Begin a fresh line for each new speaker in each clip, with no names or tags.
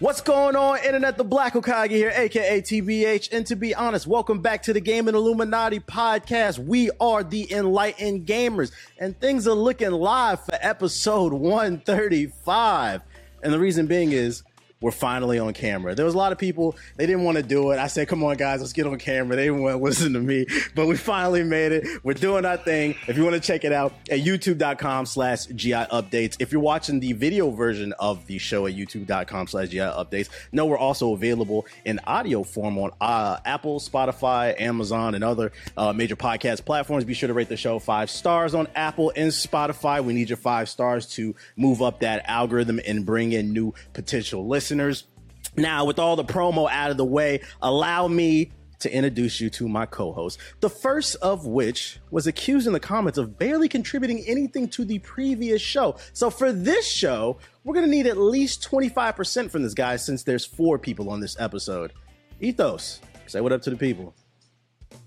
What's going on, Internet? The Black Hokage here, aka TBH. And to be honest, welcome back to the Gaming Illuminati podcast. We are the Enlightened Gamers, and things are looking live for episode 135. And the reason being is we're finally on camera. There was a lot of people, they didn't want to do it. I said, come on, guys, let's get on camera. They didn't want to listen to me, but we finally made it. We're doing our thing. If you want to check it out at youtube.com slash GI updates. If you're watching the video version of the show at youtube.com slash GI updates, know we're also available in audio form on uh, Apple, Spotify, Amazon, and other uh, major podcast platforms. Be sure to rate the show five stars on Apple and Spotify. We need your five stars to move up that algorithm and bring in new potential listeners. Now, with all the promo out of the way, allow me to introduce you to my co-host. The first of which was accused in the comments of barely contributing anything to the previous show. So for this show, we're gonna need at least 25% from this guy since there's four people on this episode. Ethos, say what up to the people.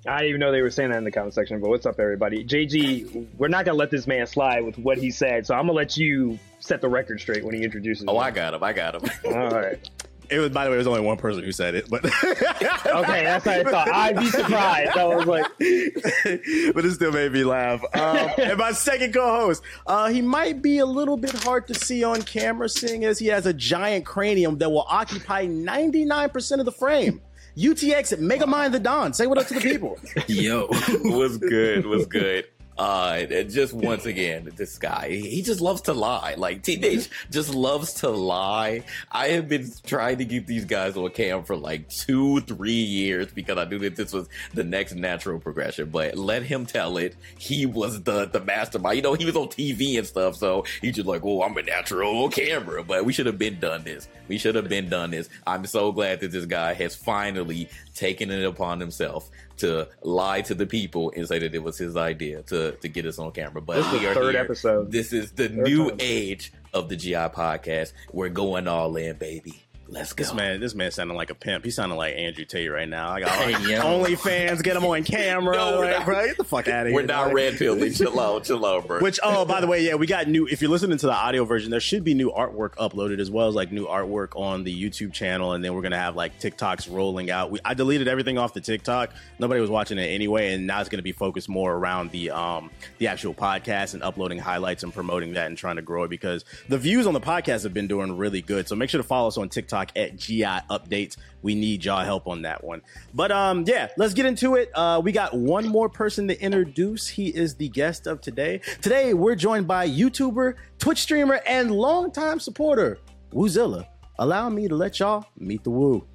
I didn't even know they were saying that in the comment section, but what's up, everybody? JG, we're not gonna let this man slide with what he said, so I'm gonna let you set the record straight when he introduces.
Oh,
me.
I got him. I got him.
All right.
It was, by the way, it was only one person who said it, but
Okay, that's what I thought. I'd be surprised. I was like,
but it still made me laugh. Um, and my second co-host, uh, he might be a little bit hard to see on camera, seeing as he has a giant cranium that will occupy 99% of the frame. UTX Megamind the Don. Say what up to the people.
Yo,
was good. Was good. Uh, just once again, this guy, he just loves to lie. Like teenage, just loves to lie. I have been trying to get these guys on cam for like two, three years because I knew that this was the next natural progression. But let him tell it. He was the the mastermind. You know, he was on TV and stuff, so he's just like, "Oh, I'm a natural on camera." But we should have been done this. We should have been done this. I'm so glad that this guy has finally taken it upon himself to lie to the people and say that it was his idea to to get us on camera. But
This is
we
the
are
third
here.
episode.
This is the
Third
new
time.
age of the GI podcast. We're going all in, baby. Let's go.
This man, this man sounding like a pimp. He sounding like Andrew Tate right now. I got
Hey, yo.
OnlyFans, get him on camera.
No,
like,
not.
bro, get the fuck out of here.
We're not red pilling. Chill out, chill out, bro.
Which, oh, by the way, yeah, we got new. If you're listening to the audio version, there should be new artwork uploaded as well as like new artwork on the YouTube channel, and then we're gonna have like TikToks rolling out. We, I deleted everything off the TikTok. Nobody was watching it anyway, and now it's gonna be focused more around the um the actual podcast and uploading highlights and promoting that and trying to grow it because the views on the podcast have been doing really good. So make sure to follow us on TikTok at GI Updates. We need y'all help on that one. But um, yeah, let's get into it. Uh, we got one more person to introduce. He is the guest of today. Today we're joined by YouTuber, Twitch streamer, and longtime supporter Woozilla. Allow me to let y'all meet the Woo.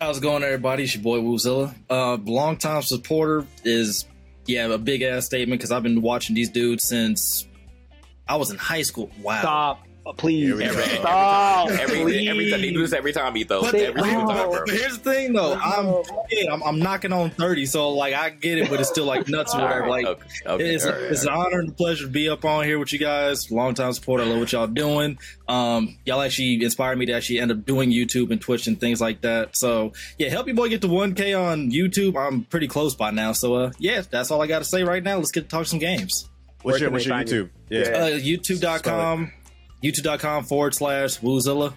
how's it going, everybody? It's your boy Woozilla. Uh, longtime supporter is yeah a big ass statement because I've been watching these dudes since I was in high school. Wow.
stop, please,
Here we go.
every,
stop,
every, every, every time he do this every time he throws
But,
every single time, bro.
but here's the thing, though. I'm, I'm I'm knocking on thirty, so like I get it, but it's still like nuts or whatever. Like
okay, okay,
it's,
all right,
it's
all
an honor and a pleasure to be up on here with you guys. Long time supporter. I love what y'all doing. Um, y'all actually inspired me to actually end up doing YouTube and Twitch and things like that. So yeah, help your boy get to 1K on YouTube. I'm pretty close by now. So uh, yeah, that's all I got to say right now. Let's get to talk some games.
What's
Where
your what's
they
your YouTube?
you?
Yeah.
Yeah.
Uh, YouTube.com, YouTube.com forward slash Woozilla.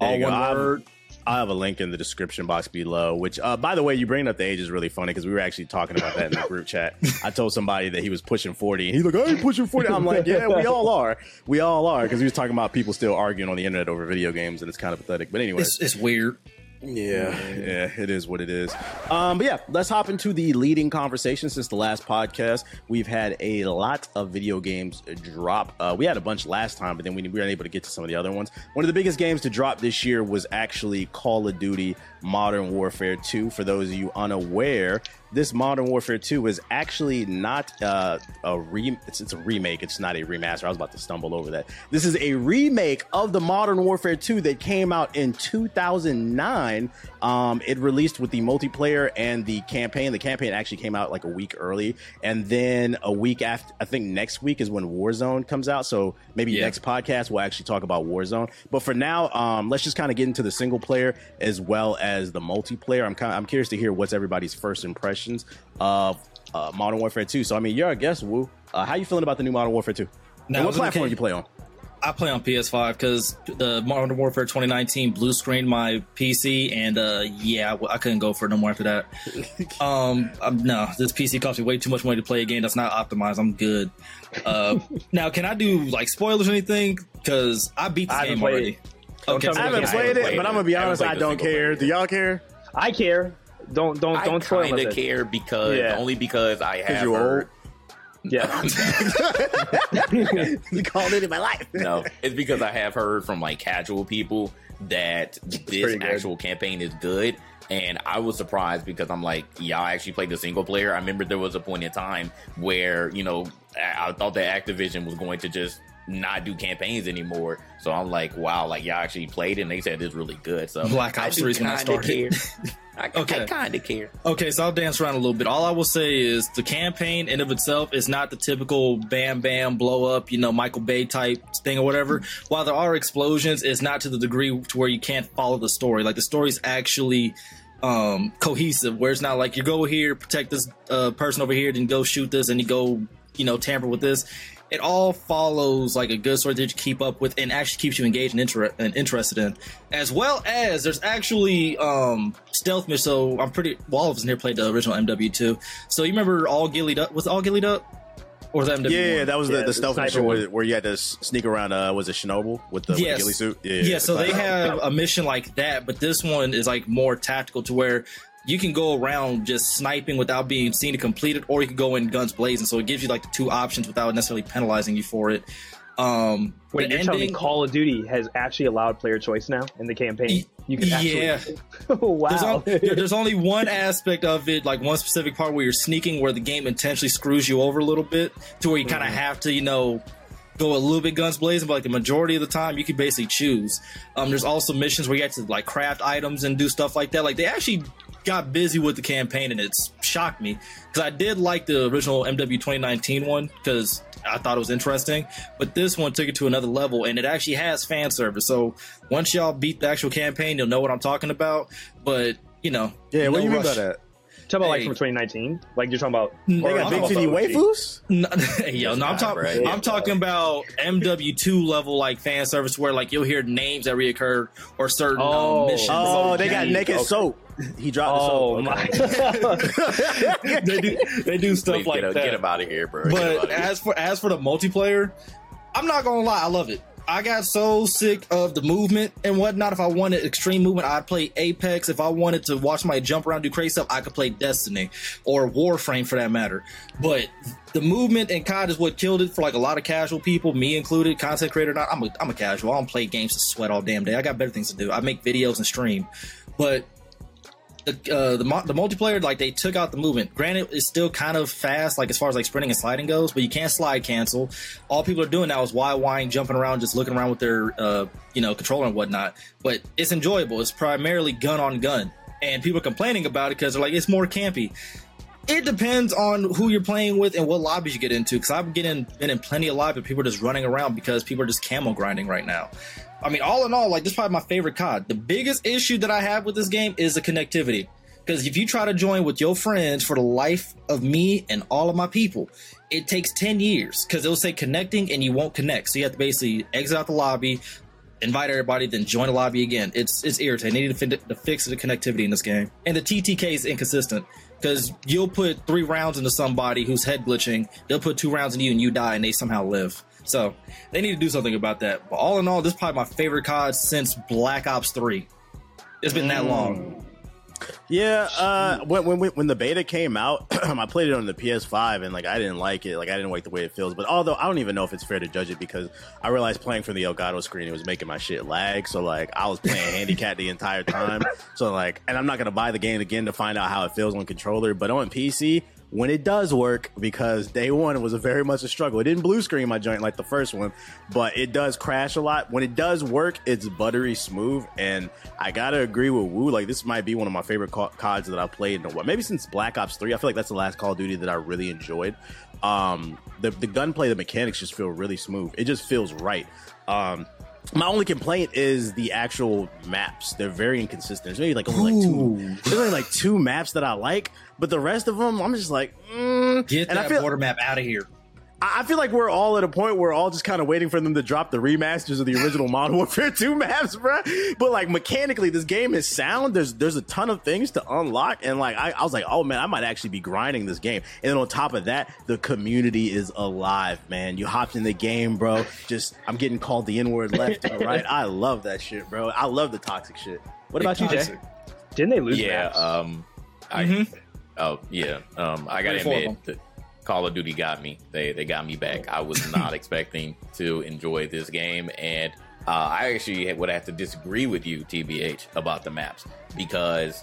All
go.
one
I'll-
word.
I'll have a link in the description box below. Which, uh, by the way, you bringing up the age is really funny because we were actually talking about that in the group chat. I told somebody that he was pushing forty, and he's like, "I ain't pushing 40. I'm like, "Yeah, we all are. We all are." Because he was talking about people still arguing on the internet over video games, and it's kind of pathetic. But anyway,
It's, it's weird.
Yeah, yeah, it is what it is. Um, but yeah, let's hop into the leading conversation since the last podcast. We've had a lot of video games drop. Uh, we had a bunch last time, but then we, we weren't able to get to some of the other ones. One of the biggest games to drop this year was actually Call of Duty Modern Warfare 2. For those of you unaware, this Modern Warfare 2 is actually not uh, a re it's, it's a remake. It's not a remaster. I was about to stumble over that. This is a remake of the Modern Warfare 2 that came out in 2009. Um, it released with the multiplayer and the campaign. The campaign actually came out like a week early, and then a week after, I think next week is when Warzone comes out. So maybe
Yeah.
next podcast we'll actually talk about Warzone. But for now, um, let's just kind of get into the single player as well as the multiplayer. I'm kind I'm curious to hear what's everybody's first impressions of uh, Modern Warfare 2. So I mean, you're a guest, Woo. Uh, how you feeling about the new Modern Warfare 2?
Now,
and what platform
okay?
you play on?
I play on PS5 because the Modern Warfare 2019 blue screened my PC, and uh, yeah, I, I couldn't go for no more after that. um, I'm, no, this PC costs me way too much money to play a game that's not optimized. I'm good. Uh, now, can I do like spoilers or anything? Because I beat this
I
game
played
already. Okay,
I haven't played it,
played
but
it.
I'm gonna be honest,
played
I don't care.
player.
Do y'all care?
I care. Don't don't don't spoil
kind of
nothing.
care because
Yeah.
only because I have
you
heard.
Yeah.
you called it in my life.
no, it's because I have heard from like casual people that this actual campaign is good. And I was surprised because I'm like, yeah, I actually played the single player. I remember there was a point in time where, you know, I, I thought that Activision was going to just not do campaigns anymore. So I'm like, wow, like y'all actually played it and they said it's really good. So
Black
I
Ops
do
3 is when I
kinda
started.
I,
Okay.
I kind of care.
Okay, so I'll dance around a little bit. All I will say is the campaign in of itself is not the typical bam bam blow up, you know, Michael Bay type thing or whatever. While there are explosions, it's not to the degree to where you can't follow the story. Like the story's actually um cohesive where it's not like you go here, protect this uh, person over here, then go shoot this and you go, you know, tamper with this. It all follows like a good story that you keep up with and actually keeps you engaged and, inter- and interested in. As well as there's actually um stealth missions. So I'm pretty well all of us in here played the original MW2. So you remember all gillied up was it all gillied up? Or was that MW1?
Yeah, that was
Yeah,
the,
the
the stealth mission where, where you had to sneak around. Uh, was it Chernobyl with the, with the ghillie suit?
Yeah, so they have a mission like that, but this one is like more tactical to where you can go around just sniping without being seen to complete it, or you can go in guns blazing. So it gives you like the two options without necessarily penalizing you for it. Um,
Wait, you're telling me Call of Duty has actually allowed player choice now in the campaign? You can actually.
yeah.
wow.
There's, on- there's only one aspect of it, like one specific part where you're sneaking, where the game intentionally screws you over a little bit, to where you kind of have to, you know, go a little bit guns blazing. But like the majority of the time, you can basically choose. Um, there's also missions where you have to like craft items and do stuff like that. Like they actually got busy with the campaign, and it's shocked me because I did like the original MW 2019 one because. I thought it was interesting, but this one took it to another level, and it actually has fan service. So once y'all beat the actual campaign, you'll know what I'm talking about. But you know,
Yeah, what do you mean by
rush.
that?
Talk about like from 2019? Like you're talking about.
They
or
got big
talking
titty waifus?
No, yo, no, I'm talking.
bro.
I'm talking about MW2 level like fan service where like you'll hear names that reoccur or certain
Oh.
um, missions.
Oh, they got naked
okay.
soap. He dropped
Oh
the soap.
my!
they do they do stuff
Please
like
get,
that.
get him out of here, bro.
But
here.
as for as for the multiplayer, I'm not gonna lie, I love it. I got so sick of the movement and whatnot. If I wanted extreme movement, I'd play Apex. If I wanted to watch my jump around, do crazy stuff, I could play Destiny or Warframe for that matter. But the movement and COD is what killed it for like a lot of casual people, me included, content creator. or Not, I'm a, I'm a casual. I don't play games to sweat all damn day. I got better things to do. I make videos and stream. But the uh, the the multiplayer like they took out the movement. Granted, it's still kind of fast, like as far as like sprinting and sliding goes, but you can't slide cancel. All people are doing now is YYing, jumping around, just looking around with their uh, you know controller and whatnot. But it's enjoyable. It's primarily gun on gun, and people are complaining about it because they're like it's more campy. It depends on who you're playing with and what lobbies you get into. Because I've getting been in plenty of lobbies, people are just running around because people are just camo grinding right now. I mean, all in all, like this is probably my favorite COD. The biggest issue that I have with this game is the connectivity. Because if you try to join with your friends for the life of me and all of my people, it takes 10 years because it'll say connecting and you won't connect. So you have to basically exit out the lobby, invite everybody, then join the lobby again. It's it's irritating. They need to, to fix the connectivity in this game. And the TTK is inconsistent because you'll put three rounds into somebody who's head glitching, they'll put two rounds in you and you die and they somehow live. So they need to do something about that. But all in all, this is probably my favorite COD since Black Ops 3. It's been that mm. long.
Yeah, uh, when, when when the beta came out, I played it on the PS5 and like I didn't like it. Like I didn't like the way it feels. But although I don't even know if it's fair to judge it because I realized playing from the Elgato screen it was making my shit lag. So like I was playing handicap the entire time. So like, and I'm not gonna buy the game again to find out how it feels on controller. But on PC, when it does work, because day one was very much a struggle. It didn't blue screen my joint like the first one, but it does crash a lot. When it does work, it's buttery smooth, and I gotta agree with Wu. Like this might be one of my favorite CODs that I've played in a while. Maybe since Black Ops Three. I feel like that's the last Call of Duty that I really enjoyed. Um, the the gunplay, the mechanics just feel really smooth. It just feels right. Um, my only complaint is the actual maps. They're very inconsistent. There's maybe like only like two. There's only like two maps that I like, but the rest of them, I'm just like, mm.
Get
and
that
I feel
border map out of here.
I feel like we're all at a point where we're all just kind of waiting for them to drop the remasters of the original Modern Warfare 2 maps, bro. But like mechanically, this game is sound. There's there's a ton of things to unlock, and like I, I was like, oh man, I might actually be grinding this game. And then on top of that, the community is alive, man. You hopped in the game, bro. Just I'm getting called the N word left and right. I love that shit, bro. I love the toxic shit. What about you, Jay?
Didn't they lose?
Yeah,
maps?
um, I
Mhm.
oh yeah, um, I gotta
Three, four of
admit, that Call of Duty got me. They they got me back. I was not expecting to enjoy this game, and uh, I actually would have to disagree with you, TBH, about the maps because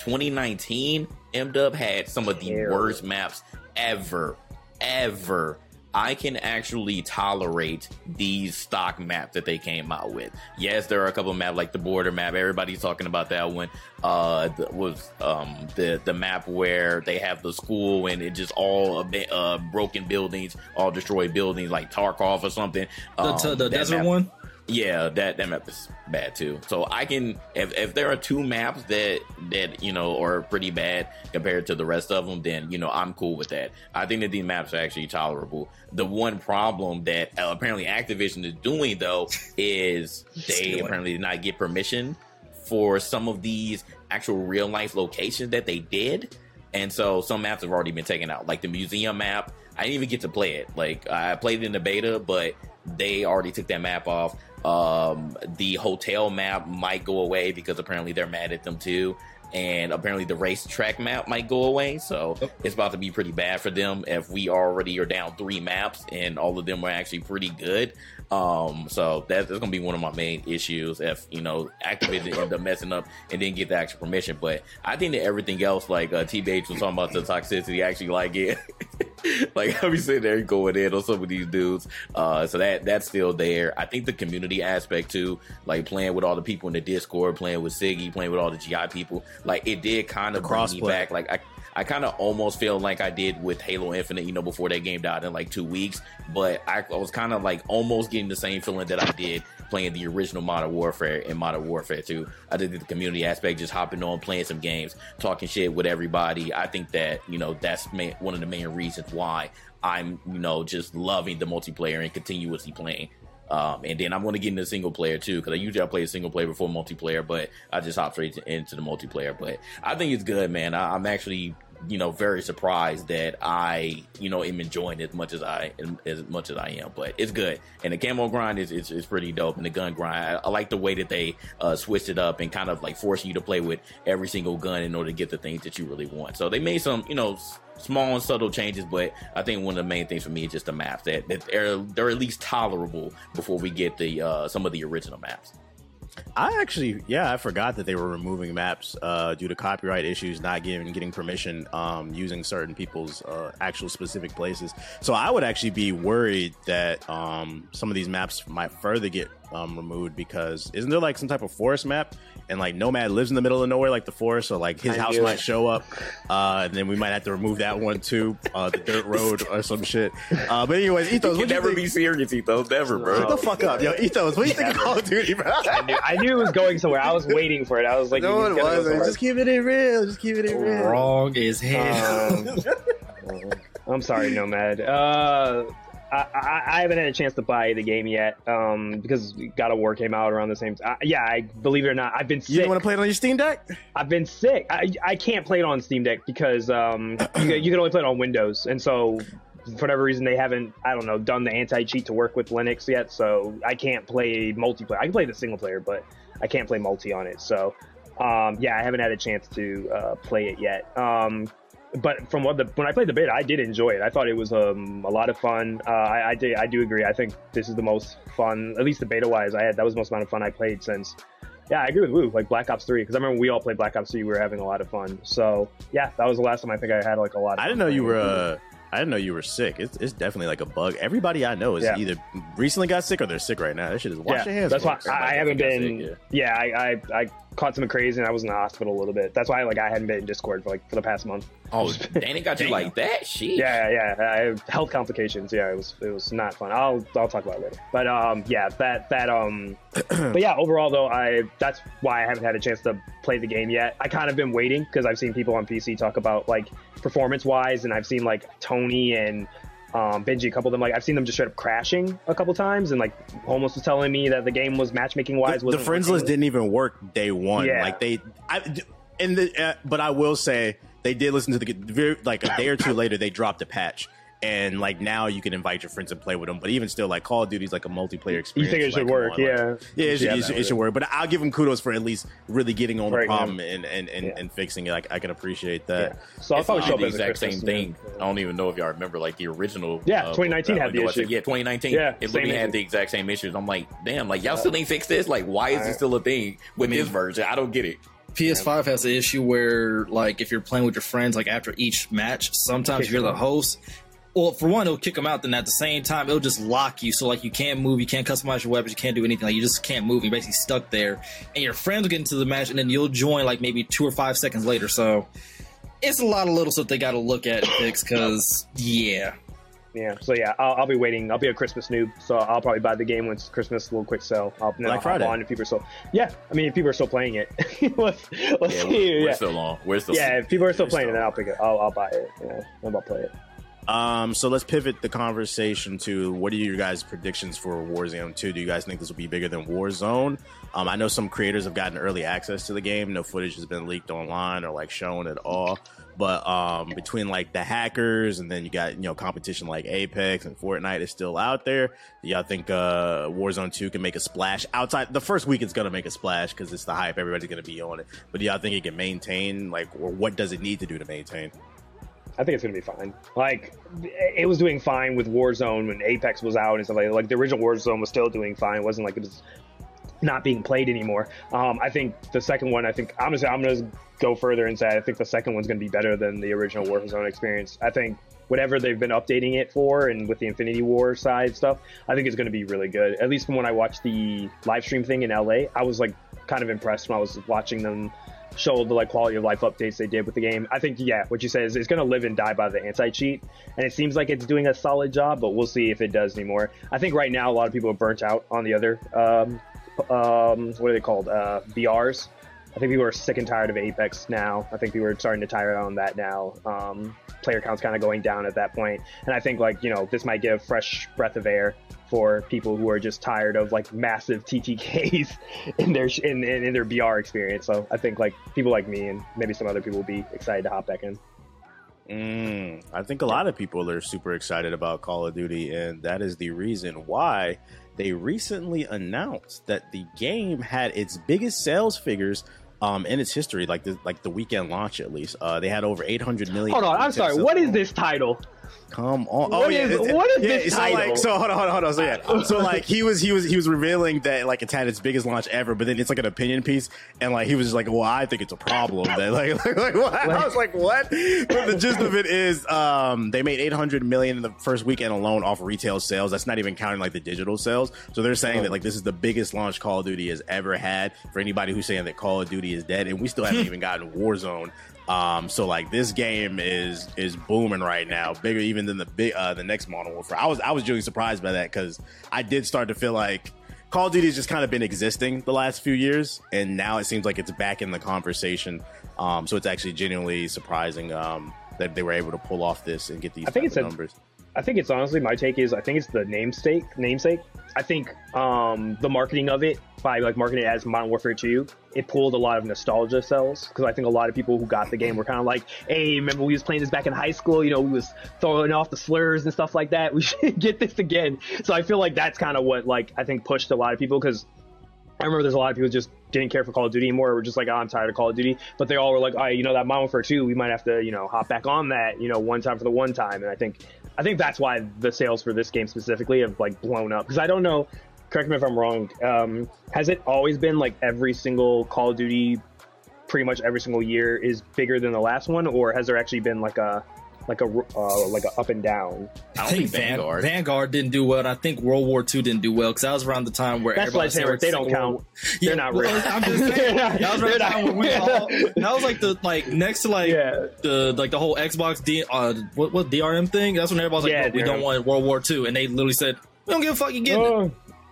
2019 MDub had some of the worst maps ever, ever. I can actually tolerate these stock maps that they came out with. Yes, there are a couple of maps like the border map. Everybody's talking about that one. Uh, the, was um the the map where they have the school and it just all a bit, uh broken buildings, all destroyed buildings like Tarkov or something.
The,
Um,
t- the desert
map-
one.
Yeah, that that map is bad too. So I can if if there are two maps that that you know are pretty bad compared to the rest of them, then you know I'm cool with that. I think that these maps are actually tolerable. The one problem that uh, apparently Activision is doing though is they apparently did not get permission for some of these actual real life locations that they did. And so some maps have already been taken out, like the museum map. I didn't even get to play it. Like I played it in the beta, but they already took that map off. Um, the hotel map might go away because apparently they're mad at them too. And apparently the racetrack map might go away. So it's about to be pretty bad for them if we already are down three maps and all of them are actually pretty good. Um, so that, that's gonna be one of my main issues if you know Activision end up messing up and didn't get the actual permission. But I think that everything else, like uh, TBH was talking about the toxicity, actually like it. like I'll be sitting there going in on some of these dudes. Uh, so that that's still there. I think the community aspect too, like playing with all the people in the Discord, playing with Siggy, playing with all the GI people, like it did kind of me back. Like I. I kind of almost feel like I did with Halo Infinite, you know, before that game died in like two weeks. But I, I was kind of like almost getting the same feeling that I did playing the original Modern Warfare and Modern Warfare 2. I think the community aspect, just hopping on, playing some games, talking shit with everybody. I think that, you know, that's one of the main reasons why I'm, you know, just loving the multiplayer and continuously playing. Um, and then I'm going to get into single player too, because I usually I play a single player before multiplayer, but I just hop straight to, into the multiplayer. But I think it's good, man. I, I'm actually, you know, very surprised that I, you know, am enjoying as much as I, as much as I am. But it's good, and the camo grind is is, is pretty dope, and the gun grind. I, I like the way that they uh, switched it up and kind of like forcing you to play with every single gun in order to get the things that you really want. So they made some, you know. Small and subtle changes, but I think one of the main things for me is just the maps that, that they're they're at least tolerable before we get the uh, some of the original maps.
I actually, yeah, I forgot that they were removing maps uh, due to copyright issues, not giving getting permission, um, using certain people's uh, actual specific places. So I would actually be worried that um, some of these maps might further get um, removed because isn't there like some type of forest map and like Nomad lives in the middle of nowhere, like the forest, so like his
I
house might
it.
show up, uh, and then we might have to remove that one too, uh, the dirt road or some shit. Uh, but anyways, Ethos,
You
what
can
you
never
think?
be serious, Ethos. Never, bro.
Shut the fuck up, yo, Ethos. What do you think of Call of Duty, bro?
I knew, I knew it was going somewhere. I was waiting for it. I was like,
No,
he's
it
gonna go
wasn't.
somewhere.
Just keep it in real. Just keep it in real.
Wrong as hell.
Um, I'm sorry, Nomad. Uh, I, I, I haven't had a chance to buy the game yet um, because God of War came out around the same time. yeah, I believe it or not, I've been
You
sick.
didn't want to play it on your Steam Deck?
I've been sick. I, I can't play it on Steam Deck because um, you, can- you can only play it on Windows, and so for whatever reason they haven't I don't know done the anti cheat to work with Linux yet. So I can't play multiplayer. I can play the single player, but I can't play multi on it. So um, yeah, I haven't had a chance to uh, play it yet. Um, but from what the when I played the beta, I did enjoy it. I thought it was um, a lot of fun. Uh, I, I did I do agree. I think this is the most fun, at least the beta wise. I had that was the most amount of fun I played since yeah, I agree with Wu. Like Black Ops Three, because I remember we all played Black Ops Three. We were having a lot of fun. So yeah, that was the last time I think I had like a lot. of
I didn't know you were. Uh, I didn't know you were sick. It's, it's definitely like a bug. Everybody I know is
Yeah.
either recently got sick or they're sick right now. That shit is wash
yeah,
your hands.
that's why. I, I haven't been.
sick,
yeah, I, I I caught something crazy and I was in the hospital a little bit. That's why like I hadn't been in Discord for like for the past month.
Oh, Danny got you like that? Shit.
Yeah, yeah, I have health complications. Yeah, it was it was not fun. I'll I'll talk about it later. But um, yeah, that that um, but yeah, overall though, I that's why I haven't had a chance to play the game yet. I kind of been waiting because I've seen people on PC talk about like performance wise, and I've seen like Tony and um, Benji, a couple of them, like I've seen them just straight up crashing a couple times, and like Holmes was telling me that the game was matchmaking wise.
the, the friends list didn't even work day one.
Yeah.
Like they, I, in the, uh, but I will say they did listen to the like a day or two later they dropped a patch. And like now you can invite your friends and play with them, but even still, like Call of Duty is like a multiplayer experience.
You think it
Like,
should
come
work?
on, like-
yeah,
yeah, it, should,
Yeah,
it, should, it should work. But I'll give them kudos for at least really getting on the
Right, yeah.
problem and and, and,
Yeah.
and fixing it. Like I can appreciate that.
Yeah. So I'll probably show up
the exact
Christmas
same
thing.
thing. I don't even know if y'all remember like the original.
Yeah,
uh,
2019 had the
Battle Royale.
issue.
Yeah, 2019.
Yeah,
it
same
literally had the exact same issues. I'm like, damn, like y'all still ain't fixed this. Like, why is it still a thing with this version? I don't get it.
PS5 has the issue where, like, if you're playing with your friends, like after each match, sometimes you're the host. Well, for one, it'll kick them out. Then at the same time, it'll just lock you. So like, you can't move, you can't customize your weapons, you can't do anything. Like, you just can't move. You're basically stuck there. And your friends will get into the match, and then you'll join like maybe two or five seconds later. So it's a lot of little stuff they got to look at and fix. Because yeah,
Yeah, so yeah, I'll, I'll be waiting. I'll be a Christmas noob, so I'll probably buy the game once Christmas little quick sell. I'll, then
Black
I'll hop
Friday.
on if people are still. Yeah, I mean, if people are still playing it, let's, let's
Yeah,
see.
we're, we're
yeah.
still on. We're still.
yeah, if people are still playing
still-
it, then I'll pick it. I'll, I'll buy it. Yeah, I'm about to play it.
Um, so let's pivot the conversation to what are your guys' predictions for Warzone 2? Do you guys think this will be bigger than Warzone? Um, I know some creators have gotten early access to the game. No footage has been leaked online or like shown at all. But um, between like the hackers and then you got you know competition like Apex and Fortnite is still out there. Y'all think uh, Warzone 2 can make a splash outside the first week? It's gonna make a splash because it's the hype. Everybody's gonna be on it. But do y'all think it can maintain? Like, or what does it need to do to maintain?
I think it's gonna be fine. Like it was doing fine with Warzone when Apex was out and stuff like that. Like the original Warzone was still doing fine. It wasn't like it was not being played anymore. Um, I think the second one. I think say, I'm gonna go further and say I think the second one's gonna be better than the original Warzone experience. I think whatever they've been updating it for and with the Infinity Ward side stuff, I think it's gonna be really good. At least from when I watched the live stream thing in LA, I was like kind of impressed when I was watching them show the like quality of life updates they did with the game. I think yeah, what you said is it's going to live and die by the anti cheat, and it seems like it's doing a solid job, but we'll see if it does anymore. I think right now a lot of people are burnt out on the other um, um, what are they called uh, VRs. I think people are sick and tired of Apex now. I think people are starting to tire out on that now. Um, player count's kind of going down at that point, and I think like you know this might give fresh breath of air for people who are just tired of like massive TTKs in their in, in, in their BR experience. So I think like people like me and maybe some other people will be excited to hop back in.
Mm, I think a lot of people are super excited about Call of Duty, and that is the reason why they recently announced that the game had its biggest sales figures um, in its history, like the like the weekend launch at least. Uh, they had over 800 million.
Hold on, I'm sorry. What is this title?
Come on!
What
oh yeah,
is- what is
yeah,
this
so
title?
Like, so hold on, hold on, hold on. So yeah, so like he was he was he was revealing that like it's had its biggest launch ever, but then it's like an opinion piece, and like he was just like, well, I think it's a problem. That like like, like what? I was like, what? But the gist of it is, um, they made 800 million in the first weekend alone off retail sales. That's not even counting like the digital sales. So they're saying that like this is the biggest launch Call of Duty has ever had. For anybody who's saying that Call of Duty is dead, and we still haven't even gotten Warzone. Um, so like this game is is booming right now, bigger even than the big uh, the next Modern Warfare. I was I was really surprised by that because I did start to feel like Call of Duty has just kind of been existing the last few years, and now it seems like it's back in the conversation. Um, so it's actually genuinely surprising um, that they were able to pull off this and get these
I think it's
of
a-
numbers.
I think it's honestly my take is I think it's the namesake namesake. I think um, the marketing of it by like marketing it as Modern Warfare 2, it pulled a lot of nostalgia sales because I think a lot of people who got the game were kind of like, "Hey, remember we was playing this back in high school? You know, we was throwing off the slurs and stuff like that. We should get this again." So I feel like that's kind of what like I think pushed a lot of people because I remember there's a lot of people who just didn't care for Call of Duty anymore. We're just like, oh, I'm tired of Call of Duty. But they all were like, all right, you know, that Modern Warfare 2, we might have to, you know, hop back on that, you know, one time for the one time. And I think, I think that's why the sales for this game specifically have like blown up. Because I don't know, correct me if I'm wrong. Um, has it always been like every single Call of Duty, pretty much every single year is bigger than the last one, or has there actually been like a, like a, uh, like a up and down?
I
I
don't
think
think Vanguard.
Vanguard didn't do well, and I think World War II didn't do well because that was around the time where
That's
everybody
Sledgehammer. They don't count.
War-
They're not real.
I'm just saying. That was around the time when we all. That was like the like next to like
Yeah.
the like the whole Xbox D uh what what DRM thing. That's when everybody was like,
Yeah,
"Look, we don't want World War II, and they literally said, "We don't give a fuck. You getting it."
Oh.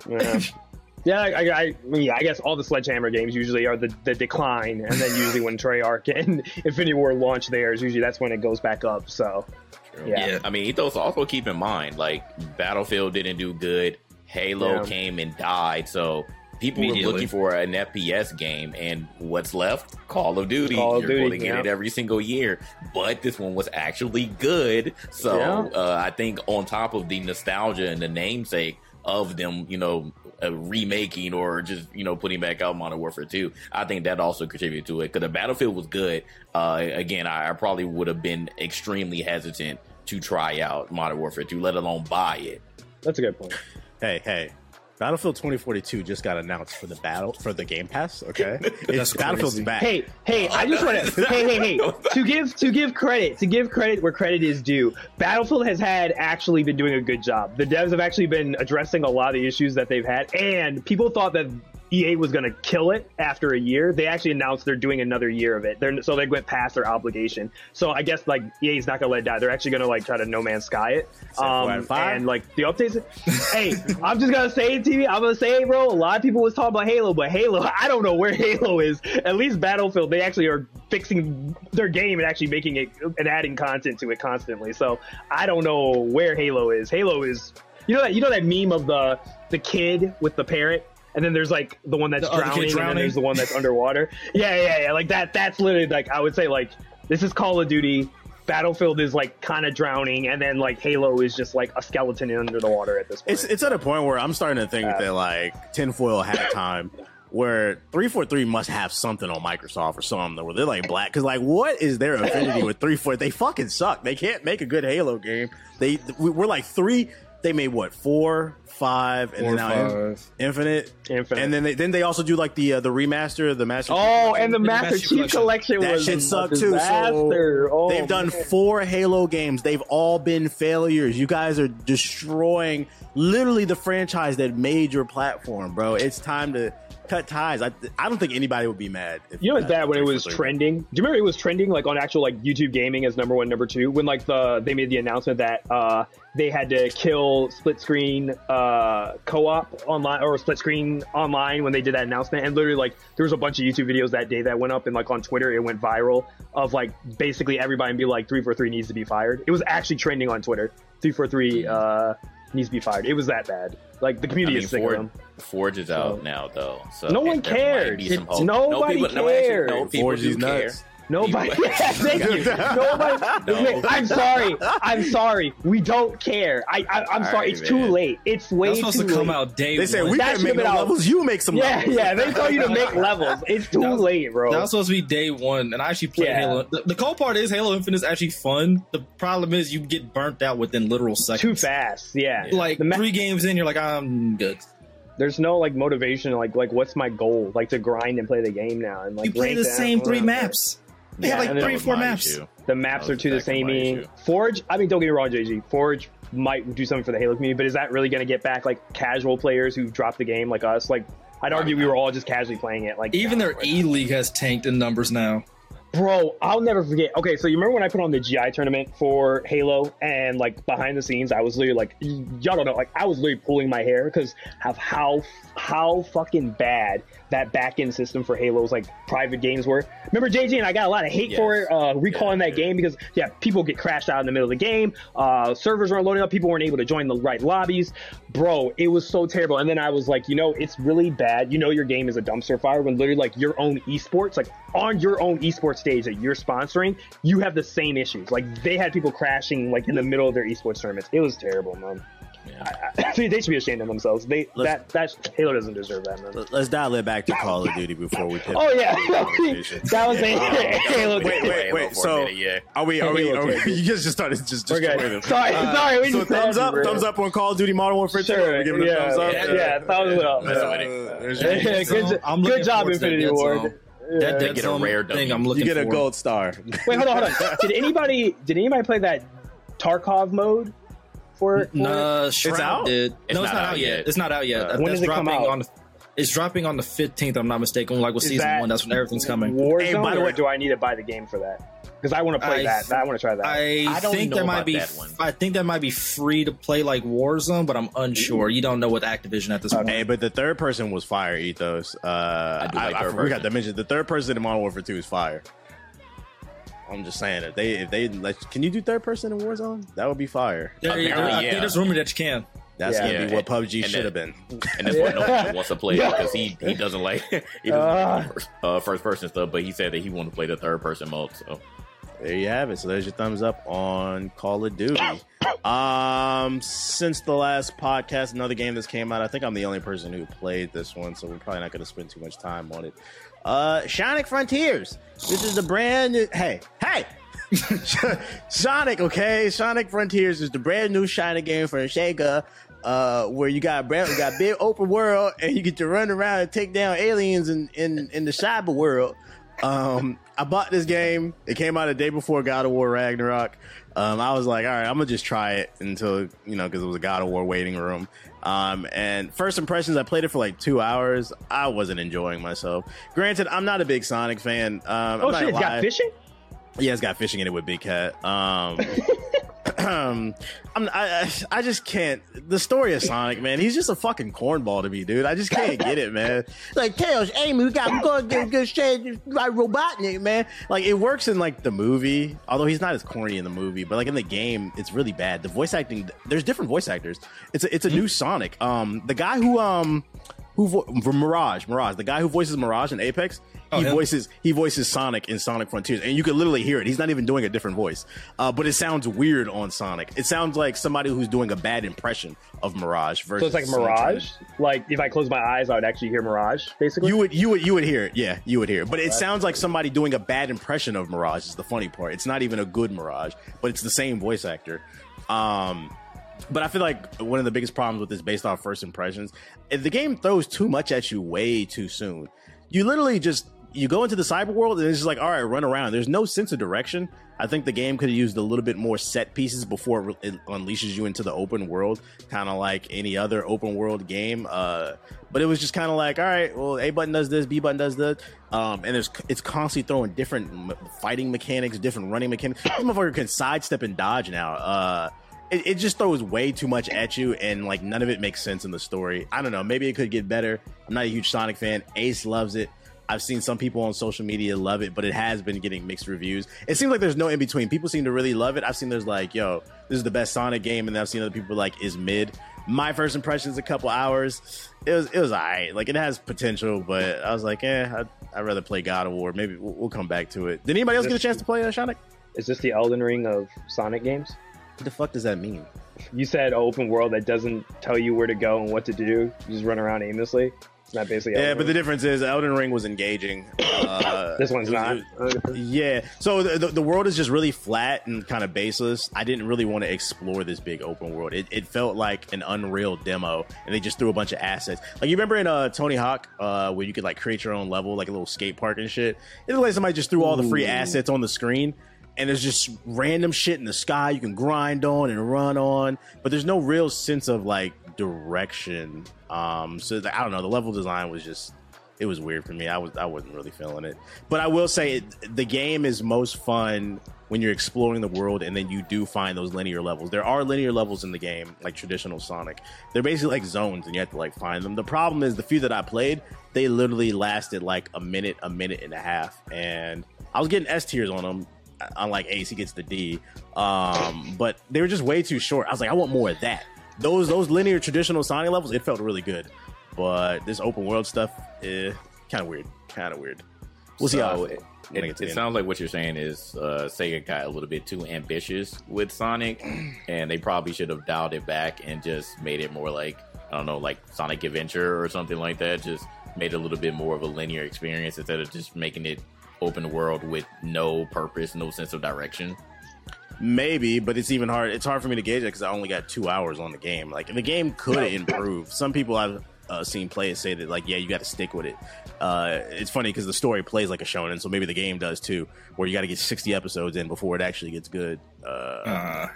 Yeah. Yeah, I, I, I, yeah, I guess all the Sledgehammer games usually are the, the decline, and then usually when Treyarch and Infinity Ward launch theirs, usually that's when it goes back up. So, yeah.
Yeah.
I mean, Ethos also keep in mind, like Battlefield didn't do good. Halo
Yeah.
came and died, so people were looking for an FPS game, and what's left? Call of Duty.
Call of
You're
Duty,
going to get it every single year, but this one was actually good. So
Yeah.
uh, I think on top of the nostalgia and the namesake of them, you know. Uh, remaking or just you know putting back out Modern Warfare 2 I think that also contributed to it because the Battlefield was good uh, again I, I probably would have been extremely hesitant to try out Modern Warfare 2 let alone buy it
That's a good point.
Hey, hey. Battlefield 2042 just got announced for the battle for the Game Pass. Okay, it's, Battlefield's
crazy.
back.
Hey, hey, I just want to hey, hey, hey, to give to give credit to give credit where credit is due. Battlefield has had actually been doing a good job. The devs have actually been addressing a lot of the issues that they've had, and people thought that EA was going to kill it after a year. They actually announced they're doing another year of it. They're, so they went past their obligation. So I guess like EA's not going to let it die. They're actually going to like try to No Man's Sky it. Um, and like the updates. hey, I'm just gonna say it, TV. I'm gonna say it, bro. A lot of people was talking about Halo, but Halo, I don't know where Halo is. At least Battlefield, they actually are fixing their game and actually making it and adding content to it constantly. So I don't know where Halo is. Halo is, you know that you know that meme of the the kid with the parrot. And then there's like the one that's
The kid
drowning, and then there's the one that's underwater. Yeah, yeah, yeah. Like that. That's literally like I would say like this is Call of Duty. Battlefield is like kind of drowning, and then like Halo is just like a skeleton under the water at this point.
It's it's at a point where I'm starting to think that like tinfoil hat time, where three four three must have something on Microsoft or something where they're like black because like what is their affinity with three four? They fucking suck. They can't make a good Halo game. They we're like three. They made what four, five, and
Four,
then now
five.
Infinite.
Infinite.
And then they then they also do like the uh, the remaster, the master.
oh, and the
The
Master
Master
Chief Collection
that
was
shit sucked too.
disaster.
So
Oh,
they've done four Halo games. They've all been failures. You guys are destroying literally the franchise that made your platform, bro. It's time to cut ties. I I don't think anybody would be mad. If
You know what's bad when it was
343.
trending? Do you remember it was trending like on actual like YouTube gaming as number one, number two? When like the they made the announcement that uh they had to kill split screen uh co-op online or split screen online when they did that announcement, and literally like there was a bunch of YouTube videos that day that went up and like on Twitter it went viral of like basically everybody be like three four three needs to be fired. It was actually trending on Twitter. Three four three uh needs to be fired. It was that bad. Like the
I
community
mean,
is sick of
Forge,
them.
Forge is out now, though. So
No one cares.
be some
It's-
hope.
nobody
no, people, No, actually,
cares.
no, people
Forge
do
is
care.
nuts.
Nobody.
People-
Yeah, thank you. Nobody.
No.
I'm sorry. I'm sorry. We don't care. I, I I'm
All
sorry.
right,
it's too late. It's
That
way
was supposed
too
to come
late.
out day
They said
one.
we
That
can't make no
been out-
levels. You make some.
Yeah,
levels.
yeah. They told you to make levels. It's too
was-
late, bro.
That was supposed to be day one, and I actually played
Yeah.
Halo. The, the cool part is Halo Infinite is actually fun. The problem is you get burnt out within literal seconds.
too fast. Yeah.
Like
The ma-
three games in, you're like, I'm good.
there's no like motivation. Like like what's my goal? Like to grind and play the game now and like
you play the same three maps. They
Yeah,
have like three,
that
was
four maps.
issue.
The maps are
was
to the
exactly
same.
my
meaning.
issue.
Forge. I mean, don't get me wrong, JG. Forge might do something for the Halo community, but is that really going to get back like casual players who dropped the game like us? Like, I'd argue we were all just casually playing it. Like,
Even their E League has tanked in numbers now.
Bro, I'll never forget. Okay, so you remember when I put on the GI tournament for Halo and like behind the scenes, I was literally like, y'all don't know, like I was literally pulling my hair because of how how fucking bad that back end system for Halo's like private games were. Remember JG and I got a lot of hate for it, uh, recalling
Yeah,
that game because yeah, people get crashed out in the middle of the game. Uh, servers weren't loading up. People weren't able to join the right lobbies. Bro, it was so terrible. And then I was like, you know, it's really bad. You know, your game is a dumpster fire when literally like your own esports, like on your own esports stage that you're sponsoring, you have the same issues. Like they had people crashing like in the middle of their esports tournaments. It was terrible, man.
Yeah.
I, I, they should be ashamed of themselves. They that that Halo doesn't deserve that, man.
Let's dial it back to Call of Duty before we. pivot
Oh yeah,
to the conversation.
that was a Halo.
Wait, wait,
Halo
wait. So
yeah.
are we? Are we?
Halo
Are we
take it.
you guys just started just
We're
destroying
good.
them.
Sorry, sorry. We
So
just
thumbs up,
bro.
thumbs up on Call of Duty Modern Warfare 2.
Sure.
We're giving
yeah,
a thumbs up.
Yeah, yeah, thumbs up.
That's
Yeah.
what it-
Uh, there's
good,
I'm
good job,
forward to that
Infinity Ward. Yeah.
That
They
Dead
get a rare
thing I'm looking.
You
looking
get a gold star.
Wait, hold on, hold on. Did anybody did anybody play that Tarkov mode for? for
Nah, Shroud
out?
did.
It's
no, it's
not
not,
out
out yet.
yet.
It's not out yet.
Uh,
That-
when does it come out?
on. The, it's dropping on the 15th. I'm not mistaken. Like with
Is
season
that
one, that's when everything's coming.
Warzone,
Hey, by the
or
way-
do I need to buy the game for that? Because I want to play
I-
that. I want to try that.
I,
I don't
think
know
that might
about
be.
that one.
I think that might be free to play like Warzone, but I'm unsure. You don't know with Activision at this point.
Hey, but the third person was fire ethos. Uh,
do like
I, I
third
forgot to mention the third person in Modern Warfare Two is fire. I'm just saying if they if they let can you do third person in Warzone? That would be fire.
There- there-
Apparently,
I
yeah.
think there's rumor that you can.
That's
Yeah.
gonna be what PUBG
and
should have been.
and that's why no one wants to play because he, he doesn't like he doesn't like first, uh, first person stuff. But he said that he wanted to play the third person mode. So
There you have it. So there's your thumbs up on Call of Duty. Um, since the last podcast, another game that's came out. I think I'm the only person who played this one, so we're probably not going to spend too much time on it. Uh, Sonic Frontiers. This is the brand new. Hey, hey. Sonic, okay. Sonic Frontiers is the brand new Sonic game for Sega, uh, where you got brand, you got big open world and you get to run around and take down aliens in in, in the cyber world. Um, I bought this game. It came out a day before God of War Ragnarok. Um, I was like, all right, I'm gonna just try it until you know, because it was a God of War waiting room. Um, and first impressions, I played it for like two hours. I wasn't enjoying myself. Granted, I'm not a big Sonic fan. Um,
oh shit, it's got fishing.
Yeah, it's got fishing in it with Big Cat. Um, I'm, I, I, I just can't. The story of Sonic, man, he's just a fucking cornball to me, dude. I just can't get it, man. Like Tails, Amy, we got gonna get good shit like Robotnik, man. Like it works in like the movie, although he's not as corny in the movie, but like in the game, it's really bad. The voice acting, there's different voice actors. It's a, it's a new Sonic. Um, the guy who um who vo- Mirage, Mirage, the guy who voices Mirage in Apex,
Oh,
he
him?
voices he voices Sonic in Sonic Frontiers, and you can literally hear it. He's not even doing a different voice, uh, but it sounds weird on Sonic. It sounds like somebody who's doing a bad impression of Mirage. Versus
So it's like
someone trying
Mirage. Like if I close my eyes, I would actually hear Mirage. Basically,
You would you would you would hear it, yeah, you would hear it. But it sounds like somebody doing a bad impression of Mirage. Is the funny part. It's not even a good Mirage, but it's the same voice actor. Um, but I feel like one of the biggest problems with this, based off first impressions, the game throws too much at you way too soon. You literally just you go into the cyber world and it's just like, all right, run around. There's no sense of direction. I think the game could have used a little bit more set pieces before it, unleashes you into the open world, kind of like any other open world game. Uh, but it was just kind of like, all right, well, A button does this, B button does that, um, and there's it's constantly throwing different fighting mechanics, different running mechanics. This motherfucker can sidestep and dodge now. Uh, it, it just throws way too much at you and like none of it makes sense in the story. I don't know. Maybe it could get better. I'm not a huge sonic fan. Ace loves it. I've seen some people on social media love it but it has been getting mixed reviews. It seems like there's no in between people seem to really love it. I've seen there's like yo this is the best sonic game and i've seen other people like is mid. My first impressions a couple hours. It was it was alright like it has potential but i was like eh i'd, I'd rather play god of war. Maybe we'll, we'll come back to it. Did anybody else get a chance to play uh, sonic?
Is this the Elden Ring of Sonic games?
What the fuck does that mean
You said open world that doesn't tell you where to go and what to do. You just run around aimlessly. It's not basically.
Yeah,
Elden
but the difference is Elden Ring was engaging. Uh,
this one's
it
not.
yeah, so the, the, the world is just really flat and kind of baseless. I didn't really want to explore this big open world. It, it felt like an Unreal demo, and they just threw a bunch of assets. Like you remember in uh, Tony Hawk, uh, where you could like create your own level, like a little skate park and shit. It looked like somebody just threw all the free assets on the screen. And there's just random shit in the sky you can grind on and run on, but there's no real sense of like direction. Um, so the, I don't know. The level design was just it was weird for me. I was I wasn't really feeling it. But I will say it, the game is most fun when you're exploring the world and then you do find those linear levels. There are linear levels in the game, like traditional Sonic. They're basically like zones and you have to like find them. The problem is the few that I played, they literally lasted like a minute, a minute and a half. And I was getting S tiers on them. Unlike Ace, he gets the D. Um, but they were just way too short. I was like, I want more of that. Those those linear traditional Sonic levels, it felt really good. But this open world stuff, eh, kind of weird. Kind of weird. We'll see how it,
It,
when I get to
it
end.
sounds like what you're saying is uh, Sega got a little bit too ambitious with Sonic, and they probably should have dialed it back and just made it more like I don't know, like Sonic Adventure or something like that. Just made it a little bit more of a linear experience instead of just making it open world with no purpose, no sense of direction.
Maybe, but it's even hard. It's hard for me to gauge it because I only got two hours on the game. Like the game could improve. Some people I've uh, seen play it say that like, yeah, you got to stick with it. Uh, it's funny because the story plays like a shonen, so maybe the game does too, where you got to get sixty episodes in before it actually gets good. Uh,
Uh,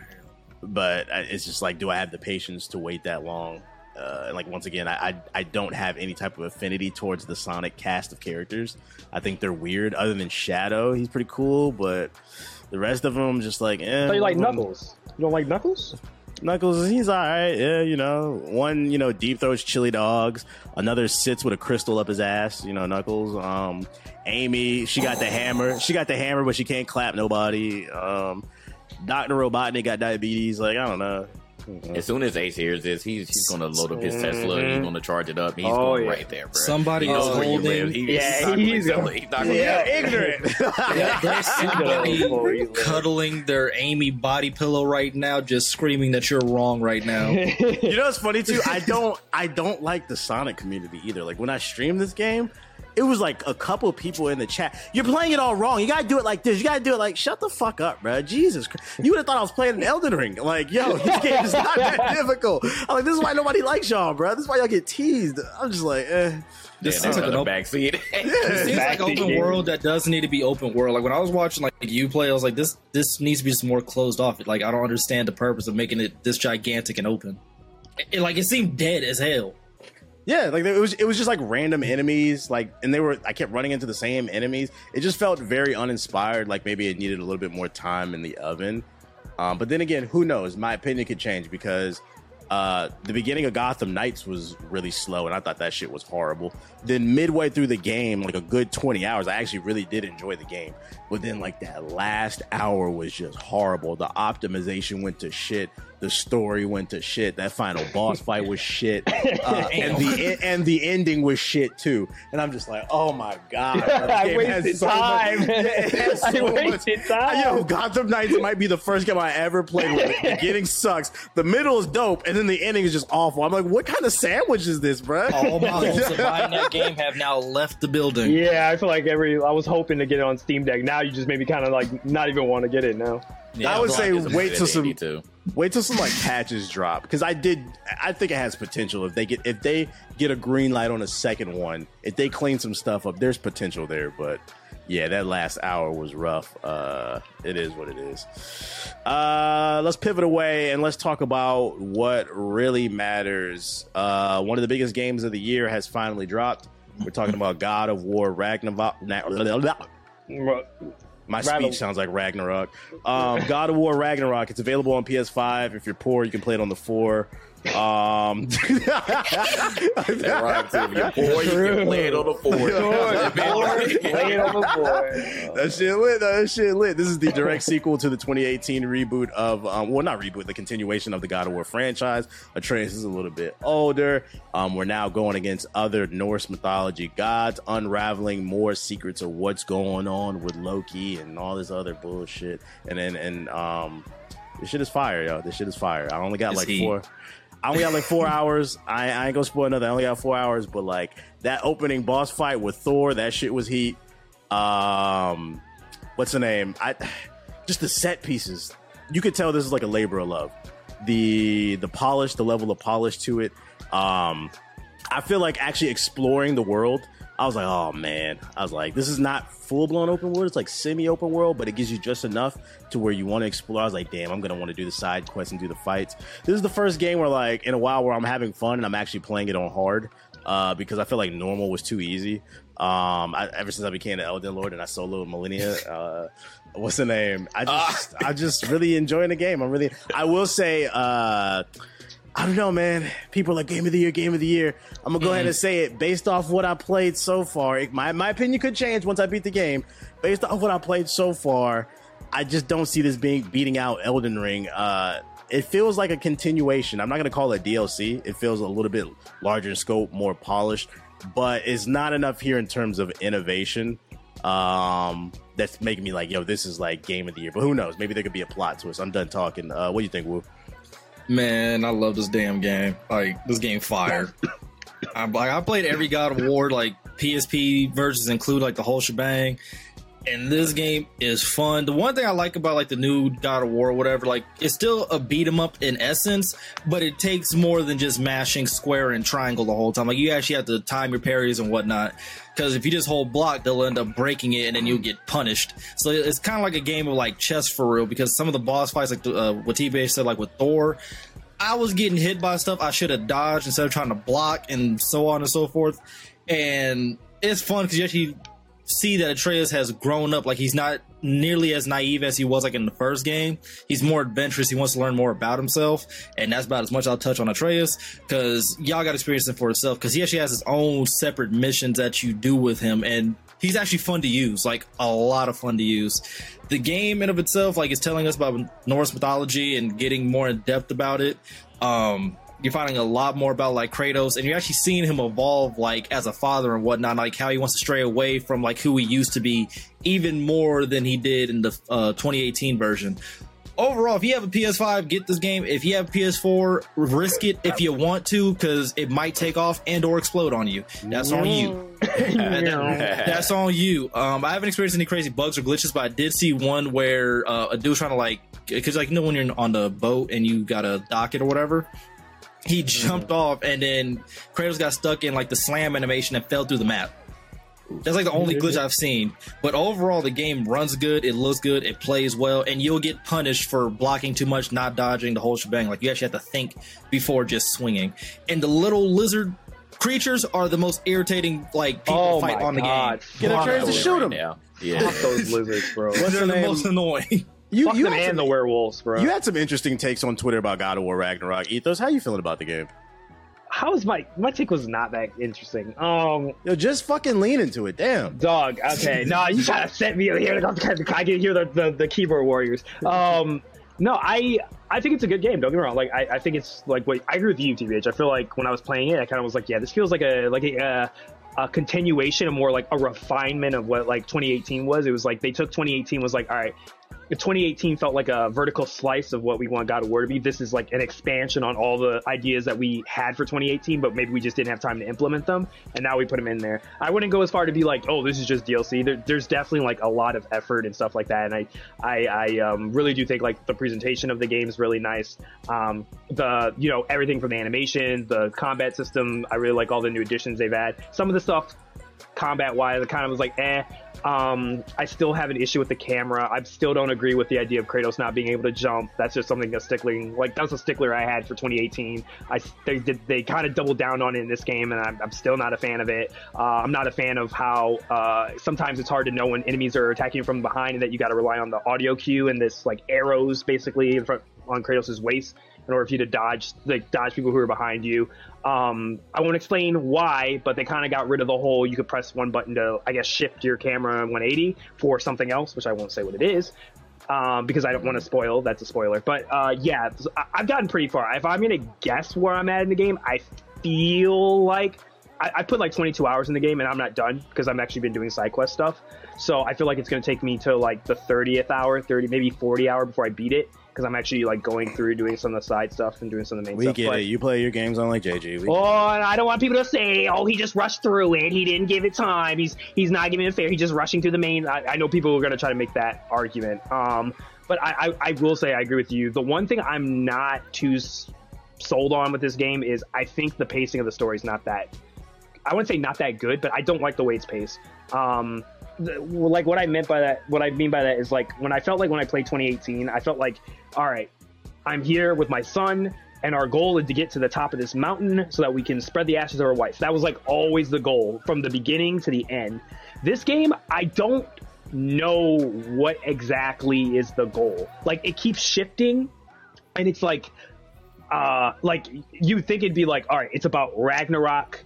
but it's just like, do I have the patience to wait that long? Uh, like once again, I, I I don't have any type of affinity towards the Sonic cast of characters. I think they're weird. Other than Shadow, he's pretty cool, but the rest of them just like. Eh,
So you like Knuckles? You don't like Knuckles?
Knuckles, he's all right. Yeah, you know, one you know deep throws chili dogs. Another sits with a crystal up his ass. You know, Knuckles. Um, Amy, she got the hammer. She got the hammer, but she can't clap nobody. Um, Doctor Robotnik got diabetes. Like I don't know.
As soon as Ace hears this, he's he's gonna load up his Tesla. And he's mm-hmm. gonna charge it up. He's
Oh,
going
yeah.
right there, bro.
Somebody
he knows
is
where you live. He,
Yeah, he's gonna-
He's not gonna
Yeah,
sell
ignorant.
Yeah, there's somebody cuddling their Amy body pillow right now, just screaming that you're wrong right now.
you know what's funny too? I don't I don't like the Sonic community either. Like when I stream this game, it was like a couple people in the chat. You're playing it all wrong. You gotta do it like this. You gotta do it like shut the fuck up, bro. Jesus Christ. You would have thought I was playing an Elden Ring. Like, yo, this game is not that difficult. I'm like, this is why nobody likes y'all, bro. This is why y'all get teased. I'm just like, eh.
This
Yeah,
seems like
that's
an
on the
open,
backseat.
it seems like open
game.
world that doesn't need to be open world. Like when I was watching like you play, I was like, this this needs to be just more closed off. Like I don't understand the purpose of making it this gigantic and open. It, like it seemed dead as hell.
Yeah, like it was it was just like random enemies, like and they were I kept running into the same enemies. It just felt very uninspired, like maybe it needed a little bit more time in the oven. Um, but then again, who knows? My opinion could change because uh, the beginning of Gotham Knights was really slow, and I thought that shit was horrible. Then midway through the game, like a good twenty hours, I actually really did enjoy the game. But then like that last hour was just horrible. The optimization went to shit. The story went to shit. That final boss fight was shit, uh, and the and the ending was shit too. And I'm just like, oh my god, this
I
game has
wasted
so much-
time.
Yeah, it has
I
so much-
wasted time.
Yo, Gotham Knights might be the first game I ever played where the beginning sucks, the middle is dope, and then the ending is just awful. I'm like, what kind of sandwich is this, bro?
All my hopes of buying that game have now left the building.
Yeah, I feel like every I was hoping to get it on Steam Deck. Now you just made me kind of like not even want to get it now.
Yeah,
I would say wait till some-
Indy, too.
Wait till some like patches drop because I did. I think it has potential if they get if they get a green light on a second one. If they clean some stuff up, there's potential there. But yeah, that last hour was rough. Uh, it is what it is. Uh, let's pivot away and let's talk about what really matters. Uh, one of the biggest games of the year has finally dropped. We're talking about God of War Ragnarok. My speech sounds like Ragnarok. Um, God of War Ragnarok. It's available on PS5. If you're poor, you can play it on the four. Um,
That rhymes too. If you're you can play it on the four.
Lay it on the board.
that shit lit. That shit lit. This is the direct sequel to the 2018 reboot of, um, well, not reboot, the continuation of the God of War franchise. Atreus is a little bit older. Um, we're now going against other Norse mythology gods, unraveling more secrets of what's going on with Loki and all this other bullshit. And then, and um, this shit is fire, yo. This shit is fire. I only got
It's
like
heat.
four. I only got like four hours. I, I ain't gonna spoil another. I only got four hours, but like that opening boss fight with Thor, that shit was heat. Um, what's the name? I just the set pieces. You could tell this is like a labor of love. The the polish, the level of polish to it. Um, I feel like actually exploring the world. I was like, oh man. I was like, this is not full blown open world. It's like semi open world, but it gives you just enough to where you want to explore. I was like, damn, I'm gonna want to do the side quests and do the fights. This is the first game where like in a while where I'm having fun and I'm actually playing it on hard. Uh, because I feel like normal was too easy. Um, I, ever since I became an Elden Lord and I soloed Malenia, uh, what's the name? I just, I just really enjoying the game. I'm really, I will say, uh, I don't know, man. People are like game of the year, game of the year. I'm gonna go ahead and say it based off what I played so far. It, my my opinion could change once I beat the game. Based off what I played so far, I just don't see this being beating out Elden Ring. Uh, it feels like a continuation. I'm not gonna call it DLC. It feels a little bit larger in scope, more polished, but it's not enough here in terms of innovation. Um, that's making me like, yo, this is like game of the year. But who knows? Maybe there could be a plot twist. I'm done talking. Uh, what do you think, Wu?
Man, I love this damn game. Like this game, fire. I, like, I played every God of War, like PSP versions include like the whole shebang. And this game is fun. The one thing I like about like the new God of War, or whatever, like it's still a beat 'em up in essence, but it takes more than just mashing square and triangle the whole time. Like you actually have to time your parries and whatnot. Because if you just hold block, they'll end up breaking it, and then you'll get punished. So it's kind of like a game of like chess for real. Because some of the boss fights, like uh, what TBH said, like with Thor, I was getting hit by stuff I should have dodged instead of trying to block and so on and so forth. And it's fun because you actually see that Atreus has grown up. Like he's not nearly as naive as he was like in the first game. He's more adventurous. He wants to learn more about himself, and that's about as much I'll touch on Atreus because y'all got experience him for himself. Because he actually has his own separate missions that you do with him, and he's actually fun to use. Like a lot of fun to use. The game in of itself, like, is telling us about Norse mythology and getting more in depth about it. Um, you're finding a lot more about like Kratos, and you're actually seeing him evolve like as a father and whatnot, like how he wants to stray away from like who he used to be, even more than he did in the uh, 2018 version. Overall, if you have a PS5, get this game. If you have PS4, risk it if you want to, because it might take off and or explode on you. That's on you. That's on you. Um, I haven't experienced any crazy bugs or glitches, but I did see one where uh, a dude was trying to like, because like you know when you're on the boat and you got a docket or whatever, he jumped off and then Kratos got stuck in like the slam animation and fell through the map. That's like the only glitch I've seen. But overall, the game runs good, it looks good, it plays well, and you'll get punished for blocking too much, not dodging the whole shebang. Like you actually have to think before just swinging. And the little lizard creatures are the most irritating like people
Oh
fight
my
on the
God.
game.
Get a chance to shoot him.
Yeah.
Fuck
Yeah.
those lizards, bro.
What's
They're
the
the
name?
most annoying.
You,
Fuck
you,
them and
some,
the werewolves, bro.
you had some interesting takes on Twitter about God of War Ragnarok. Ethos, how you feeling about the game?
How was my my take was not that interesting. Um,
Yo, just fucking lean into it. Damn.
dog. Okay, no, you trying to set me here. I can hear the, the the keyboard warriors. Um, no, I I think it's a good game. Don't get me wrong. Like I, I think it's like what I agree with you, TBH. I feel like when I was playing it, I kind of was like, yeah, this feels like a like a. Uh, a continuation, a more like a refinement of what like 2018 was. It was like they took 2018 was like, all right, 2018 felt like a vertical slice of what we want God of War to be. This is like an expansion on all the ideas that we had for 2018, but maybe we just didn't have time to implement them, and now we put them in there. I wouldn't go as far to be like, oh, this is just DLC. There, there's definitely like a lot of effort and stuff like that, and I, I, I um, really do think like the presentation of the game is really nice. Um, the you know everything from the animation, the combat system. I really like all the new additions they've had. Some of the stuff combat wise, I kind of was like, eh. Um, I still have an issue with the camera. I still don't agree with the idea of Kratos not being able to jump. That's just something that's stickling. Like that's a stickler I had for 2018. I they they kind of doubled down on it in this game, and I'm, I'm still not a fan of it. Uh, I'm not a fan of how uh, sometimes it's hard to know when enemies are attacking you from behind, and that you got to rely on the audio cue and this like arrows basically in front on Kratos' waist in order for you to dodge like dodge people who are behind you. Um, I won't explain why, but they kind of got rid of the whole you could press one button to I guess shift your camera 180 for something else, which I won't say what it is. Um, because I don't want to spoil. That's a spoiler. But uh, yeah, I've gotten pretty far. If I'm gonna guess where I'm at in the game, I feel like I, I put like 22 hours in the game, and I'm not done because I've actually been doing side quest stuff. So I feel like it's gonna take me to like the 30th hour, 30 maybe 40 hour before I beat it because I'm actually like going through doing some of the side stuff and doing some of the main
We
stuff.
get
But-
it. You play your games on like JG. We
Oh, and I don't want people to say, "Oh, he just rushed through it. He didn't give it time. He's he's not giving it fair. He's just rushing through the main." I, I know people are going to try to make that argument. Um, but I, I I will say I agree with you. The one thing I'm not too sold on with this game is I think the pacing of the story is not that. I wouldn't say not that good, but I don't like the way it's paced. Um, like what I meant by that, what I mean by that is like when I felt like when I played 2018, I felt like, all right, I'm here with my son, and our goal is to get to the top of this mountain so that we can spread the ashes of our wife. That was like always the goal from the beginning to the end. This game, I don't know what exactly is the goal. Like it keeps shifting, and it's like, uh, like you think it'd be like, all right, it's about Ragnarok.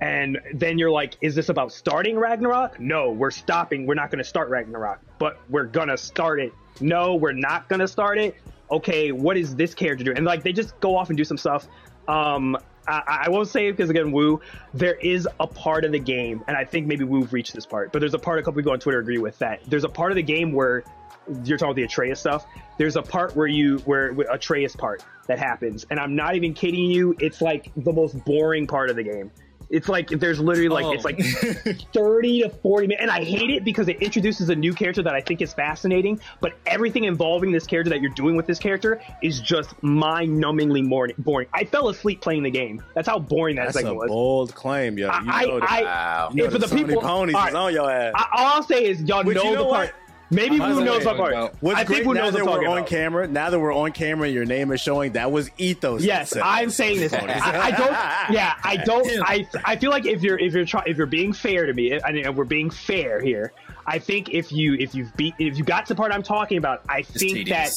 And then you're like, is this about starting Ragnarok? No, we're stopping. We're not going to start Ragnarok, but we're going to start it. No, we're not to start it. Okay, what is this character doing? And like, they just go off and do some stuff. Um, I, I won't say it because again, Woo, there is a part of the game, and I think maybe Woo've reached this part, but there's a part a couple people on Twitter agree with that. There's a part of the game where you're talking about the Atreus stuff. There's a part where you where Atreus part that happens, and I'm not even kidding you. It's like the most boring part of the game. It's like there's literally like
Oh.
it's like 30 to 40 minutes, and I hate it because it introduces a new character that I think is fascinating. But everything involving this character that you're doing with this character is just mind-numbingly boring. boring. I fell asleep playing the game. That's how boring that
That's a
segment was.
bold claim, yo. You
I,
know
I,
Wow.
you know
for
the
the people-
ponies
all
is
right.
on your ass.
I, all I'll say is y'all
But
know,
you know
the
what?
Part. Maybe
By the
Blue knows what I'm talking
about-
about.
What's
I think Blue
now
knows
that
what I'm
we're on
about.
camera, now that we're on camera, your name is showing. That was Ethos.
Yes, I'm saying this. I, I don't. Yeah, I don't. I I feel like if you're if you're try, if you're being fair to me, and and we're being fair here, I think if you if you've beat if you got to the part I'm talking about, I think that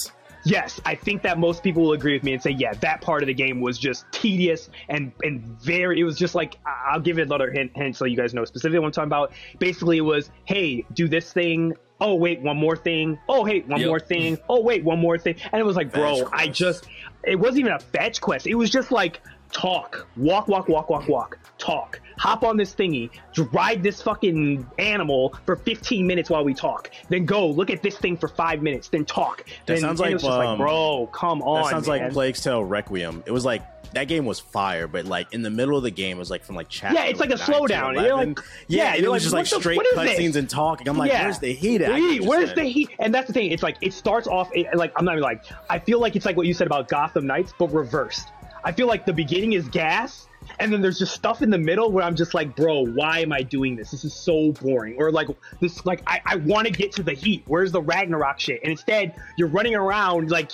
yes, I think that most people will agree with me and say, yeah, that part of the game was just tedious and and very. It was just like I- I'll give it another hint, hint so you guys know specifically what I'm talking about. Basically, it was hey, do this thing. Oh wait, one more thing. Oh hey, one
Yep.
more thing. Oh wait, one more thing. And it was like, bro,
Fetch
I just it wasn't even a fetch quest. It was just like talk, walk, walk, walk, walk, walk, talk. Hop on this thingy, ride this fucking animal for 15 minutes while we talk. Then go look at this thing for five minutes. Then talk.
That
then,
sounds like,
was like,
um,
bro, come on.
That sounds
man.
like Plague's Tale Requiem. It was like that game was fire, but like in the middle of the game it was like from like chapter.
Yeah, it's like a slowdown. You're like-
yeah,
yeah,
it was
like,
just like
the-
straight cutscenes and talking. I'm like,
Yeah.
where's the heat at?
Wait, where's the heat? And that's the thing. It's like it starts off it, like I'm not even like I feel like it's like what you said about Gotham Knights, but reversed. I feel like the beginning is gas, and then there's just stuff in the middle where I'm just like, bro, why am I doing this? This is so boring. Or like this, like I, I want to get to the heat. Where's the Ragnarok shit? And instead, you're running around like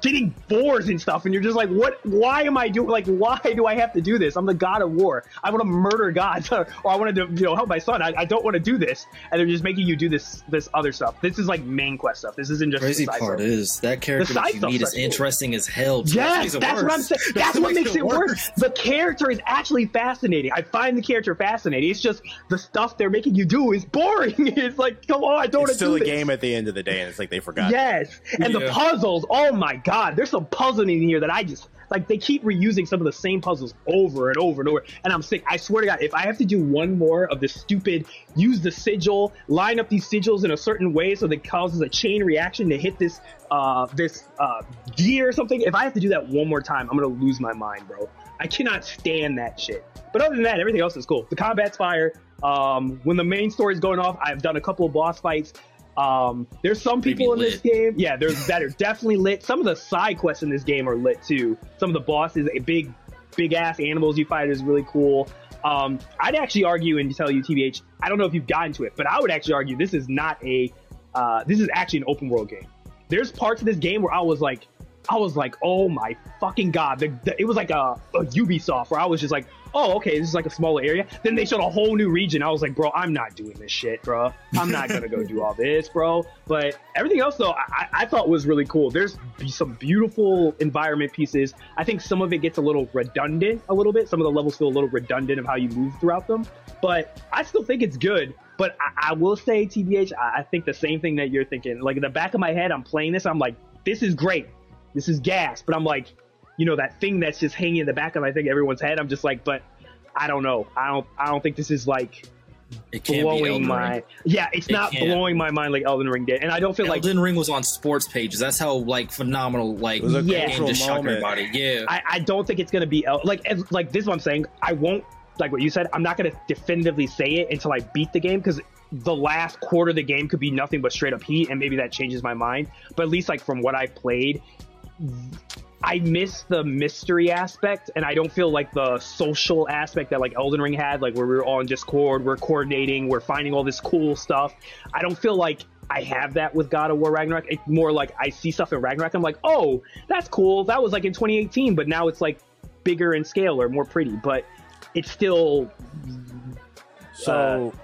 getting boars and stuff, and you're just like, what? Why am I doing? Like, why do I have to do this? I'm the god of war. I want to murder gods, or I want to, you know, help my son. I, I don't want to do this, and they're just making you do this, this other stuff. This is like main quest stuff. This isn't just
Crazy part
stuff.
is that character that you meet is
cool.
interesting as hell.
Yes, that's what I'm saying. That's what makes it worse.
worse.
The character is actually fascinating. I find the character fascinating. It's just the stuff they're making you do is boring. It's like, come on, I don't want
It's
to
still
do
a
this.
game at the end of the day, and it's like they forgot.
Yes, and the puzzles. Oh my god, there's some puzzling in here that I just like. They keep reusing some of the same puzzles over and over and over, and I'm sick. I swear to God, if I have to do one more of this stupid, use the sigil, line up these sigils in a certain way so that it causes a chain reaction to hit this uh this uh gear or something. If I have to do that one more time, I'm gonna lose my mind, bro. I cannot stand that shit. But other than that, everything else is cool. The combat's fire. Um, when the main story's going off, I've done a couple of boss fights. Um, there's some people in this game, yeah, there's that are definitely lit. Some of the side quests in this game are lit too. Some of the bosses, a big, big ass animals you fight is really cool. Um, I'd actually argue and tell you, TBH, I don't know if you've gotten to it, but I would actually argue this is not a, uh, this is actually an open world game. There's parts of this game where I was like, I was like, oh my fucking god! The, the, it was like a, a Ubisoft where I was just like, oh okay, this is like a smaller area. Then they showed a whole new region. I was like, bro, I'm not doing this shit, bro. I'm not gonna go do all this, bro. But everything else though, I, I thought was really cool. There's some beautiful environment pieces. I think some of it gets a little redundant, a little bit. Some of the levels feel a little redundant of how you move throughout them. But I still think it's good. But I, I will say, TBH, I, I think the same thing that you're thinking. Like in the back of my head, I'm playing this. I'm like, this is great this is gas. But I'm like, you know, that thing that's just hanging in the back of I think everyone's head. I'm just like, but I don't know. I don't. I don't think this is like
It can't
blowing
Elden
my.
Ring.
Yeah, it's
It
not
can't.
blowing my mind like Elden Ring did, and I don't feel like.
Elden Ring was on sports pages. That's how like phenomenal like
It was a
Yeah.
game just shocked everybody. Yeah.
I, I don't think it's gonna be El- like as- like this. Is what I'm saying. I won't like what you said. I'm not gonna definitively say it until I beat the game because the last quarter of the game could be nothing but straight up heat, and maybe that changes my mind. But at least like from what I played, I miss the mystery aspect, and I don't feel like the social aspect that like Elden Ring had, like where we were all in Discord, we're coordinating, we're finding all this cool stuff. I don't feel like I have that with God of War Ragnarok. It's more like I see stuff in Ragnarok, I'm like, oh, that's cool. That was like in 2018, but now it's like bigger in scale or more pretty, but it's still,
So uh,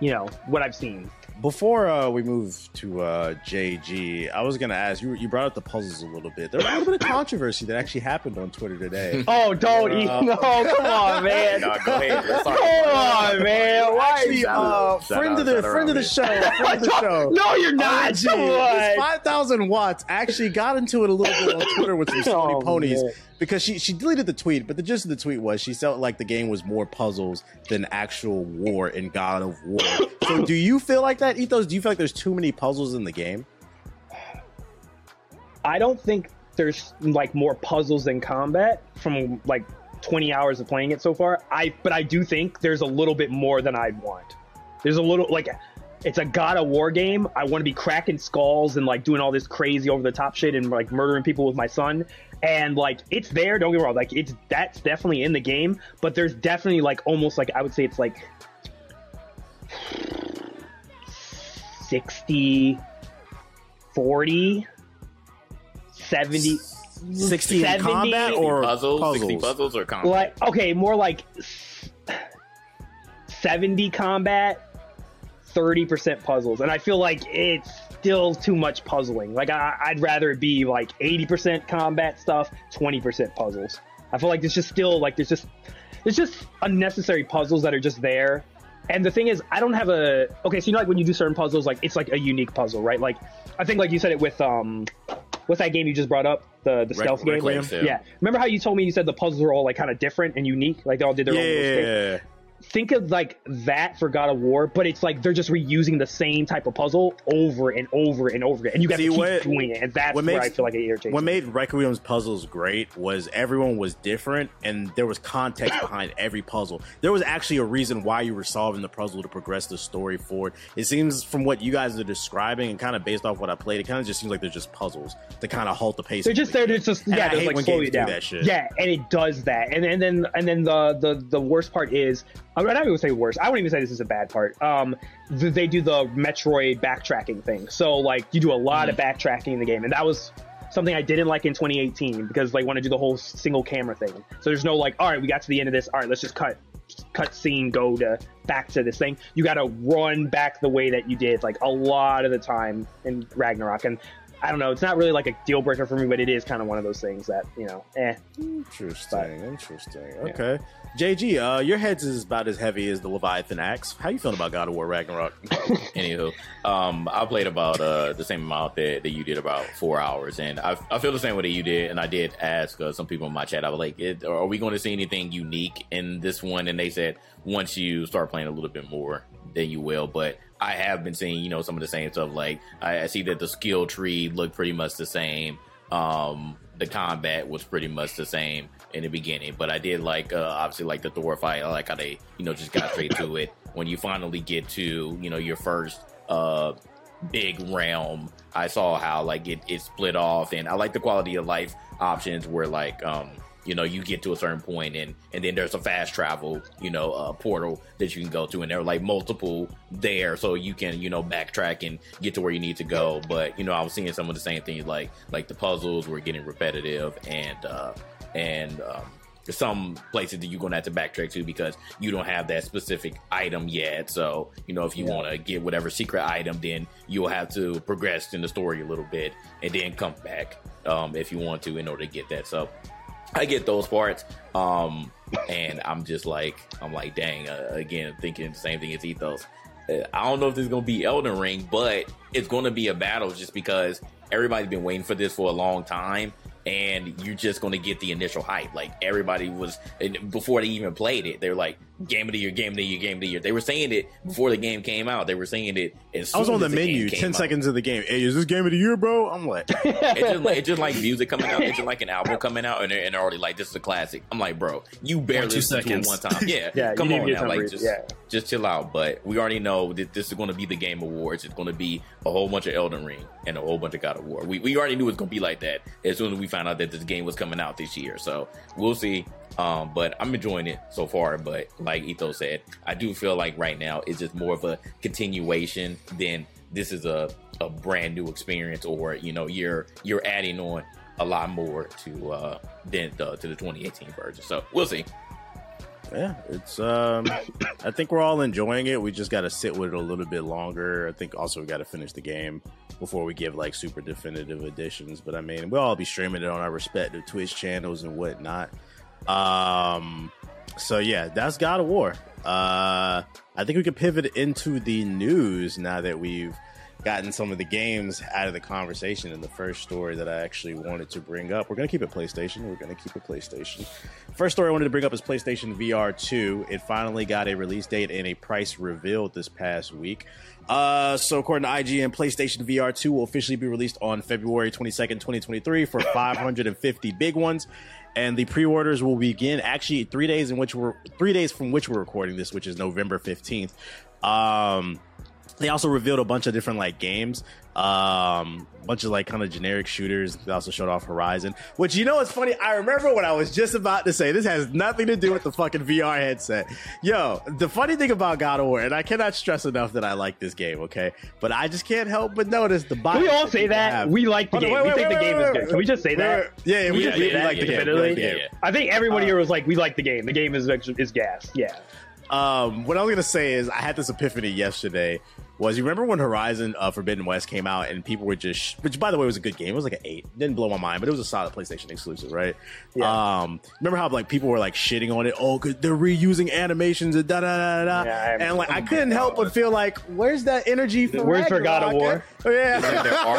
you know, what I've seen.
Before uh, we move to uh, JG, I was gonna ask you. You brought up the puzzles a little bit. There was a little bit of controversy that actually happened on Twitter today.
Oh, don't eat.
Uh,
No, come on, man.
No, go ahead.
Come on, man. Why?
Actually, uh, friend
out,
of the friend of the show, friend of the show.
No, you're not.
OG,
Come on.
5,000 watts actually got into it a little bit on Twitter with some Sony
Oh,
ponies
man.
Because she, she deleted the tweet, but the gist of the tweet was she felt like the game was more puzzles than actual war in God of War. so do you feel like that, Ethos? Do you feel like there's too many puzzles in the game?
I don't think there's like more puzzles than combat from like 20 hours of playing it so far. I but I do think there's a little bit more than I'd want. There's a little like it's a God of War game. I want to be cracking skulls and like doing all this crazy over the top shit and like murdering people with my son. And like it's there, don't get me wrong, like it's that's definitely in the game, but there's definitely like almost like I would say it's like 60 40 70
60 in
70
combat or
puzzles,
puzzles?
60 puzzles or combat?
like okay more like 70 combat 30% puzzles and i feel like it's still too much puzzling. Like I, i'd rather it be like 80% combat stuff 20% puzzles. I feel like there's just still like there's just there's just unnecessary puzzles that are just there. And the thing is i don't have a okay so you know like when you do certain puzzles like it's like a unique puzzle right? Like i think like you said it with um what's that game you just brought up? The the
Re-
stealth game
yeah.
yeah. Remember how you told me you said the puzzles are all like kind of different and unique? Like they all did their own little?
Yeah.
Think of like that for God of War, but it's like they're just reusing the same type of puzzle over and over and over again, and you got to keep
what-
doing it, and that's
what
where
makes-
I feel like it irritates.
What made Requiem's puzzles great was everyone was different and there was context behind every puzzle. There was actually a reason why you were solving the puzzle to progress the story forward. It seems from what you guys are describing and kind of based off what I played, it kind of just seems like they're just puzzles to kind of halt the pace.
They're just
the
there to just yeah, just like slow you
do
down.
that shit.
Yeah, and it does that, and, and then and then the the the worst part is I'm not even say worse. I wouldn't even say this is a bad part. Um, th- they do the Metroid backtracking thing. So like you do a lot of
Mm-hmm.
backtracking in the game, and that was something I didn't like in 2018 because they want to do the whole single camera thing. So there's no like, all right, we got to the end of this. All right, let's just cut cut scene, go to back to this thing. You got to run back the way that you did like a lot of the time in Ragnarok, and I don't know. It's not really like a deal breaker for me, but it is kind of one of those things that you know, eh.
Interesting, interesting. Okay. JG, uh, your head's is about as heavy as the Leviathan axe. How you feeling about God of War Ragnarok?
Anywho, um, I played about uh, the same amount that, that you did, about four hours, and I, I feel the same way that you did. And I did ask uh, some people in my chat, I was like, it, "Are we going to see anything unique in this one?" And they said, "Once you start playing a little bit more, then you will." But I have been seeing, you know, some of the same stuff. Like I, I see that the skill tree looked pretty much the same. Um, the combat was pretty much the same in the beginning, but I did like uh, obviously like the Thor fight. I like how they you know just got straight to it. When you finally get to you know your first uh big realm, I saw how like it, it split off, and I like the quality of life options where like um you know you get to a certain point and and then there's a fast travel you know uh, portal that you can go to and there are like multiple there so you can you know backtrack and get to where you need to go but you know i was seeing some of the same things like like the puzzles were getting repetitive and uh and um some places that you're gonna have to backtrack to because you don't have that specific item yet. So, you know, if you want to get whatever secret item, then you'll have to progress in the story a little bit and then come back um, if you want to in order to get that. So, I get those parts. Um, and I'm just like, I'm like, dang, uh, again, thinking the same thing as Ethos. Uh, I don't know if this is going to be Elden Ring, but it's going to be a battle just because everybody's been waiting for this for a long time. And you're just going to get the initial hype. Like everybody was and before they even played it. They're like, "Game of the year, game of the year, game of the year." They were saying it before the game came out. They were saying it as
I was
soon
on the
as game
menu, ten
out.
seconds of the game. Hey, is this game of the year, bro? I'm like,
It's just, like, it's just like music coming out. It's just like an album coming out, and they're, and they're already like, "This is a classic." I'm like, "Bro, you barely
two
listened to it
seconds.
one time." Yeah,
Yeah,
come on
to
now, like just
yeah.
just chill out. But we already know that this is going to be the Game Awards. It's going to be a whole bunch of Elden Ring and a whole bunch of God of War. We we already knew it was going to be like that as soon as we found out that this game was coming out this year. So we'll see. Um, but I'm enjoying it so far. But like Ethos said, I do feel like right now it's just more of a continuation than this is a, a brand new experience or you know you're you're adding on a lot more to uh than the, to the 2018 version. So we'll see.
Yeah, it's. um I think we're all enjoying it. We just got to sit with it a little bit longer. I think also we got to finish the game before we give like super definitive additions. But I mean, we'll all be streaming it on our respective Twitch channels and whatnot. Um, so yeah, that's God of War. Uh, I think we can pivot into the news now that we've gotten some of the games out of the conversation in the first story that I actually wanted to bring up. We're going to keep it PlayStation. We're going to keep it PlayStation. First story I wanted to bring up is PlayStation VR 2. It finally got a release date and a price revealed this past week. Uh, so according to IGN, PlayStation VR 2 will officially be released on February 22nd, 2023 for 550 big ones. And the pre-orders will begin actually three days in which we're three days from which we're recording this, which is November 15th. Um, they also revealed a bunch of different like games um a bunch of like kind of generic shooters they also showed off horizon which you know what's funny i remember what i was just about to say this has nothing to do with the fucking vr headset yo the funny thing about god of war and i cannot stress enough that i like this game okay but i just can't help but notice the
Can we all say that? We like the
on,
game.
wait,
we think
wait,
the game
wait,
is good. Can we just say that?
yeah, yeah we,
we just
we,
say that
like the game. Like the game.
Yeah,
I think everybody
Uh,
here was like, we like the game. The game is is gas. Yeah.
Um, what I was gonna say is I had this epiphany yesterday. Was you remember when Horizon uh, Forbidden West came out and people were just, sh- which by the way was a good game. It was like an eight. Didn't blow my mind, but it was a solid PlayStation exclusive, right?
Yeah.
Um, remember how like people were like shitting on it? Oh, cause they're reusing animations and da da da da.
Yeah, I
And like I couldn't help but feel like, where's that energy for
Where's for God of War?
Oh, yeah.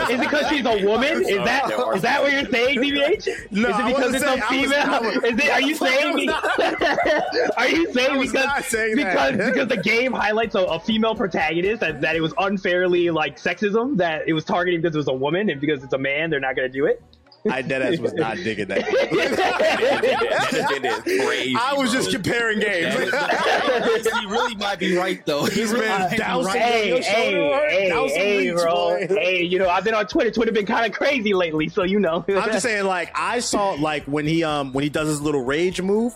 Is it because she's a woman? Is
There
that
are
is that what you're saying, TBH?
No,
is it because it's
saying-
a
I was-
female?
Was-
is it? Are you saying?
not-
are you saying because
saying
because because the game highlights a, a female protagonist that, that it was unfairly like sexism that it was targeting because it was a woman and because it's a man they're not going to do it?
I deadass was not digging that.
It is crazy,
I was
bro.
just comparing games.
he really might be right though. He
This
really
man dousing
right.
hey, hey,
shoulder
hey,
That was some
hey,
reach,
bro.
boy.
Hey, you know, I've been on Twitter. Twitter been kind of crazy lately, so you know.
I'm just saying, like I saw, like when he um when he does his little rage move,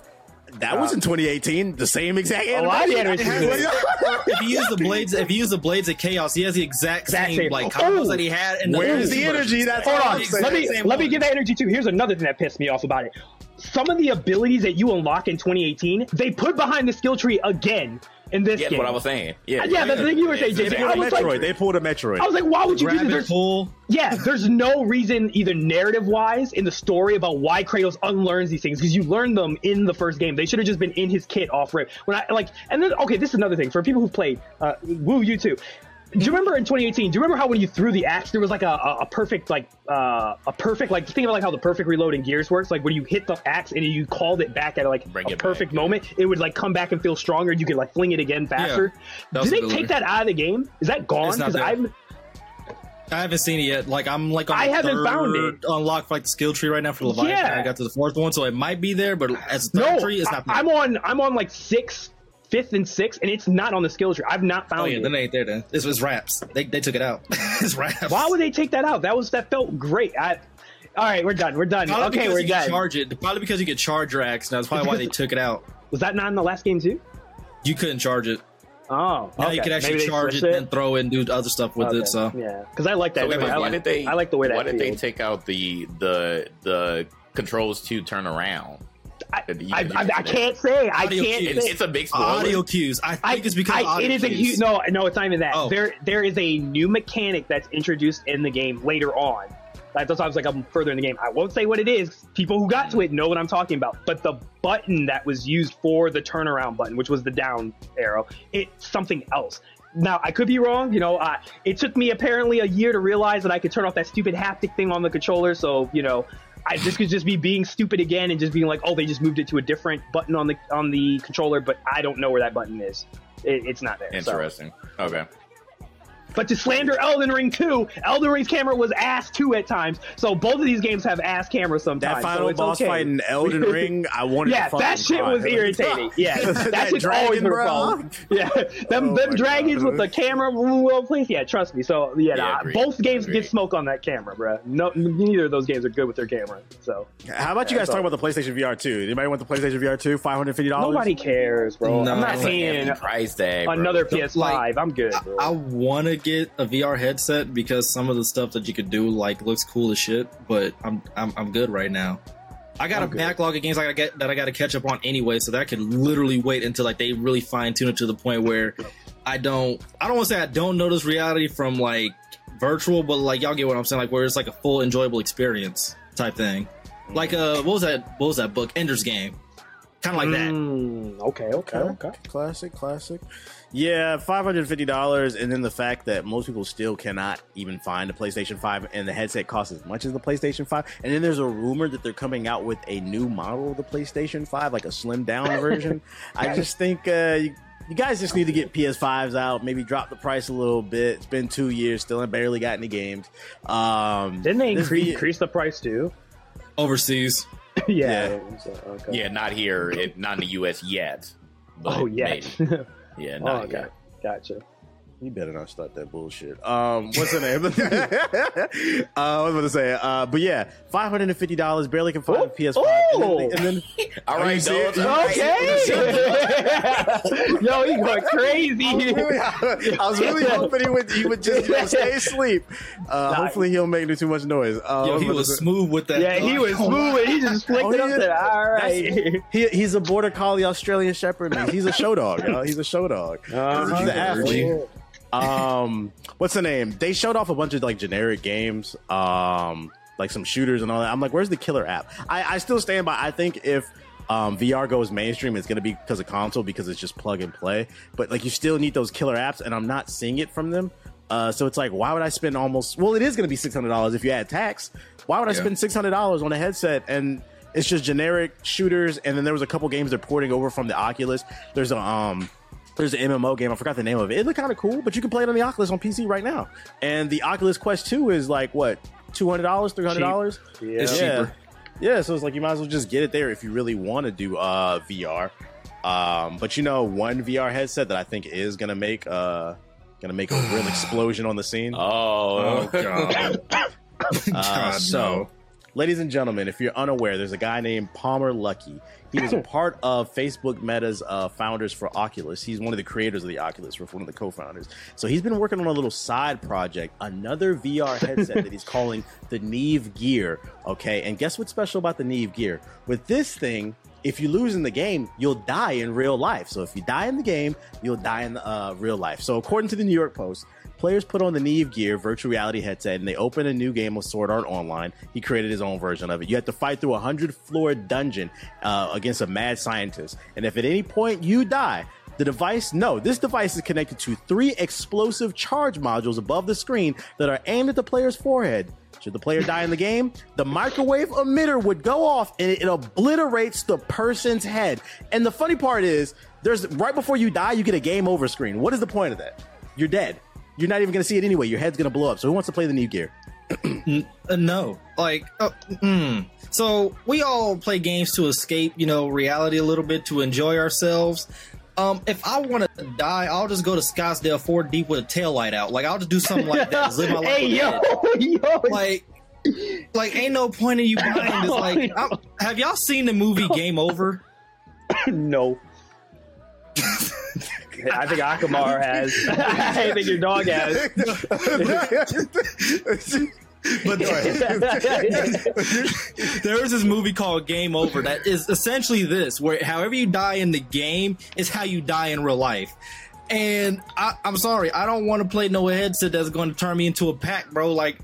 that was in 2018, the same exact
A lot of
animation.
animation.
if he used the blades, if he used the blades of chaos, he has the exact
Exact
same
same.
like
Oh.
combos that he had. In the
Where's the
version.
energy? That's
Hold
all
on,
I'm
let me
Same
let me
one.
give that energy too. Here's another thing that pissed me off about it. Some of the abilities that you unlock in 2018, they put behind the skill tree again in this
Yeah,
game.
what I was saying. Yeah,
Yeah, that's the thing you were saying,
It's-
JP.
They
I
pulled a
was like-
Metroid. they pulled a Metroid.
I was like, why would you do
Grab
this?
and
There's,
pull.
yeah, there's no reason, either narrative wise, in the story about why Kratos unlearns these things because you learned them in the first game. They should have just been in his kit off rip. When I like, and then okay, this is another thing for people who've played. Uh, woo, you too. Do you remember in 2018? Do you remember how when you threw the axe, there was like a, a, a perfect like uh, a perfect like think about like how the perfect reload in Gears works. Like when you hit the axe and you called it back at like
Bring
a perfect
back,
moment, it would like come back and feel stronger. You could like fling it again faster.
that was
Did they take
one.
that out of the game? Is that gone? Because. I'm
I haven't seen it yet. Like I'm like on
I haven't
third
found it.
unlock for like the skill tree right now for Leviathan.
Yeah.
I got to the fourth one, so it might be there, but as a third
no.
tree, it's not.
I, am on I'm on like six, fifth and sixth, and it's not on the skill tree. I've not oh, found
oh yeah,
it.
then it ain't there. Then this was raps. They they took it out. it's raps.
Why would they take that out? That was that felt great. I, all right, we're done. We're done.
Probably
okay, we're done.
charge it. Probably because you could charge your axe. That's probably why they took it out.
Was that not in the last game too?
You couldn't charge it.
Oh,
Now
okay.
you can actually charge it,
switched
and throw it and do other stuff with
Okay,
it. So
yeah, because I like that.
So wait,
anyway.
wait,
I,
why
like,
did they?
I like the way that
Why did they take out the the the controls to turn around?
I, I, I, I can't say. I
Audio
can't
cues.
say.
It's a big spoiler.
audio cues. I
I,
think it's because
I,
of audio
it is a huge no, no, it's not even that.
Oh.
There, there is a new mechanic that's introduced in the game later on. Like, That's why I was like, I'm further in the game. I won't say what it is. People who got to it know what I'm talking about. But the button that was used for the turnaround button, which was the down arrow, it's something else. Now I could be wrong. You know, uh, it took me apparently a year to realize that I could turn off that stupid haptic thing on the controller. So you know, I this could just be being stupid again and just being like, oh, they just moved it to a different button on the on the controller, but I don't know where that button is. It, it's not there. so.
Interesting. Okay.
But to slander Elden Ring 2, Elden Ring's camera was ass too at times. So both of these games have ass cameras sometimes.
that
so
final
it's
boss
okay.
fight in Elden Ring, I wanted
Yeah,
to fucking
that shit
cry.
was irritating. Yeah, that,
That
shit's
dragon,
always been a problem. Yeah, them,
Oh
them dragons
God.
with the camera well please. Yeah, trust me. So yeah,
Yeah,
nah, both games get smoke on that camera, bro. No, neither of those games are good with their camera. So
How about you guys
that's
talk about the PlayStation VR 2? Anybody want the PlayStation VR 2? $550?
nobody cares, bro.
No.
I'm not
That's
That's
paying
price tag.
another PS5.
Like,
I'm good, bro.
I want to get a VR headset because some of the stuff that you could do like looks cool as shit. But I'm I'm, I'm good right now. I got
I'm
a
good.
backlog of games I gotta get that I got to catch up on anyway, so that I could literally wait until like they really fine tune it to the point where I don't I don't want to say I don't notice reality from like virtual, but like y'all get what I'm saying, like where it's like a full enjoyable experience type thing. Like uh, what was that? What was that book? Ender's Game, kind of like that.
Mm, okay, okay, okay.
Classic, classic. Yeah, five hundred fifty dollars, and then the fact that most people still cannot even find a PlayStation Five, and the headset costs as much as the PlayStation Five. And then there's a rumor that they're coming out with a new model of the PlayStation Five, like a slimmed down version. I just think uh, you, you guys just need to get PS5s out, maybe drop the price a little bit. It's been two years, still ain't barely got any games. Um,
Didn't they increase,
V-
increase the price too?
Overseas,
yeah. so, okay.
Yeah, not here, it, not in the U.S. yet. but
Oh, yeah.
Yeah,
oh,
not
okay. Gotcha.
You better not start that bullshit. Um, what's the name? uh, I was about to say, uh, but yeah, five hundred and fifty dollars. Barely can find a PS5. And then, and then
All
Oh,
right,
you see it?
Dose, all right.
Okay. Yo, he going crazy.
I was really, I was really hoping he would he would just you know, stay asleep. Uh,
Nah.
hopefully, he don't make too much noise. Uh,
Yo, he
about
was smooth with that.
Yeah, he was
Oh, wow.
smooth. He just flicked
Oh,
it up
yeah.
there. All right.
He, he's a border collie Australian Shepherd. Man. He's a show dog. Yo. He's a show dog.
Uh-huh.
He's an athlete. Um what's the name? They showed off a bunch of like generic games um like some shooters and all that. I'm like where's the killer app? I i still stand by i think if um vr goes mainstream it's going to be because of console because it's just plug and play. But like you still need those killer apps and i'm not seeing it from them. Uh so it's like why would i spend almost well it is going to be $600 if you add tax. Why would i
Yeah.
spend $600 on a headset and it's just generic shooters? And then there was a couple games they're porting over from the oculus. There's a um there's an MMO game. I forgot the name of it. It looked kind of cool, but you can play it on the Oculus on PC right now. And the Oculus Quest 2 is like what, two hundred dollars, three hundred dollars?
Yeah.
It's
Yeah.
cheaper.
Yeah, so it's like you might as well just get it there if you really want to do uh VR. Um, but you know, one VR headset that I think is gonna make uh gonna make a real explosion on the scene.
Oh,
Oh god.
Uh,
God,
so,
no.
ladies and gentlemen, if you're unaware, there's a guy named Palmer Luckey. He was a part of Facebook Meta's uh, founders for Oculus. He's one of the creators of the Oculus, one of the co-founders. So he's been working on a little side project, another VR headset that he's calling the NerveGear. Okay, and guess what's special about the NerveGear? With this thing, if you lose in the game, you'll die in real life. So if you die in the game, you'll die in uh, real life. So according to the New York Post, players put on the NerveGear virtual reality headset and they open a new game of Sword Art Online. He created his own version of it. You have to fight through a hundred floor dungeon uh, against a mad scientist, and if at any point you die. The device, no, this device is connected to three explosive charge modules above the screen that are aimed at the player's forehead. Should the player die in the game, the microwave emitter would go off and it obliterates the person's head. And the funny part is, there's right before you die, you get a game over screen. What is the point of that? You're dead. You're not even going to see it anyway. Your head's going to blow up. So who wants to play the new gear?
No, like, uh, mm. so we all play games to escape, you know, reality a little bit to enjoy ourselves. Um, if I want to die, I'll just go to Scottsdale four deep with a tail light out. Like, I'll just do something like that. Just live my life.
hey, yo, yo.
like, like, ain't no point in you buying this. Like, I'm, have y'all seen the movie Game Over?
no. I think Akamar has. I think your dog has.
but
there was this movie called Game Over that is essentially this, where however you die in the game is how you die in real life. And I, I'm sorry, I don't want to play no headset that's going to turn me into a pack, bro. Like,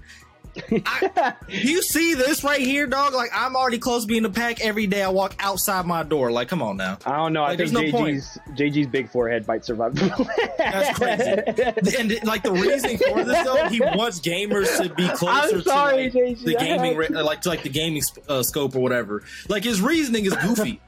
I, you see this right here, dog? Like, I'm already close to being a pack every day. I walk outside my door. Like, come on now,
I don't know. I think
there's no point.
JG's JG's big forehead might survive.
that's crazy. and like the reason for this though, he wants gamers to be closer
I'm sorry,
to like,
JG.
the gaming, ra- like to like the gaming sp- uh, scope or whatever. Like his reasoning is goofy.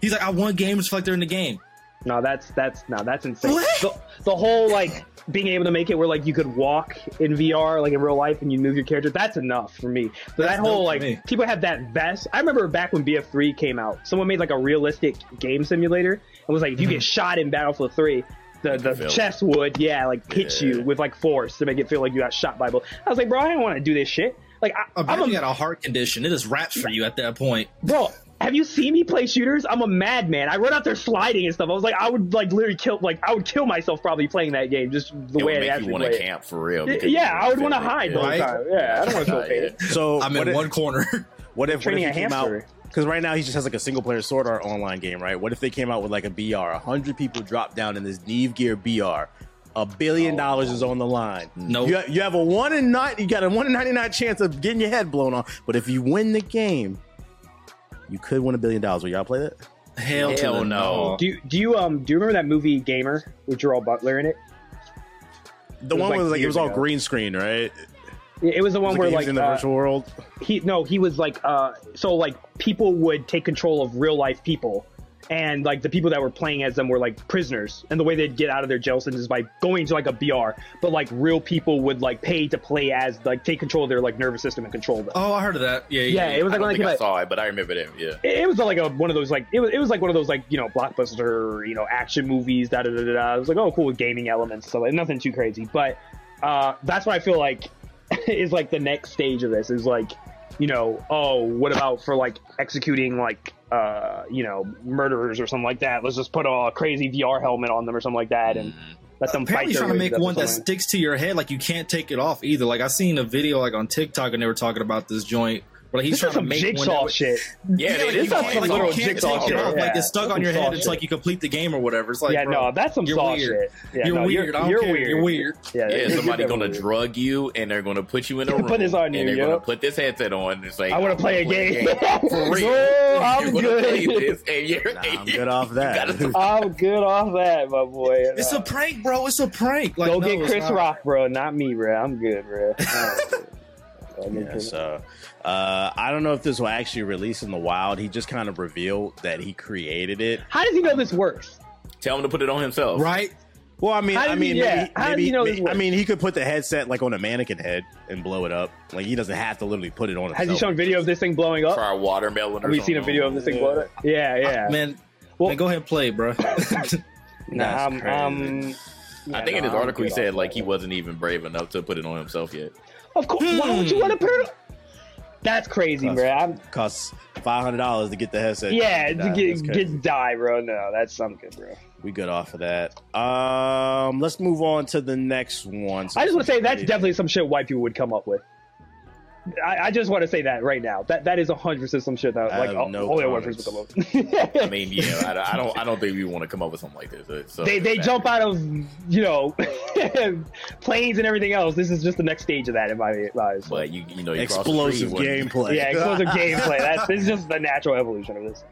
He's like, I want gamers to feel like they're in the game.
No, that's that's no, that's insane. The, the whole like being able to make it where like you could walk in VR like in real life and you move your character. That's enough for me. But
That's
that whole like
me.
people have that vest. I remember back when BF3 came out, someone made like a realistic game simulator and was like, if you
Mm-hmm.
get shot in Battlefield 3. The, the chest would yeah like hit
Yeah.
you with like force to make it feel like you got shot by a bullet. I was like bro I didn't want to do this shit like I, I'm
you
a,
got a heart condition. It is raps for you at that point.
bro have you seen me play shooters i'm a madman i run out there sliding and stuff i was like i would like literally kill like i would kill myself probably playing that game just the
it
way
would
i
make you
actually
want to camp for real. Because
yeah i would want to hide the whole
Right?
time yeah i don't want to feel pain
so
I'm in
if,
one corner.
what if, what if he
a
came
hamster.
out? Because right now he just has like a single player Sword Art Online game, right? What if they came out with like a BR? A hundred people drop down in this NerveGear BR. A billion oh. dollars is on the line.
Nope.
You, you have a one in nine. You got a one in ninety nine chance of getting your head blown off. But if you win the game, you could win a billion dollars. Will y'all play that?
Hell,
Hell no.
do you, do you um do you remember that movie gamer with Gerald Butler in it
The
was
one
like
was like it
years
was all
ago.
green screen, right?
it it was the one
was
where like
in the
uh,
virtual world.
he no he was like uh so like people would take control of real life people and like the people that were playing as them were like prisoners, and the way they'd get out of their jail sentence is by going to like a BR, but like real people would like pay to play as like take control of their like nervous system and control them.
Oh, I heard of that. Yeah,
yeah,
yeah.
it was
I
like
don't
when
think I saw it, but I remember them. Yeah.
it, it was like a one of those like it was it was like one of those like you know blockbuster you know action movies da da da da. da. It was like oh cool with gaming elements so like nothing too crazy but uh that's what I feel like is like the next stage of this is like you know oh what about for like executing like uh you know murderers or something like that let's just put a crazy VR helmet on them or something like that and let them
Apparently,
fight
trying to make one that sticks to your head, like you can't take it off either. Like I seen a video like on TikTok, and they were talking about this joint. Where like, he's
This is
trying to
some
make
jigsaw
that,
shit.
Yeah,
Yeah,
they
like,
did
you
call
can't, like,
literal jigsaw
take
shit,
off. Like it's stuck on your head
saw
until like you complete the game or whatever. It's like,
yeah,
bro,
no, that's some
you're
saw
weird.
shit. Yeah,
you're
no,
weird.
You're,
I don't
you're
care.
weird.
You're weird.
Yeah,
Yeah,
you're-
somebody
you're
gonna
weird.
drug you, and they're gonna put you in a room,
Put this on you,
and they're
yep.
gonna put this headset on. It's like
I want to play a game.
for real.
No, I'm
gonna play
good.
this, and you're,
Nah,
and
I'm good off that.
I'm good off that, my boy.
It's a prank, bro. It's a prank.
Go get Chris. Rock, bro. Not me, bro. I'm good, bro.
Yeah, so uh, I don't know if this will actually release in the wild. He just kind of revealed that he created it.
How does he know this works?
Tell him to put it on himself.
Right?
Well, I mean, I
does he-
mean,
yeah,
maybe, maybe,
he know
maybe- I mean, he could put the headset like on a mannequin head and blow it up. Like he doesn't have to literally put it on.
Has he
himself.
shown video of this thing blowing up?
Try a watermelon.
Have we seen a video of this thing blowing up? Yeah, yeah.
Man,
Well-
man, go ahead and play, bro.
nah,
That's
I'm,
crazy.
um,
I
yeah,
think in
no,
his article he said like he wasn't even brave enough to put it on himself yet.
Of course. Why would you want to put it? That's crazy, bro. I'm,
Costs five hundred dollars to get the headset.
yeah, to get get die, bro. No, that's something, bro.
we good off of that. Um, let's move on to the next one.
I just want to say that's definitely some shit white people would come up with. I, I just want to say that right now. That that is hundred percent some shit that
I
like
have
all,
no
all the white people
comments.
would come up.
I mean, yeah, I, don't- I don't, I don't think we want to come up with something like this. uh, So
they they
that-
jump out of you know planes and everything else. This is just the next stage of that in my eyes.
but you, you know, you
explosive gameplay.
yeah, explosive gameplay. That's this is just the natural evolution of this.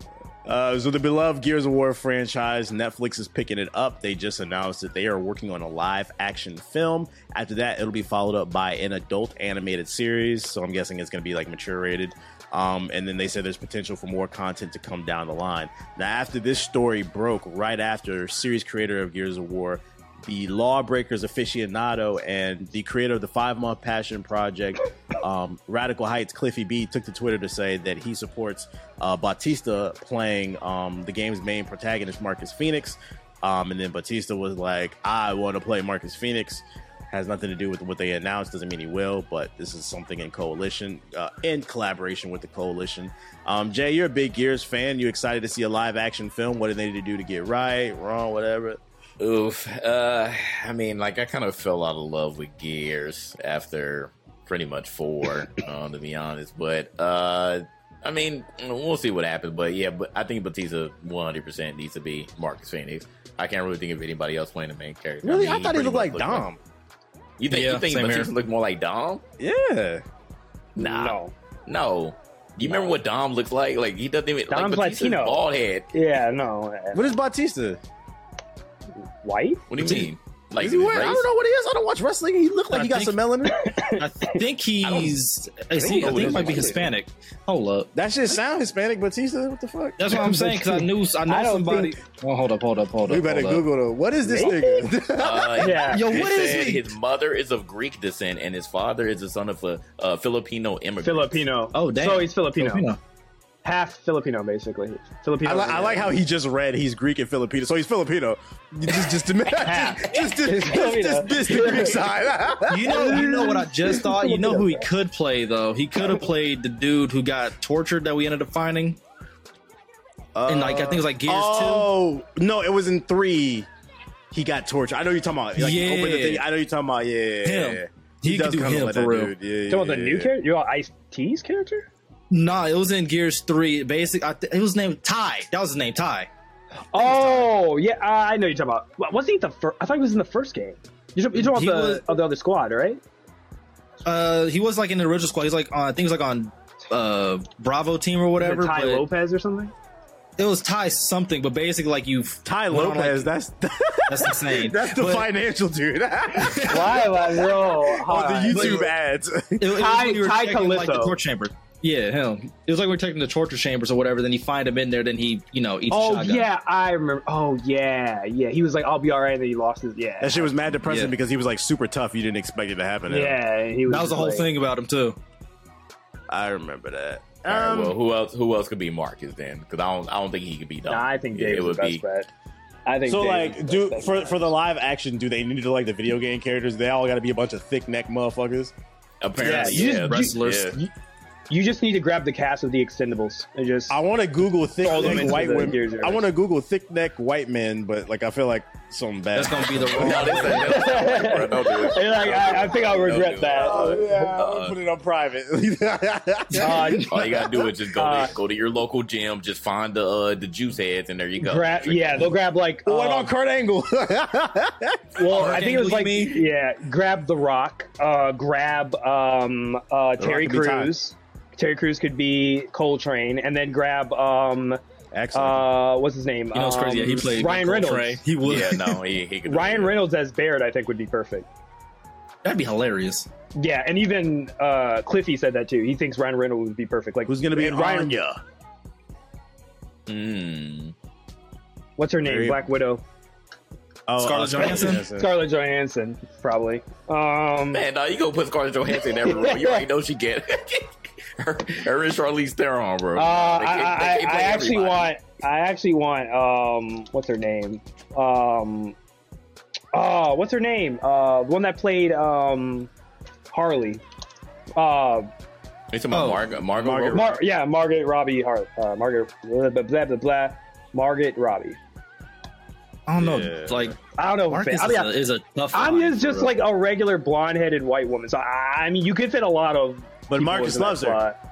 Uh, so the beloved Gears of War franchise, Netflix is picking it up. They just announced that they are working on a live action film. After that, it'll be followed up by an adult animated series. So I'm guessing it's going to be like mature rated. Um, and then they said there's potential for more content to come down the line. Now, after this story broke, right after series creator of Gears of War, the Lawbreakers aficionado and the creator of the Five Month Passion Project, um, Radical Heights, Cliffy B, took to Twitter to say that he supports uh, Batista playing um, the game's main protagonist, Marcus Phoenix. Um, and then Batista was like, I want to play Marcus Phoenix. Has nothing to do with what they announced. Doesn't mean he will, but this is something in coalition, uh, in collaboration with the coalition. Um, Jay, you're a big Gears fan. You excited to see a live action film? What do they need to do to get right, wrong, whatever?
Oof. Uh, I mean, like I kind of fell out of love with Gears after pretty much four, um, to be honest. But uh, I mean, we'll see what happens. But yeah, but I think Batista 100 percent needs to be Marcus Phoenix. I can't really think of anybody else playing the main character.
Really?
mean,
I thought he
pretty
looked like
much
Dom.
You think
Yeah,
you think Batista
here.
look more like Dom?
Yeah.
Nah,
No.
no. Do you remember what Dom looks like? Like he doesn't even
Dom's
like Batista's
Latino.
bald head.
Yeah, no. uh,
What is Batista?
White?
What do you mean? Like
Is he
his
wearing, I don't know what he is. I don't watch wrestling. He looked like
I
he got
think-
some melanin.
I think he's. Is
don't
he, I think he might be. Hispanic. Hold up.
that shit sound Hispanic, Batista. What the fuck?
That's what I'm saying because I knew I know
I don't
somebody. Oh, hold up, hold up, hold up.
We better
hold up.
Google it. What is this
Maybe.
nigga?
Uh,
Yeah.
Yo,
it
what is
said
he?
His mother is of Greek descent, and his father is the son of a uh, Filipino immigrant.
Filipino.
Oh, damn.
So he's Filipino.
Filipino.
Half Filipino, basically. Filipino.
I, li- I like how he just read he's Greek and Filipino, so he's Filipino. Just, just, just, just, just, just, just, just the Greek side.
You know, you know what I just thought. You know who he could play though. He could have played the dude who got tortured that we ended up finding. And like I think it was like Gears
oh no, it was in three. He got tortured. I know you're talking about. Like,
Yeah.
open the thing. I know you're talking about. Yeah, yeah,
Him.
yeah.
He could do
kinda
him
like
for
that
real.
dude. Yeah,
Talking about the
yeah,
new character? You're Ice T's character?
Two. Nah, it was in Gears Three. Basic. I th- it was named Ty. That was his name, Ty.
Oh, yeah, uh, I know you're talking about. Wa- Wasn't he the first? I thought he was in the first game. You're, talking- you're talking about the,
was-
of the other squad, right?
Uh, he was like in the original squad. He's like on. I think he was like on uh Bravo team or whatever.
Ty
but
Lopez or something?
It was Ty something, but basically like you.
Ty
went on, like-
Lopez. that's
That's insane.
that's the
But
financial dude. on
Why, like, bro?
the YouTube ads.
It, it was
Ty-
when you were
Ty
checking, like the
Calypso.
torture chamber. Yeah, him. It was like we're taking the torture chambers or whatever. Then you find him in there. Then he, you know, eats a
Oh
shotgun.
yeah, I remember. Oh yeah, yeah. He was like, "I'll be all right," and then he lost his. Yeah,
That shit was mad depressing
Yeah.
because he was like super tough. You didn't expect it to happen. to him.
yeah. He was.
that was the whole
like-
thing about him too.
I remember that.
All right,
Um,
well, who else? Who else could be Marcus then? Because I don't. I don't think he could be Dom.
Nah, I think
Yeah,
Dave's
it
the
would be.
bet. I think
so
Dave
like, do for
bet.
for the live action, do they need to like the video game characters? They all got to be a bunch of thick neck motherfuckers.
Apparently,
Yeah, you
yeah,
just-
wrestlers.
yeah.
you just need to grab the cast of the Expendables and just.
I want to Google thick neck white women. I want to Google thick neck white men, but like I feel like something bad.
That's gonna be the
No,
wrong.
this ain't- this ain't- bro, don't do it.
Like, I, I think I'll regret
do
that.
Oh, yeah, I'm
Uh,
put it on private.
Uh,
All you gotta do is just go
Uh,
to, go to your local gym, just find the uh, the juice heads, and there you go.
grab, yeah, they'll grab like.
what
um,
about Kurt Angle?
Well,
Kurt
I think it was like
you
yeah, grab The Rock, uh, grab um, uh, Terry
could be
Crews. Terry Crews could be Cole Train, and then grab um,
Excellent.
uh, what's his name?
You know, it's crazy.
Um,
Yeah, he played
Ryan
Cole Train.
Reynolds.
He would.
Yeah, no, he, he could.
Ryan
it.
Reynolds as Baird, I think, would be perfect.
That'd be hilarious.
Yeah, and even uh, Cliffy said that too. He thinks Ryan Reynolds would be perfect. Like
Who's gonna be
and Ryan?
Anya?
Hmm.
What's her name?
Very-
Black Widow.
Oh,
Scarlett Johansson?
Scarlett Johansson, probably. Um,
Man, no, you gonna put Scarlett Johansson in every role. You already know she get her, her and Charlize Theron, bro.
Uh,
They
I,
can't- they
I,
can't
I actually
everybody.
want. I actually want. Um, what's her name? Um, oh, what's her name? Uh, one that played um, Harley. Uh,
You talking about
Oh.
Margot? Margot.
Margot
Robbie?
Mar- yeah, Margaret Robbie. Har- uh, Margaret. Blah blah blah blah. blah Margaret Robbie.
I don't know.
Yeah.
Like
I don't know.
Marcus
I mean,
is, a, is a tough.
I'm
line,
just just
bro.
like a regular blonde-headed white woman. So I, I mean, you could fit a lot of.
But Marcus loves her.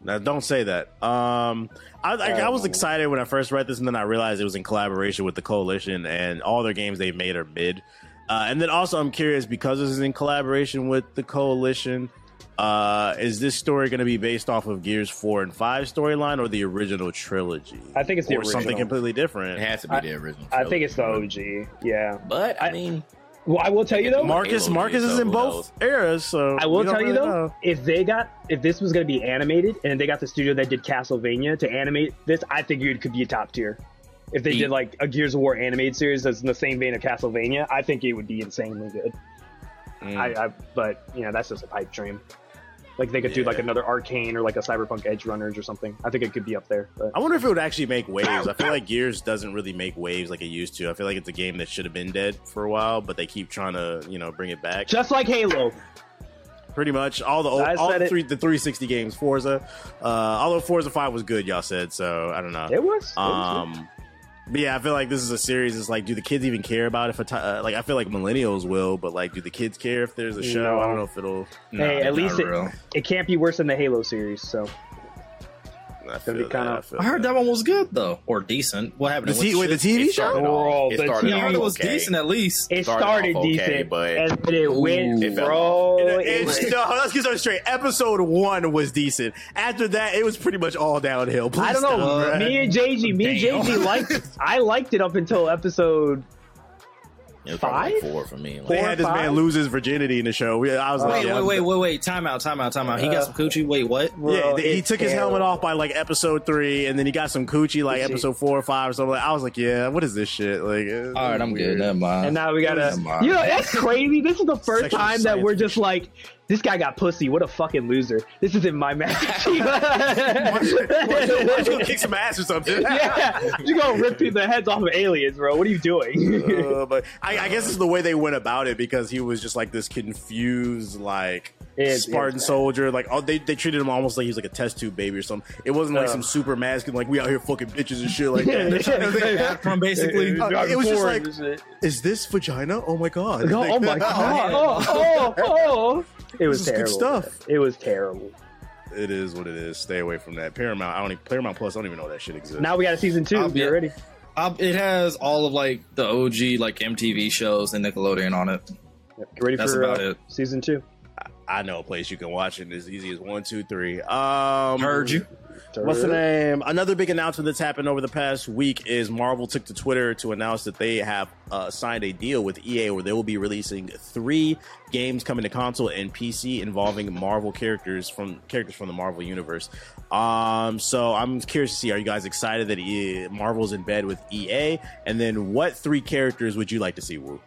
Now, don't say that. Um, I, I, I was excited when I first read this, and then I realized it was in collaboration with the Coalition, and all their games they've made are mid. Uh, and then also, I'm curious because this is in collaboration with the Coalition. Uh, is this story going to be based off of Gears Four and Five storyline, or the original trilogy?
I think it's the
or something
original.
completely
It
different.
has to be the original.
I think it's the. OG. Yeah.
But I mean,
Well, I will tell you though.
Marcus,
Halo
Marcus is in
who
both eras, so
I will tell you
really
though,
know.
if they got if this was going to be animated and they got the studio that did Castlevania to animate this, I think it could be a top tier. If they
Ye-
did like a Gears of War animated series that's in the same vein of Castlevania, I think it would be insanely good.
Mm.
I, I but you know that's just a pipe dream. Like they could do like another Arcane or like a Cyberpunk Edgerunners or something. I think it could be up there. But
I wonder if it would actually make waves. I feel like Gears doesn't really make waves like it used to. I feel like it's a game that should have been dead for a while, but they keep trying to, you know, bring it back.
just like Halo,
Pretty much all the old, all the three the 360 games, Forza. Uh, although Forza 5 was good, y'all said so. I don't know.
it was. It was
Um, but yeah, I feel like this is a series. It's like, do the kids even care about if a uh, like? I feel like millennials will, but like, do the kids care if there's a show?
No.
I don't know if it'll.
hey,
Nah,
at least it,
real.
it can't be worse than the Halo series. So
I
Gonna be kinda-
that, feel
I heard that one was good though, or decent. What happened?
The
It
T- wait, the? TV
It started
show?
off-
Oh,
it started
Yeah,
off
heard it was
okay.
decent at least.
it
Started
started,
off okay,
decent,
but-
and then it went,
It
bro.
It-
it
it's-
went-
no, let's get something straight. Episode one was decent. After that, it was pretty much all downhill. Please
I don't know.
stop,
me and JG, me and JG liked. I liked it up until episode.
It was probably like
Five?
four for me.
they
Like,
Four
had this
or
man lose his virginity in the show. We, I was like,
Wait,
yeah,
wait, wait, wait, wait. Time out, time out, time out. He got some coochie. Wait, what?
Bro,
Yeah, th- he
it's
took his helmet off by like episode three, and then he got some coochie like
See.
episode four or five or something. I was like, yeah, what is this shit? Like, uh,
All right, I'm good. Never mind.
And now we gotta.
Never mind.
You know, that's crazy. This is the first
Sexual
time that we're just like, this guy got pussy. What a fucking loser. This isn't my match.
Why don't you kick some ass or something?
yeah, you gonna rip the heads off of aliens, bro. What are you doing?
Uh, but I, I guess it's the way they went about it because he was just like this confused, like
It's-
Spartan
it's-
soldier. Like, oh, they, they treated him almost like he was like a test tube baby or something. It wasn't like
Uh.
some super masculine, like we out here fucking bitches and shit like that.
From basically.
Uh, it was just like-
Forward and shit.
Is this vagina? Oh my god!
oh, oh my god! Oh, oh, oh. It was
This is good
terrible.
stuff.
It was terrible.
It is what it is. Stay away from that. Paramount. I don't. Even, Paramount Plus. I don't even know that shit exists.
Now we got a season two.
Um,
you
yeah.
ready?
Um, it has all of like the OG like MTV shows and Nickelodeon on it.
Get ready
That's
for
about
uh,
it.
season two.
I know a place you can watch it as easy as one, two, three. Um,
Heard you.
What's the name? Another big announcement that's happened over the past week is Marvel took to Twitter to announce that they have uh, signed a deal with EA where they will be releasing three games coming to console and PC involving Marvel characters from characters from the Marvel universe. Um, so I'm curious to see, are you guys excited that EA, Marvel's in bed with EA? And then what three characters would you like to see, Woo?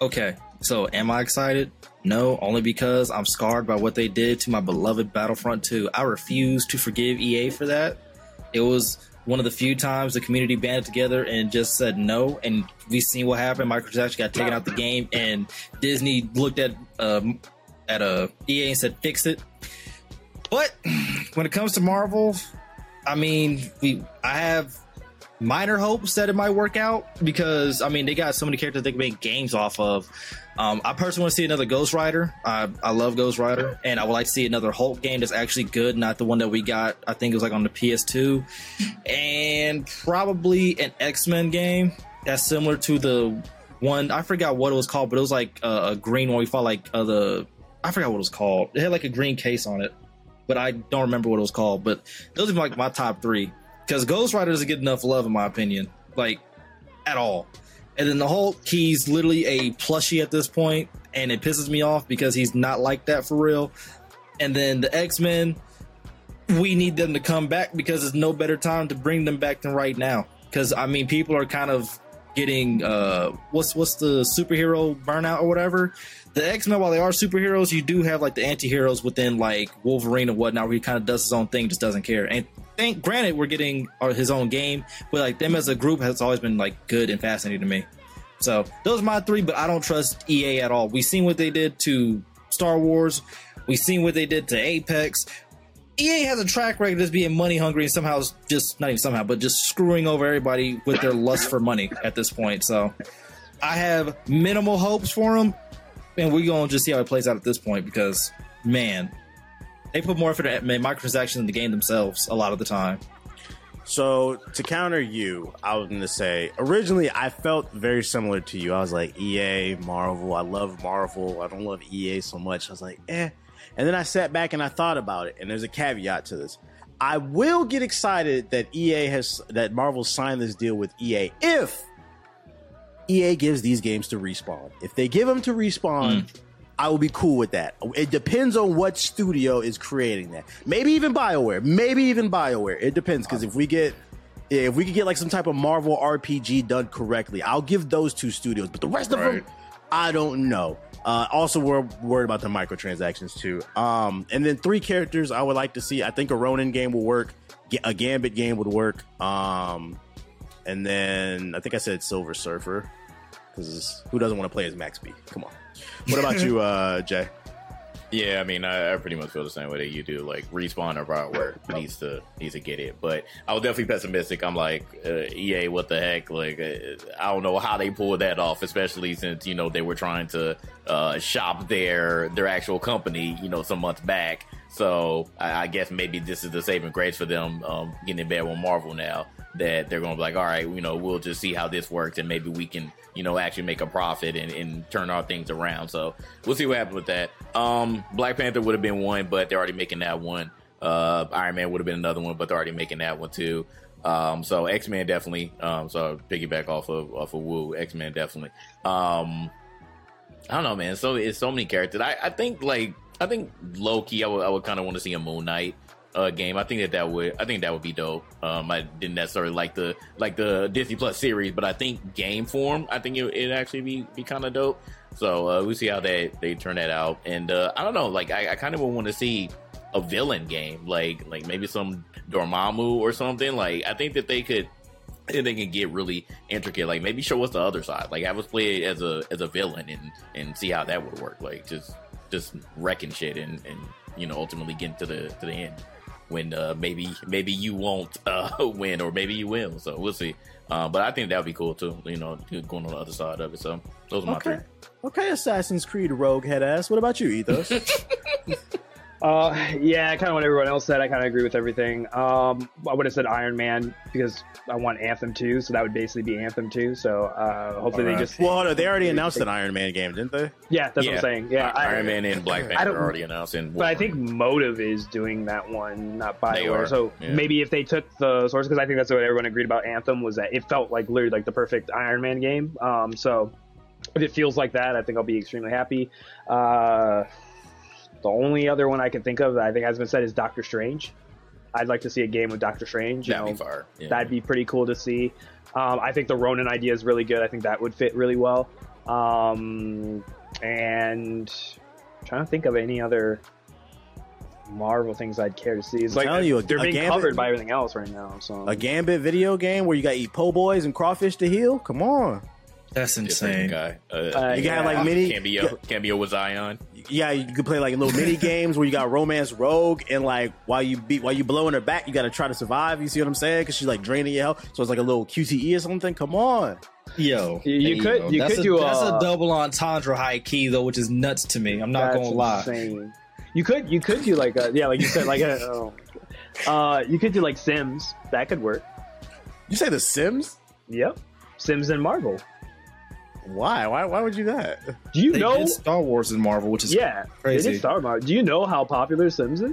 Okay, so am I excited? No, only because I'm scarred by what they did to my beloved Battlefront 2. I refuse to forgive EA for that. It was one of the few times the community banded together and just said no, and we've seen what happened. Microtransactions got taken out the game, and Disney looked at um, at uh, EA and said fix it. But when it comes to Marvel, I mean, we I have minor hopes that it might work out because I mean they got so many characters they can make games off of. Um, I personally want to see another Ghost Rider. I, I love Ghost Rider, and I would like to see another Hulk game that's actually good, not the one that we got. I think it was like on the PS2, and probably an X Men game that's similar to the one I forgot what it was called, but it was like a green one. We fought like uh, the I forgot what it was called. It had like a green case on it, but I don't remember what it was called. But those are like my top three because Ghost Rider doesn't get enough love in my opinion, like at all. And then the Hulk, he's literally a plushie at this point, and it pisses me off because he's not like that for real. And then the X Men, we need them to come back because there's no better time to bring them back than right now. Because I mean, people are kind of getting uh, what's what's the superhero burnout or whatever. The X Men, while they are superheroes, you do have like the anti-heroes within like Wolverine and whatnot, where he kind of does his own thing, just doesn't care. And think, granted, we're getting his own game, but like them as a group has always been like good and fascinating to me. So those are my three, but I don't trust EA at all. We've seen what they did to Star Wars. We've seen what they did to Apex. EA has a track record as being money hungry and somehow just not even somehow, but just screwing over everybody with their lust for money at this point. So I have minimal hopes for them, and we're gonna just see how it plays out at this point because man, they put more effort at microtransactions in the game themselves a lot of the time.
So to counter you, I was going to say originally I felt very similar to you. I was like EA, Marvel. I love Marvel. I don't love EA so much. I was like, eh. And then I sat back and I thought about it. And there's a caveat to this. I will get excited that EA has that Marvel signed this deal with EA if EA gives these games to respawn. If they give them to respawn. Mm I will be cool with that. It depends on what studio is creating that. Maybe even BioWare. Maybe even BioWare. It depends because if we get if we could get like some type of Marvel RPG done correctly, I'll give those two studios. But the rest right. of them, I don't know. Uh, also, we're worried about the microtransactions too. Um, and then three characters I would like to see. I think a Ronin game will work. A Gambit game would work. Um, and then I think I said Silver Surfer because who doesn't want to play as Max B? Come on. What about you, uh, Jay?
Yeah, I mean, I, I, pretty much feel the same way that you do. Like respawn or BioWare needs to needs to get it, but I was definitely pessimistic. I'm like, uh, EA, what the heck? Like, uh, I don't know how they pulled that off, especially since you know they were trying to uh, shop their their actual company, you know, some months back. So I, I guess maybe this is the saving grace for them um, getting in bed with Marvel now that they're going to be like, all right, you know, we'll just see how this works and maybe we can, you know, actually make a profit and, and turn our things around. So we'll see what happens with that. Um, Black Panther would have been one, but they're already making that one. Uh, Iron Man would have been another one, but they're already making that one too. Um, so X Men definitely. Um, so piggyback off of off of Woo, X Men definitely. Um, I don't know, man. So it's so many characters. I, I think like I think low key, I would I would kind of want to see a Moon Knight uh, game. I think that that would I think that would be dope. Um, I didn't necessarily like the like the Disney Plus series, but I think game form, I think it would actually be be kind of dope. So uh, we see how they they turn that out, and uh, I don't know, like I, I kind of want to see a villain game, like like maybe some Dormammu or something. Like I think that they could. And they can get really intricate, like maybe show us the other side, like have us play as a as a villain and and see how that would work, like just just wrecking shit and and you know ultimately getting to the to the end when uh, maybe maybe you won't uh, win or maybe you will. So we'll see. Uh, but I think that would be cool too. You know, going on the other side of it. So those are my
okay.
three.
Okay, Assassin's Creed Rogue head ass. What about you, Ethos?
Uh, yeah, kind of what everyone else said. I kind of agree with everything. Um, I would have said Iron Man because I want Anthem 2, so that would basically be Anthem 2. So uh, hopefully
Alright.
they just.
Well, hold on, they already announced an Iron Man game, didn't they?
Yeah, that's what I'm saying. Yeah, I-
Iron Man and Black Panther are already announced. And
But I think Motive is doing that one, not
They
Bioware. So
yeah.
maybe if they took the source, because I think that's what everyone agreed about Anthem was that it felt like literally like the perfect Iron Man game. Um, so if it feels like that, I think I'll be extremely happy. Uh, the only other one I can think of that I think has been said is Doctor Strange. I'd like to see a game with Doctor Strange. You
that'd
know,
be fire. Yeah.
That'd be pretty cool to see. Um, I think the Ronin idea is really good. I think that would fit really well. Um, and I'm trying to think of any other Marvel things I'd care to see. It's
I'm
like
telling you, a-
they're
a
being
Gambit-
covered by everything else right now. So
A Gambit video game where you got to eat po' boys and crawfish to heal. Come on.
That's insane.
guy. Uh,
Uh,
You can have
Yeah.
like mini.
cameo, cameo with Zion.
Yeah, you could play like little mini games where you got romance rogue and like while you beat while you blowing her back, you got to try to survive. You see what I'm saying? Because she's like draining your health, so it's like a little QTE or something. Come on.
Yo,
You- you could-
go.
you could
a,
do
that's
a-
a double entendre high key though, which is nuts to me. I'm not
that's
gonna lie.
insane. You could you could do like a, yeah like you said like a, oh. uh you could do like Sims that could work.
You say The Sims?
Yep, Sims and Marvel.
Why? Why? Why would you do that?
Do you
They
know?
did Star Wars and Marvel, which is
Yeah,
crazy.
They did Star Wars. Do you know how popular Sims is?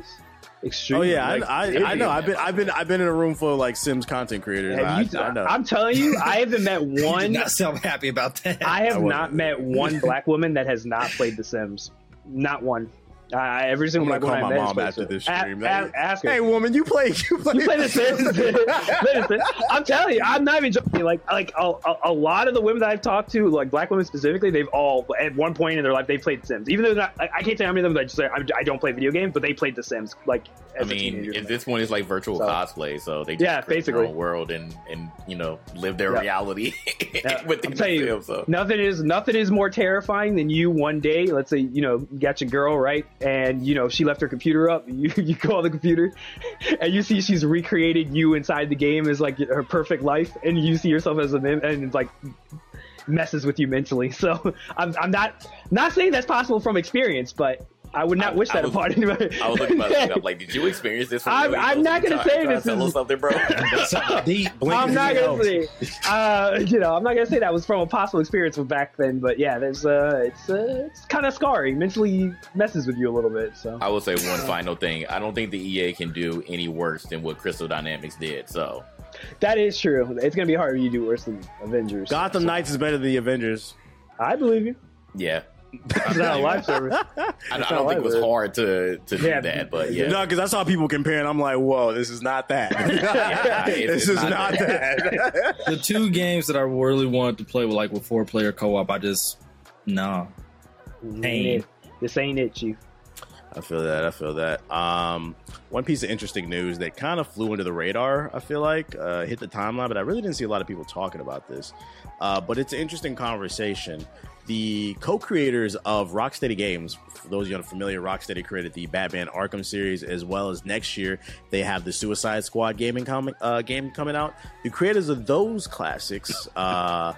Oh
Extremely.
yeah,
like,
I, I, I know. I've been I've been I've been in a room full of like Sims content creators. I,
you-
I know.
I'm telling you, I haven't met
You did
one.
not sound happy about that.
I have
I
not met one black woman that has not played The Sims. Not one. Uh, every
I'm
single
gonna
black
call my
I met has
mom after this stream.
a- ask her.
hey woman, you play you play,
You play the Sims. I'm telling you, I'm not even joking. Like, like a, a, a lot of the women that I've talked to, like black women specifically, they've all at one point in their life they played Sims. Even though not, I, I can't say how many of them that just say I, I don't play video games, but they played The Sims. Like,
I
as a
mean,
teenager.
at this one is like virtual
So-
cosplay, so they just
Yeah,
create their
basically.
own world and and you know live their
Yeah.
reality
Yeah,
within
I'm telling you.
So.
Nothing is nothing is more terrifying than you one day. Let's say you know you got your girl right, and you know she left her computer up. You you call the computer, and you see she's recreated you inside the game as like her perfect life, and you see yourself as a mem- and like messes with you mentally. So I'm I'm not not saying that's possible from experience, but I would not
I-
wish
I
that
was-
upon anybody.
I was looking about it. I'm like, did you experience this?
I'm- I'm not gonna say this is-
something, bro.
deep.
I'm not gonna say, uh, you know, I'm not gonna say that was from a possible experience from back then, but yeah, there's, uh, it's, uh, it's kind of scarring. Mentally messes with you a little bit. So
I will say one final thing. I don't think the EA can do any worse than what Crystal Dynamics did. So
that is true. It's gonna be hard if you do worse than Avengers.
Gotham Knights is better than the Avengers.
I believe you.
yeah,
It's not a live service.
I, I don't think it was
live.
hard to to
Yeah.
do that, but yeah.
No, because I saw people comparing. I'm like, whoa, this is not that.
it's
this is
not
not that.
the two games that I really wanted to play with like with four player co op, I just no. Pain.
This ain't it, Chief.
I feel that. I feel that. Um, one piece of interesting news that kind of flew under the radar. I feel like uh, hit the timeline, but I really didn't see a lot of people talking about this. Uh, but it's an interesting conversation. The co-creators of Rocksteady Games, for those of you unfamiliar, Rocksteady created the Batman Arkham series, as well as next year they have the Suicide Squad gaming uh, game coming out. The creators of those classics, uh,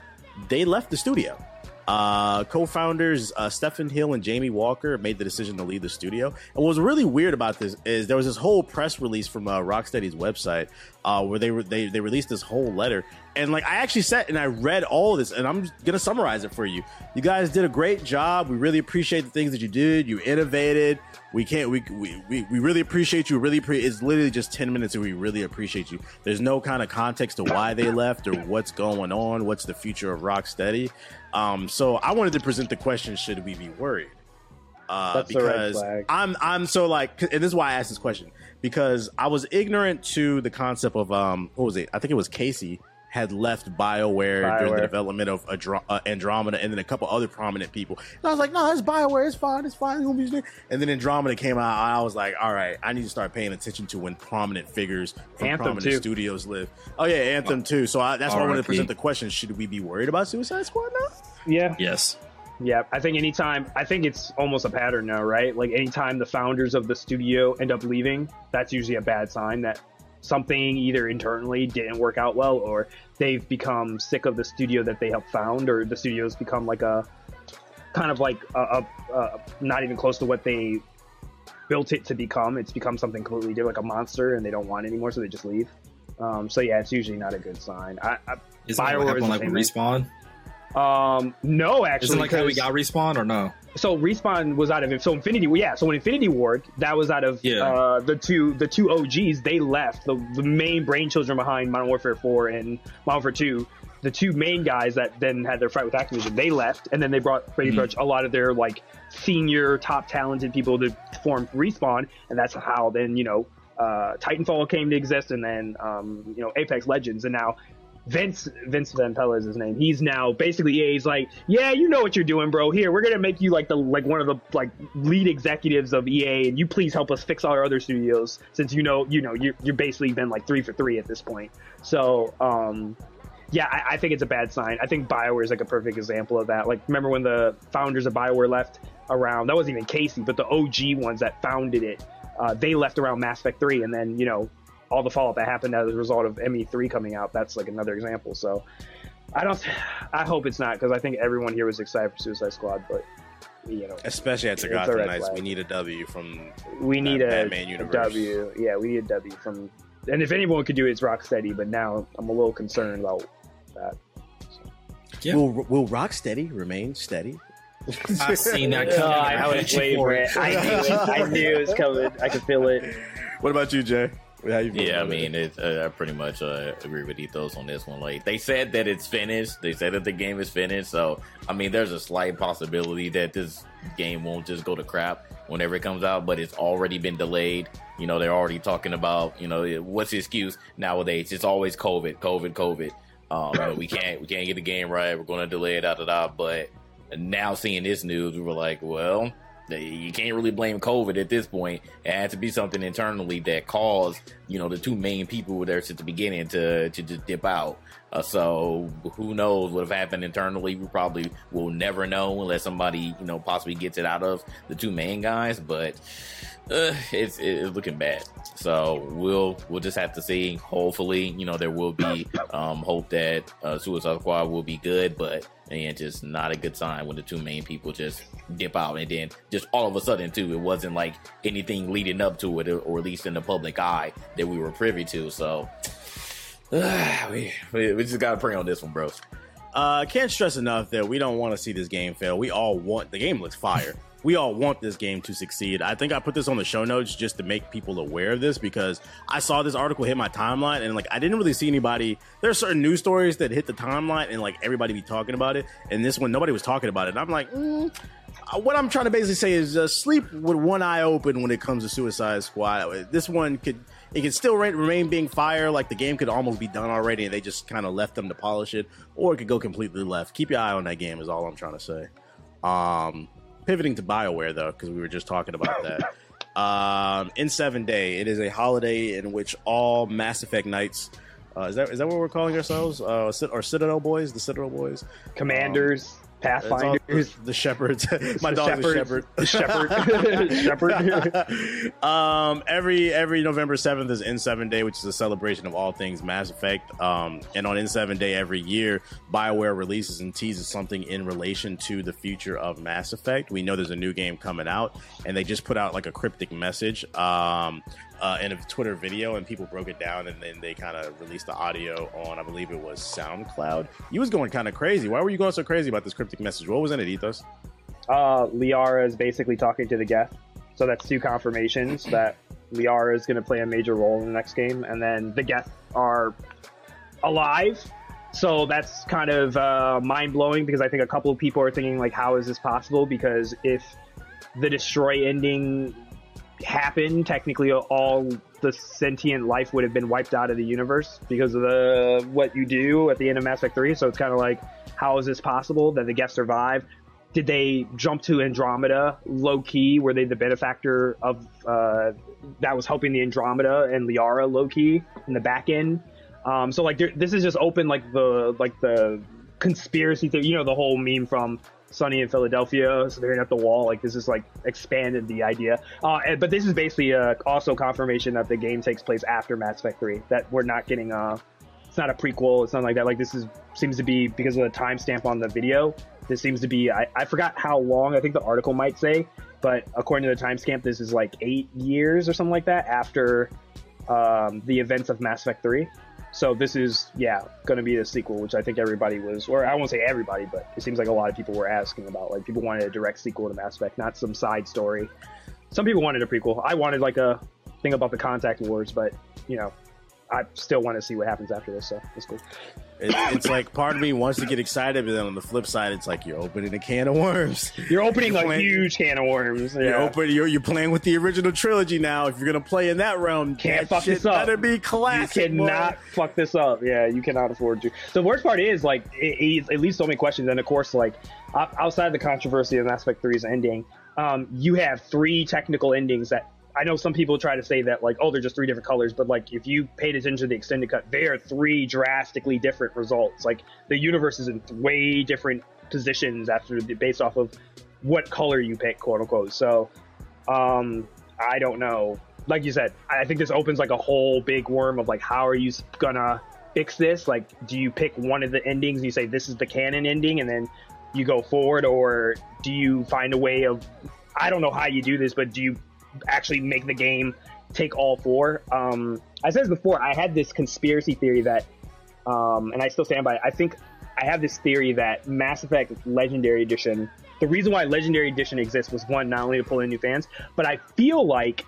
they left the studio. Uh, co-founders uh, Sefton Hill and Jamie Walker made the decision to leave the studio. And what was really weird about this is there was this whole press release from uh, Rocksteady's website uh, where they, re- they they released this whole letter. And like I actually sat and I read all this, and I'm gonna summarize it for you. You guys did a great job. We really appreciate the things that you did. You innovated. We can't. We we, we, we really appreciate you. Really, pre- it's literally just ten minutes, and we really appreciate you. There's no kind of context to why they left or what's going on. What's the future of Rocksteady? Um, so I wanted to present the question: Should we be worried? Uh, because
flag.
I'm I'm so like, and this is why I asked this question because I was ignorant to the concept of um, what was it? I think it was Casey had left BioWare, during the development of Andro- uh, Andromeda, and then a couple other prominent people. And I was like, no, it's BioWare, it's fine, it's fine. it's gonna be good." And then Andromeda came out, I was like, all right, I need to start paying attention to when prominent figures from
Anthem,
prominent
too.
studios live. Oh yeah, Anthem too. So I, that's why I wanted to present the question: Should we be worried about Suicide Squad now?
Yeah.
Yes.
Yeah, I think anytime, I think it's almost a pattern now, right? Like anytime the founders of the studio end up leaving, that's usually a bad sign that something either internally didn't work out well or they've become sick of the studio that they helped found or the studio's become like a kind of like a, a, a not even close to what they built it to become. It's become something completely different, like a monster, and they don't want it anymore, so they just leave. Um, so yeah, it's usually not a good sign. I, I,
Isn't that what happened like with respawn?
Um, no, actually,
Isn't like how we got respawn or no?
so respawn was out of it. So Infinity, yeah. So when Infinity Ward, that was out of
Yeah.
uh, the two the two OGs. They left the the main brain children behind Modern Warfare Four and Modern Warfare Two. The two main guys that then had their fight with Activision, they left, and then they brought pretty
Mhm.
much a lot of their like senior, top talented people to form Respawn, and that's how then you know uh, Titanfall came to exist, and then um, you know Apex Legends, and now Vince Vince Zampella is his name. He's now basically EA's like, yeah, you know what you're doing, bro. Here, we're gonna make you like the like one of the like lead executives of EA, and you please help us fix all our other studios since you know you know you're you're basically been like three for three at this point. So um, yeah, I, I think it's a bad sign. I think Bioware is like a perfect example of that. Like, remember when the founders of Bioware left around? That wasn't even Casey, but the OG ones that founded it, uh, they left around Mass Effect three, and then you know all the fallout that happened as a result of ME3 coming out. That's like another example. So I don't. I hope it's not because I think everyone here was excited for Suicide Squad, but you know
Especially at
It's a
Gotham
red
Knights, we need a W from.
we need
That
a,
Batman
a
universe.
W. Yeah, we need a W from. And if anyone could do it, it's Rocksteady. But now I'm a little concerned about that.
Yeah.
Will Will Rocksteady remain steady?
I've seen that
Oh,
coming.
I
I
was
was
waiting for it. I knew it. I knew it was coming. I could feel it.
What about you, Jay?
Yeah, I mean, it, uh, I pretty much uh, agree with Ethos on this one. Like, they said that it's finished. They said that the game is finished. So, I mean, there's a slight possibility that this game won't just go to crap whenever it comes out, but it's already been delayed. You know, they're already talking about, you know, what's the excuse nowadays? It's always COVID, COVID, COVID. Um, you know, we can't, we can't get the game right. We're going to delay it, da da da. But now seeing this news, we were like, well, you can't really blame COVID at this point. It had to be something internally that caused, you know, the two main people were there since the beginning to to just dip out. Uh, so who knows what have happened internally? We probably will never know unless somebody, you know, possibly gets it out of the two main guys. But uh, it's it's looking bad. So we'll we'll just have to see. Hopefully, you know, there will be um, hope that uh, Suicide Squad will be good, but and just not a good sign when the two main people just dip out and then just all of a sudden too it wasn't like anything leading up to it or, at least in the public eye that we were privy to so we, we, we just gotta pray on this one bros
Uh, can't stress enough that we don't want to see this game fail. We all want the game looks fire. We all want this game to succeed. I think I put this on the show notes just to make people aware of this because I saw this article hit my timeline and like I didn't really see anybody. There are certain news stories that hit the timeline and like everybody be talking about it, and this one nobody was talking about it. And I'm like, mm, uh, what I'm trying to basically say is uh, sleep with one eye open when it comes to Suicide Squad. This one could it could still remain being fire. Like the game could almost be done already, and they just kind of left them to polish it, or it could go completely left. Keep your eye on that game. Is all I'm trying to say. Um, pivoting to Bioware though, because we were just talking about that. um, N Seven Day, it is a holiday in which all Mass Effect knights. Uh, is that is that what we're calling ourselves? Uh, or Citadel Boys, the Citadel Boys.
Commanders,
It's all-
Pathfinders.
the Shepards. My
dog
dog's a shepherd.
Shepherd. Shepherd.
um, every every November seventh is N Seven Day, which is a celebration of all things Mass Effect. Um, and on N Seven Day every year, Bioware releases and teases something in relation to the future of Mass Effect. We know there's a new game coming out, and they just put out like a cryptic message. Um, uh, in a Twitter video, and people broke it down, and then they kind of released the audio on, I believe it was SoundCloud. You was going kind of crazy. Why were you going so crazy about this cryptic message? What was in it, Ethos?
uh, Liara is basically talking to the Geth. So that's two confirmations that Liara is going to play a major role in the next game, and then the Geth are alive. So that's kind of uh, mind blowing because I think a couple of people are thinking like, how is this possible? Because if the destroy ending happened, technically all the sentient life would have been wiped out of the universe because of the what you do at the end of Mass Effect 3. So it's kind of like, how is this possible that the Geth survive? Did they jump to Andromeda low key? Were they the benefactor of uh, that was helping the Andromeda and Liara low key in the back end? Um, so like there, this is just open like the like the conspiracy theory. You know the whole meme from Sunny in Philadelphia staring at the wall. Like this is like expanded the idea. Uh, and, but this is basically uh, also confirmation that the game takes place after Mass Effect 3. That we're not getting uh it's not a prequel. It's not like that. Like this is seems to be because of the timestamp on the video. This seems to be I, I forgot how long. I think the article might say but according to the timestamp, this is like eight years or something like that after um, the events of Mass Effect 3. So this is, yeah, going to be the sequel, which I think everybody was, or I won't say everybody, but it seems like a lot of people were asking about. Like people wanted a direct sequel to Mass Effect, not some side story. Some people wanted a prequel. I wanted like a thing about the Contact Wars, but you know, I still want to see what happens after this. So it's cool.
It, it's like part of me wants to get excited, but then on the flip side, it's like you're opening a can of worms.
You're opening
You're
a
playing-
huge can of worms.
You're
Yeah.
open. You're, you're playing with the original trilogy now. If you're gonna play in that realm,
Can't
that
fuck this up.
Better be
You
classic. boy.
cannot fuck this up. Yeah, you cannot afford to. The worst part is like it, it, it leaves so many questions, and of course, like outside the controversy of Mass Effect 3's ending, um, you have three technical endings that I know some people try to say that like oh they're just three different colors, but like if you paid attention to the extended cut, they are three drastically different results. Like the universe is in way different positions after the, based off of what color you pick, quote unquote. So um, I don't know. Like you said, I think this opens like a whole big worm of like, how are you gonna fix this? Like, do you pick one of the endings and you say this is the canon ending, and then you go forward, or do you find a way of? I don't know how you do this, but do you actually make the game take all four? Um, I said before. I had this conspiracy theory that, um, and I still stand by it. I think I have this theory that Mass Effect Legendary Edition. The reason why Legendary Edition exists was one, not only to pull in new fans, but I feel like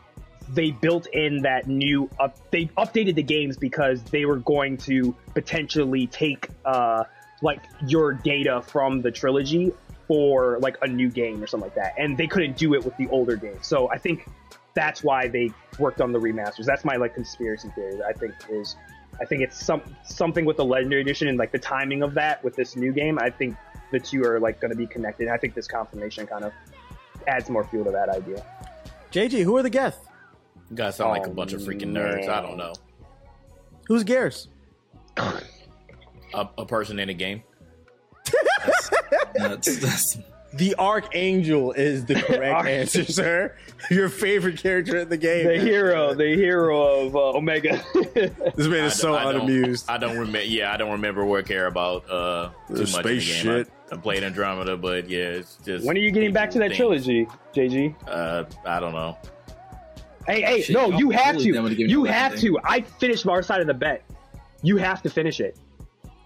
they built in that new up they updated the games because they were going to potentially take uh like your data from the trilogy for like a new game or something like that and they couldn't do it with the older game. so i think that's why they worked on the remasters that's my like conspiracy theory i think is i think it's some something with the legendary edition and like the timing of that with this new game i think the two are like going to be connected i think this confirmation kind of adds more fuel to that idea
JG, who are the Geth?
You guys sound like a
Oh,
bunch of oh, freaking nerds. I don't know.
Who's Garrus?
A, a person in a game.
That's, that's,
The Archangel is the correct answer, sir. Your favorite character in the game.
the hero the hero of uh, omega
This man is
d-
so
I don't-
unamused.
I don't remember. Yeah, I don't remember or care about uh, too
The
much in the
space
game.
shit.
I, I played Andromeda, but yeah, it's just.
when are you getting back to that
people
trilogy jg
Uh, I don't know.
Hey, hey,
Shit,
no,
y'all
have
really
to.
to
You have
thing.
to. I finished our side of the bet. You have to finish it.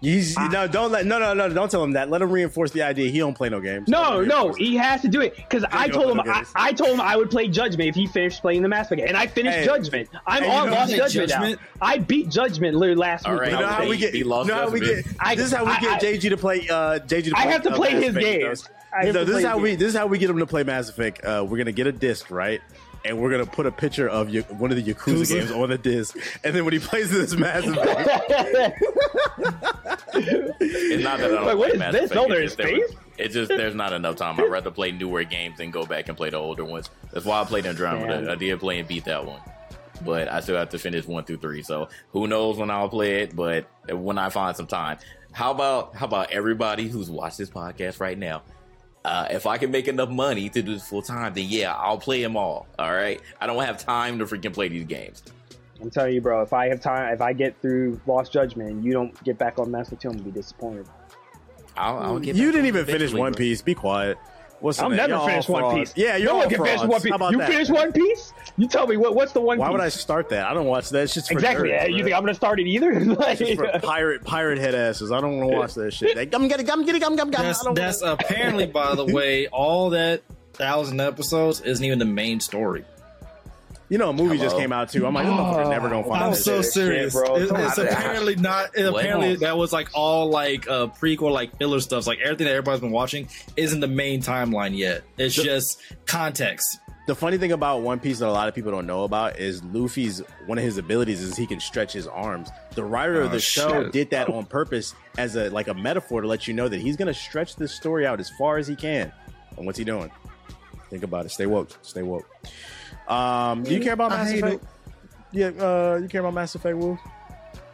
He's, no, don't let no, no, no, don't tell him that. Let him reinforce the idea. He don't play no games.
No, no,
it.
he has to do it because I told
go,
him. I. I told him I would play Judgment if he finished playing the Mass Effect, and I finished
Hey.
Judgment. I'm
Hey,
on
know
Lost
how
Judgment,
Judgment?
now. I beat Judgment literally last
All
week.
right,
You know how
was
we get.
he
You
lost
know how we get.
I-
this is how we get
I-
JG to play. Uh, JG to play.
I have to
uh,
play
Mass
his
Effect,
games.
though.
I
So this is how
his
we. This is how we get him to play Mass Effect. Uh, we're gonna get a disc, right? And we're gonna put a picture of Ya- one of the Yakuza
Yakuza.
games on the disc, and then when he plays this Mass Effect,
It's not that I don't
Like, what
like
is this?
It's
there's
just It's just there's not enough time. I'd rather play newer games than go back and play the older ones. That's why I played Andromeda.
Man.
I did play and beat that one, but I still have to finish one through three. So who knows when I'll play it? But when I find some time, how about how about everybody who's watched this podcast right now? Uh, if I can make enough money to do this full time, then yeah, I'll play them all. All right, I don't have time to freaking play these games.
I'm telling you, bro. If I have time, if I get through Lost Judgment, and you don't get back on Mass Effect 2, I'm gonna be disappointed.
I'll, I'll mm, get
you didn't even finish One
bro.
Piece. Be quiet. What's I'm
never
Y'all
finish One. Piece.
Yeah, you're
no
all
one can finish. One Piece.
How about
You
that?
finish One Piece? You tell me what? What's the One
Why
Piece?
would I start that? I don't watch that. It's just for
Exactly.
nerds,
Yeah, you think I'm gonna start it either? like,
It's for pirate pirate head asses. I don't want to watch that shit. Like, I'm getting, I'm getting, I'm getting, I'm
that's,
I don't
that's
wanna-
apparently, by the way, all that thousand episodes isn't even the main story.
You know, a movie just came out too. I'm like, this motherfucker's never gonna find
I'm
this
so
shit.
serious,
bro.
It's, it's
on.
apparently not. it- apparently, that was like all like uh, prequel, like filler stuff. Like everything that everybody's been watching isn't the main timeline yet. It's just context.
The funny thing about One Piece that a lot of people don't know about is Luffy's one of his abilities is he can stretch his arms. The writer of
Oh,
the show
shit.
did that on purpose as a like a metaphor to let you know that he's gonna stretch this story out as far as he can. And what's he doing? Think about it. Stay woke. Stay woke. Um, do you care about
I
Mass
hate
Effect? Yeah, uh, you care about Mass Effect, Wolf?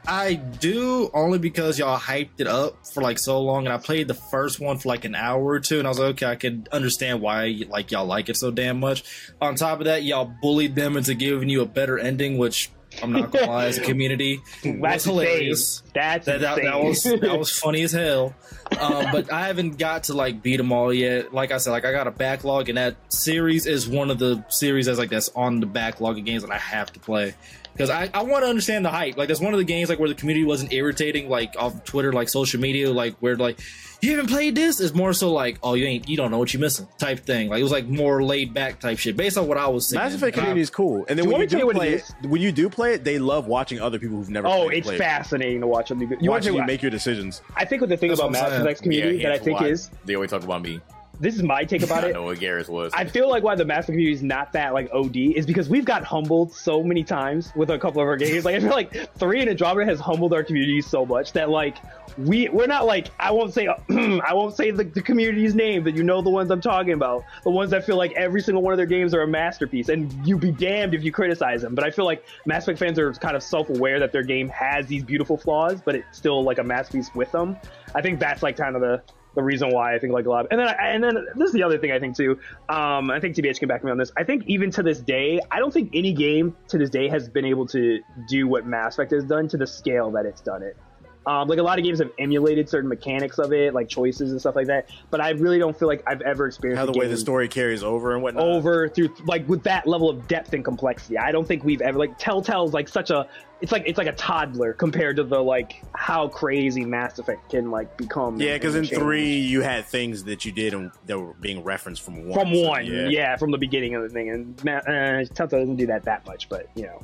I do only because y'all hyped it up for like so long, and I played the first one for like an hour or two, and I was like, okay, I can understand why like y'all like it so damn much. On top of that, y'all bullied them into giving you a better ending, which I'm not gonna lie, as a community,
That's
hilarious.
insane. That's
That, that, that was that was funny as hell. um, but I haven't got to like beat them all yet. Like I said, like I got a backlog, and that series is one of the series that's like that's on the backlog of games that I have to play because I, I want to understand the hype. Like that's one of the games like where the community wasn't irritating like off Twitter, like social media, like where like you haven't played this. It's more so like oh you ain't you don't know what you're missing type thing. Like it was like more laid back type shit based on what I was seeing.
Mass Effect community is cool, and then
Do
when you
want me to tell
do
you
play
it
it, when you do play it, they love watching other people who've never.
Oh,
played
it's
play it.
fascinating to watch them. You want to
Watching
know
you make your decisions.
I think what the thing
That's
about Mass
saying.
Effect's community
Yeah,
that I think
why.
is
they always talk about me.
This is my take about
I
it.
know what Garrus was.
I feel like why the Mass Effect community is not that like OD is because we've got humbled so many times with a couple of our games. Like I feel like three and Andromeda has humbled our community so much that like we we're not like I won't say I won't say the, the community's name, but you know the ones I'm talking about, the ones that feel like every single one of their games are a masterpiece, and you'd be damned if you criticize them. But I feel like Mass Effect fans are kind of self-aware that their game has these beautiful flaws, but it's still like a masterpiece with them. I think that's like kind of the the reason why I think like a lot. Of, and then and then this is the other thing I think too. Um, I think TBH can back me on this. I think even to this day, I don't think any game to this day has been able to do what Mass Effect has done to the scale that it's done it. Um, like a lot of games have emulated certain mechanics of it, like choices and stuff like that. But I really don't feel like I've ever experienced
How the way the story carries over and whatnot.
over through like with that level of depth and complexity. I don't think we've ever like Telltale's like such a it's like it's like a toddler compared to the like how crazy Mass Effect can like become.
Yeah, because in
change.
three you had things that you did and that were being referenced from one.
from
so,
one, yeah. from the beginning of the thing, and uh, Telltale doesn't do that that much, but you know,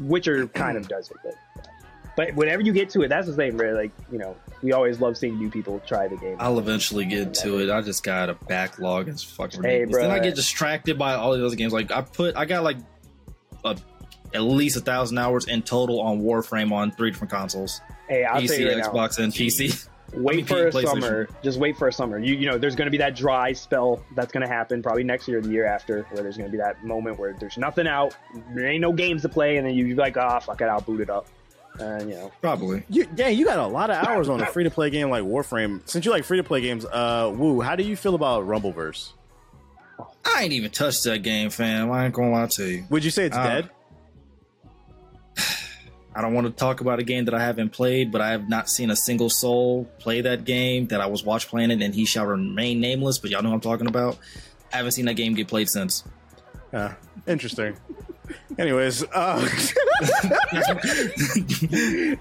Witcher kind of does it. But, but whenever you get to it, that's the thing, like you know, we always love seeing new people try the game.
I'll eventually get to it. I just got a backlog. It's fucking
Hey,
ridiculous. then I get distracted by all the other games. Like I put, I got like a, at least a thousand hours in total on Warframe on three different consoles:
hey, I'll
PC,
you right now,
Xbox, and PC.
wait
I mean,
for a summer. Just wait for a summer. You you know, there's going to be that dry spell that's going to happen probably next year or the year after, where there's going to be that moment where there's nothing out, there ain't no games to play, and then you're like, ah, fuck it, I'll boot it up, and you know,
Probably.
You, dang, you got a lot of hours on a free to play game like Warframe. Since you like free to play games, uh, Woo, how do you feel about Rumbleverse?
I ain't even touched that game, fam. I ain't gonna lie to you.
Would you say it's
Uh,
dead?
I don't want to talk about a game that I haven't played, but I have not seen a single soul play that game that I was watch playing it, and he shall remain nameless. But y'all know what I'm talking about. I haven't seen that game get played since.
Yeah, interesting. Anyways, uh,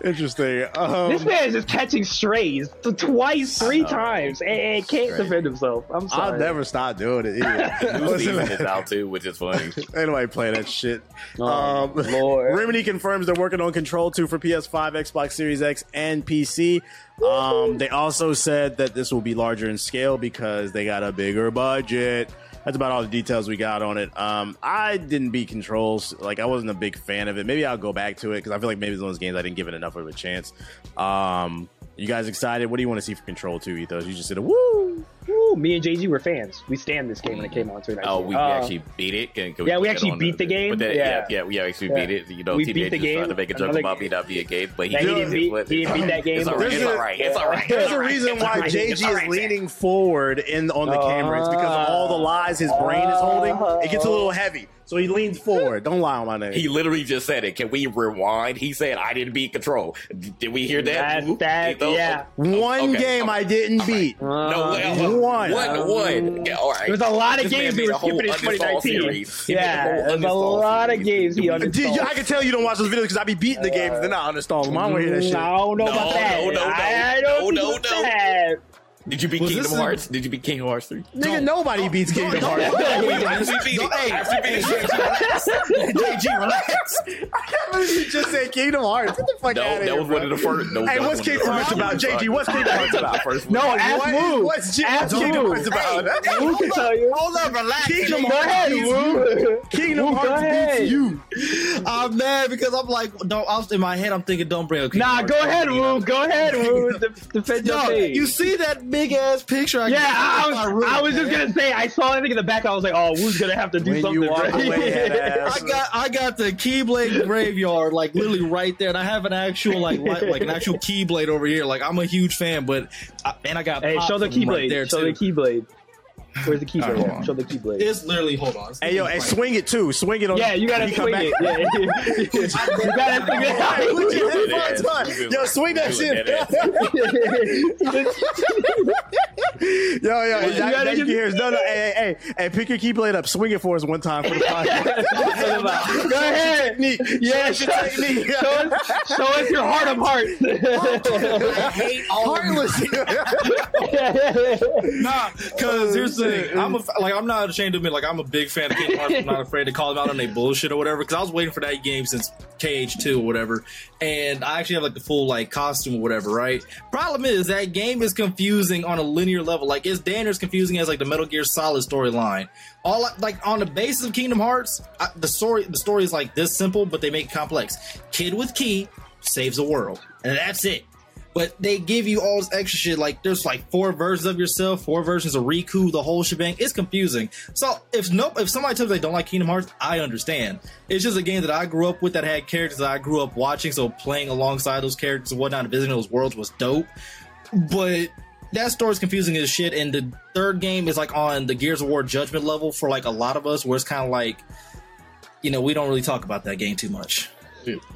interesting. Um,
this man is just catching strays twice, three times, and, and can't
Stray.
defend himself. I'm sorry.
I'll never stop doing it. Either.
New
Listen,
season out too, which is funny.
Ain't nobody play that shit.
Oh,
um,
Lord.
Remedy confirms they're working on Control 2 for PS5, Xbox Series X, and PC. Um, they also said that this will be larger in scale because they got a bigger budget. That's about all the details we got on it. Um, I didn't beat Controls. Like, I wasn't a big fan of it. Maybe I'll go back to it because I feel like maybe it's one of those games I didn't give it enough of a chance. Um, you guys excited? What do you want to see for Control 2, Ethos? You just said a woo.
Woo, me and JG were fans. We stand this game when it came on 2019.
Oh, we
Uh,
actually beat it. Can, can
yeah, we
put
actually beat the game.
That,
Yeah.
yeah, yeah, we actually
Yeah.
beat it. You know,
We
TJ
beat the
just trying to make a joke
Another-
about me not being a game, but he,
that he
did
didn't beat,
But
he didn't beat that game.
It's all
but-
right. It's all right. It's all right.
There's a reason
It's
why. JG
It's
is leaning forward in on the camera. It's because of all the lies his brain is holding. It gets a little heavy, so he leans forward. Don't lie on my name.
He literally just said it. Can we rewind? He said, "I didn't beat control." D- Did we hear that?
That- that-
You know?
yeah.
One
Okay,
game
okay.
I didn't beat.
No,
Uh,
well,
one.
one, one. Yeah, all right.
There's a lot of
This
games we were skipping in 2019.
series.
Yeah,
whole
there's a
uninstall
lot of games he uninstalled.
Dude, I can tell you don't watch those videos because I be beating the games, then I uninstall them. I don't want to hear that shit.
I don't know
No,
about that.
no, no, no.
I don't
No,
know
no,
about
no.
That.
Did you beat
Was
Kingdom
this a-
Hearts? Did you beat Kingdom Hearts 3?
Nigga, nobody beats Kingdom Hearts.
We actually beat it.
Hey,
Actually beat it.
JG, relax.
I can't believe you just said Kingdom Hearts. Get the fuck
No,
out of
that
here.
was
bro.
one of the first. No,
Hey,
that was
what's
one of
Kingdom
the
Hearts
first
about?
ones.
JG, what's Kingdom Hearts about?
First
No,
one.
ask
What
Woo.
is- what's J-
Ask
what's Kingdom
Woo.
Hearts about?
Who can tell you?
Hold up, relax.
Kingdom
Go ahead,
Hearts
Woo.
Kingdom
Woo, go
Hearts
ahead.
beats you.
I'm mad because I'm like, don't. I was in my head. I'm thinking, don't bring up. Kingdom
Nah,
Hearts.
go ahead,
You know?
Woo. Go ahead, Woo. De- defend your
No,
thing.
you see that big ass picture? I
yeah, I
got?
was, I was just gonna say I saw anything in the back. I was like, oh, Woo's gonna have to do
When
something.
you
right?
away.
I got I got the Keyblade graveyard like literally right there, and I have an actual like li- like an actual Keyblade over here. Like I'm a huge fan, but I, and I got
Hey, show the keyblade.
right there
show
too.
the keyblade. Where's the keyblade?
Alright, hold
at?
on.
Show the keyblade.
It's literally hold on. It's
Hey yo, and swing it too. Swing it on.
yeah, you gotta
when come
swing
back.
it. Yeah, you gotta swing it.
Hey, look at
Doing
that
that.
fun time. Yo, swing that shit. Yo, yo,
You
that,
gotta
that you hear no, no, hey, hey, hey, hey, pick your keyblade up, swing it for us one time for the podcast.
Go ahead.
technique.
Yeah,
show
show,
us your
show us, show us your heart of hearts.
I hate all
Heartless.
Nah, because here's the thing. I'm a, like I'm not ashamed to admit like I'm a big fan of Kingdom Hearts. I'm not afraid to call them out on their bullshit or whatever. Because I was waiting for that game since KH2 or whatever, and I actually have like the full like costume or whatever. Right? Problem is that game is confusing on a linear level. Like it's damn near as confusing as like the Metal Gear Solid storyline. All like on the basis of Kingdom Hearts, I, the story the story is like this simple, but they make it complex. Kid with key saves the world, and that's it but they give you all this extra shit. Like there's like four versions of yourself, four versions of Riku, the whole shebang. It's confusing. So if nope, if somebody tells me they don't like Kingdom Hearts, I understand. It's just a game that I grew up with that had characters that I grew up watching. So playing alongside those characters and whatnot, and visiting those worlds was dope. But that story's confusing as shit. And the third game is like on the Gears of War Judgment level for like a lot of us, where it's kind of like, you know, we don't really talk about that game too much.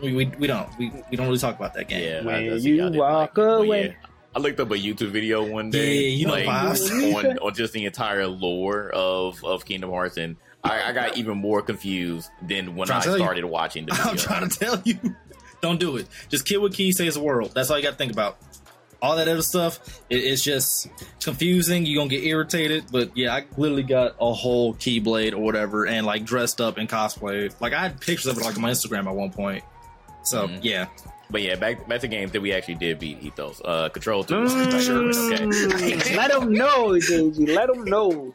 We, we, we don't we, we don't really talk about that game.
Yeah,
When
I- I
you
y'all didn't
walk
but
away.
yeah. I looked up a YouTube video one day,
Yeah, you know
like, on, on just the entire lore of, of Kingdom Hearts, and I, I got even more confused than when I
to tell you.
started watching the video.
I'm trying to tell you, don't do it. Just kill with key saves the world. That's all you got to think about. All that other stuff, it, it's just confusing. You're gonna get irritated. But yeah, I literally got a whole keyblade or whatever, and like dressed up in cosplay. Like I had pictures of it like on my Instagram at one point. So
Mhm.
yeah,
But yeah, back back to games that we actually did beat Ethos. Uh, Control two.
Mm.
okay.
Let them know, JG. Let them know.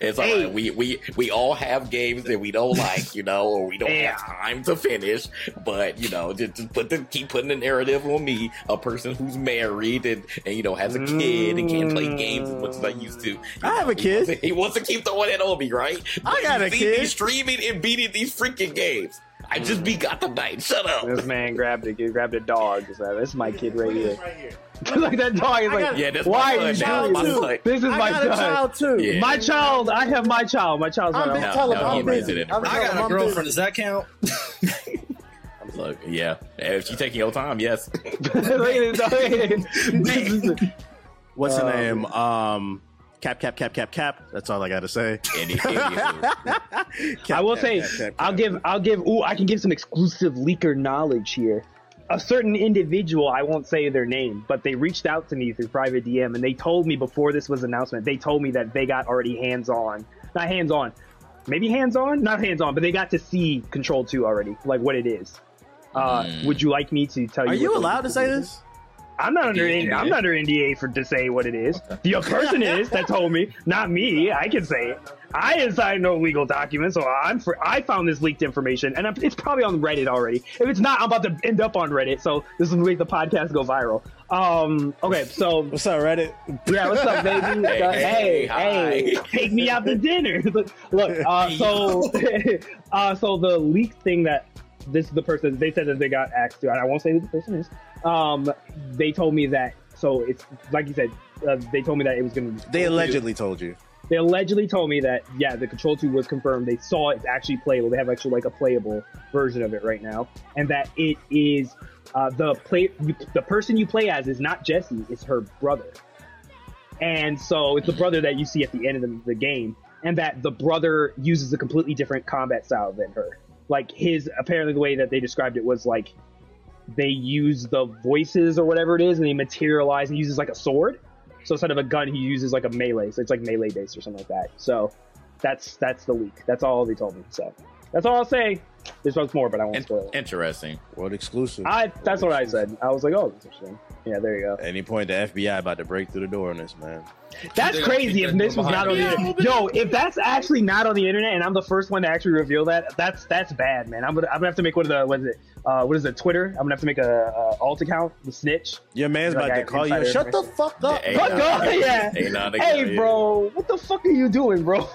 It's all
Hey.
right. We we we all have games that we don't like, you know, or we don't
Yeah.
have time to finish. But you know, just, just put the keep putting the narrative on me, a person who's married and, and you know has a kid and can't play games as much as I used to.
I have a
He wants
kid.
to- He wants to keep throwing it on me, right?
I got
you
a kid.
Me streaming and beating these freaking games. I just mm. beat the Knight. Shut up.
This man grabbed it. Grabbed a dog. He "This is my kid right here." like that dog is like,
Yeah, that's
why are you doing this? This is
I
my
got a child too.
Yeah.
My child. I have my child. My child's
I'm
not
busy.
No,
Tell him
no,
I'm
he
busy. I'm
I got
him
a
I'm
girlfriend.
busy.
Does that count?
Look, yeah. If you taking your time, yes.
What's the
Um,
name? Um, cap, cap, cap, cap, cap. That's all I got to say.
Any, anywho.
Cap,
I will
cap,
say,
cap, cap,
I'll
cap.
give, I'll give. Ooh, I can give some exclusive leaker knowledge here. A certain individual, I won't say their name, but they reached out to me through private DM and they told me before this was announcement, they told me that they got already hands on, not hands on, maybe hands on, not hands on, but they got to see Control Two already, like what it is. Uh,
Mm.
Would you like me to tell you?
Are you allowed to say
is?
this?
I'm not under
NDA?
I'm not under NDA for to say what it is. The person is that told me, not me. I can say it. I didn't sign no legal document, so I'm for. I found this leaked information, and I'm, it's probably on Reddit already. If it's not, I'm about to end up on Reddit. So this will make the podcast go viral. Um. Okay. So
What's up, Reddit?
yeah, what's up, baby?
Hey,
Uh, hey,
hey,
hey, take me out to dinner. look, look, uh, so, uh, so the leak thing that this is the person they said that they got asked to, and I won't say who the person is. Um, they told me that. So it's like you said. Uh, they told me that it was going to.
They allegedly told you.
They allegedly told me that yeah, the Control Two was confirmed. They saw it's actually playable. They have actually like a playable version of it right now, and that it is uh, the play. The person you play as is not Jesse; it's her brother. And so it's the brother that you see at the end of the, the game, and that the brother uses a completely different combat style than her. Like his apparently the way that they described it was like they use the voices or whatever it is, and they materialize and uses like a sword. So instead of a gun, he uses like a melee. So it's like melee based or something like that. So that's that's the leak. That's all they told me. So that's all I'll say. There's much more, but I won't
In-
spoil it.
interesting.
World exclusive.
I that's what I said. I was like, oh, that's interesting. Yeah, there you go.
At any point, the FBI about to break through the door on this, man.
That's crazy. If this was not on the
me.
internet, yo, if that's actually not on the internet, and I'm the first one to actually reveal that, that's that's bad, man. I'm gonna I'm gonna have to make one of the what is it? Uh, what is it? Twitter. I'm gonna have to make a, a alt account, the snitch.
Your man's
Like,
about
I
to call you. Shut the fuck up.
Hey,
Fuck
nah,
off, yeah.
Hey, nah,
Hey,
you.
bro, what the fuck are you doing, bro?
All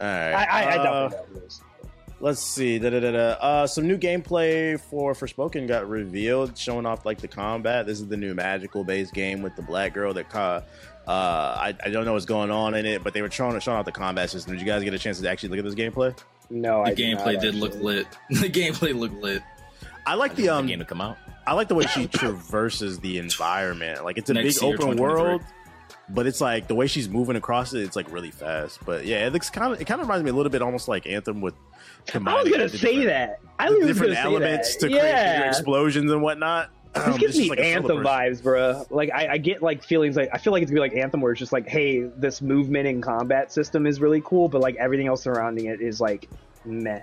right.
I I, I
uh,
doubt that.
Let's see. Da, da, da, da. Uh, some new gameplay for Forspoken got revealed, showing off like the combat. This is the new magical based game with the black girl that uh, I, I don't know what's going on in it, but they were showing showing off the combat system. Did you guys get a chance to actually look at this gameplay?
No,
The
I did
gameplay
not,
did look lit. The gameplay looked lit.
I like
I
the um,
the game to come out.
I like the way she traverses the environment. Like it's a
Next
big
year,
open world, but it's like the way she's moving across it. It's like really fast. But yeah, it looks kind of. It kind of reminds me a little bit, almost like Anthem with.
I was gonna say that. I
the
was
different
gonna say
elements
that.
to create
yeah.
explosions and whatnot.
This
Um,
gives
it's
me
like
Anthem vibes, bro. Like I, I get like feelings like I feel like it's gonna be like Anthem, where it's just like, hey, this movement and combat system is really cool, but like everything else surrounding it is like meh.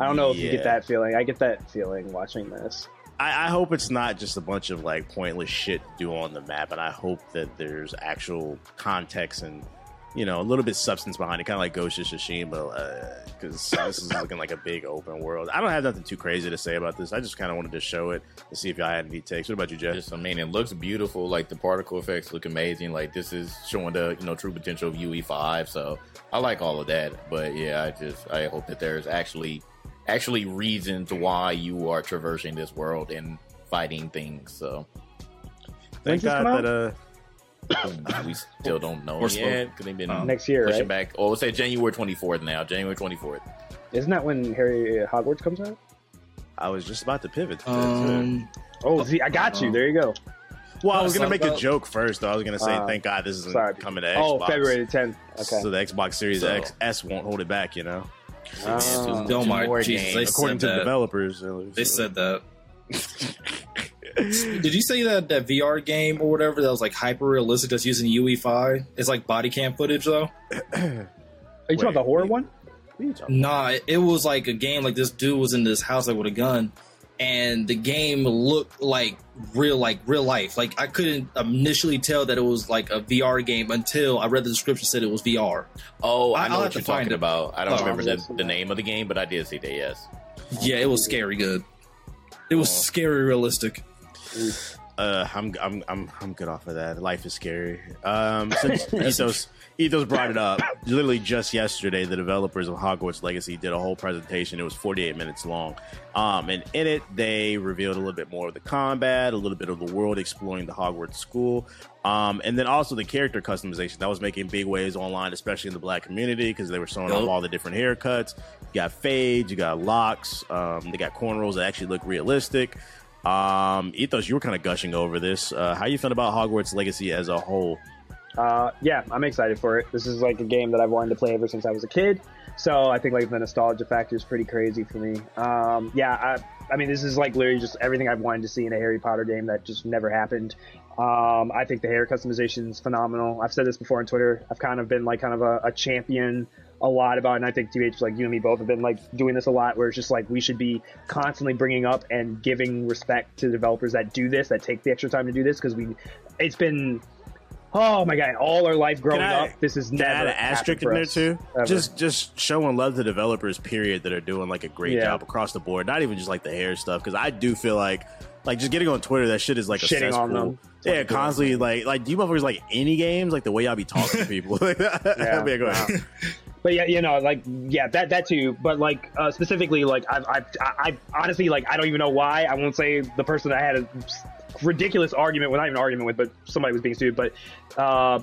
I don't know if you get that feeling. I get that feeling watching this.
I, I hope it's not just a bunch of like pointless shit to do on the map, and I hope that there's actual context and you know a little bit substance behind it, kind of like Ghost of Tsushima, uh, but because this is looking like a big open world. I don't have nothing too crazy to say about this. I just kind of wanted to show it to see if y'all had any takes. What about you, Jeff?
Just, I mean, it looks beautiful. Like the particle effects look amazing. Like this is showing the you know true potential of UE5. So I like all of that. But yeah, I just I hope that there's actually actually reasons why you are traversing this world and fighting things. So
Thank God that uh,
we still don't know
Or
yet because they've been
Oh.
Next year,
pushing
right?
back. Oh, we'll say January 24th now. January 24th.
Isn't that when Harry Hogwarts comes out?
I was just about to pivot. To.
Um,
Oh, see, I got you.
Oh.
There you go.
well, I was gonna make a joke first. Though I was gonna say,
Uh,
thank God this isn't
sorry.
coming to Xbox.
Oh,
Xbox.
February 10th. Okay.
So the Xbox Series
So-
X S won't hold it back. You know,
Two-
Oh
two
my Jesus, they
according to
that.
developers.
they said that. Did you say that that VR game or whatever that was like hyper realistic that's using UE5? It's like body cam footage though.
Are you talking about the horror
wait.
one?
What are you talking
Nah, it, it was like a game like this dude was in this house like with a gun, and the game looked like real like real life. Like I couldn't initially tell that it was like a VR game until I read the description said it was VR.
Oh, I
I-
know
I'll
what
have to
you're
find
talking
it.
about. I don't
Oh,
remember the, the name of the game, but I did see that. Yes.
Yeah, it was scary good. It was
Oh.
scary realistic.
Uh, I'm I'm I'm I'm good off of that. Life is scary. Um, since Ethos Ethos brought it up, literally just yesterday, the developers of Hogwarts Legacy did a whole presentation. It was 48 minutes long. Um, and in it, they revealed a little bit more of the combat, a little bit of the world exploring the Hogwarts school, um, and then also the character customization that was making big waves online, especially in the Black community, because they were showing off all the different haircuts. You got fades, you got locks, um, they got cornrows that actually look realistic. Um, Ethos, you were kind of gushing over this. Uh, how you feel about Hogwarts Legacy as a whole?
Uh, yeah, I'm excited for it. This is like a game that I've wanted to play ever since I was a kid. So I think like the nostalgia factor is pretty crazy for me. Um, yeah, I, I mean, this is like literally just everything I've wanted to see in a Harry Potter game that just never happened. Um, I think the hair customization is phenomenal. I've said this before on Twitter. I've kind of been like kind of a, a champion a lot about, and I think TBH like you and me both have been like doing this a lot. Where it's just like we should be constantly bringing up and giving respect to developers that do this, that take the extra time to do this, because we, it's been Oh my god! All our life growing
I-
up, this is never
add an asterisk in there too?
ever.
Just just showing love to developers, period, that are doing like a great
Yeah.
job across the board. Not even just like the hair stuff, because I do feel like like just getting on Twitter, that shit is like a
Shitting
cesspool.
on them.
Yeah, constantly like like do you motherfuckers like any games like the way y'all be talking to people? yeah,
Yeah.
go ahead.
But yeah, you know, like yeah, that that too. But like uh, specifically, like I've, I've I I honestly like I don't even know why. I won't say the person I had a ridiculous argument, well, not even an argument with, but somebody was being sued. But uh,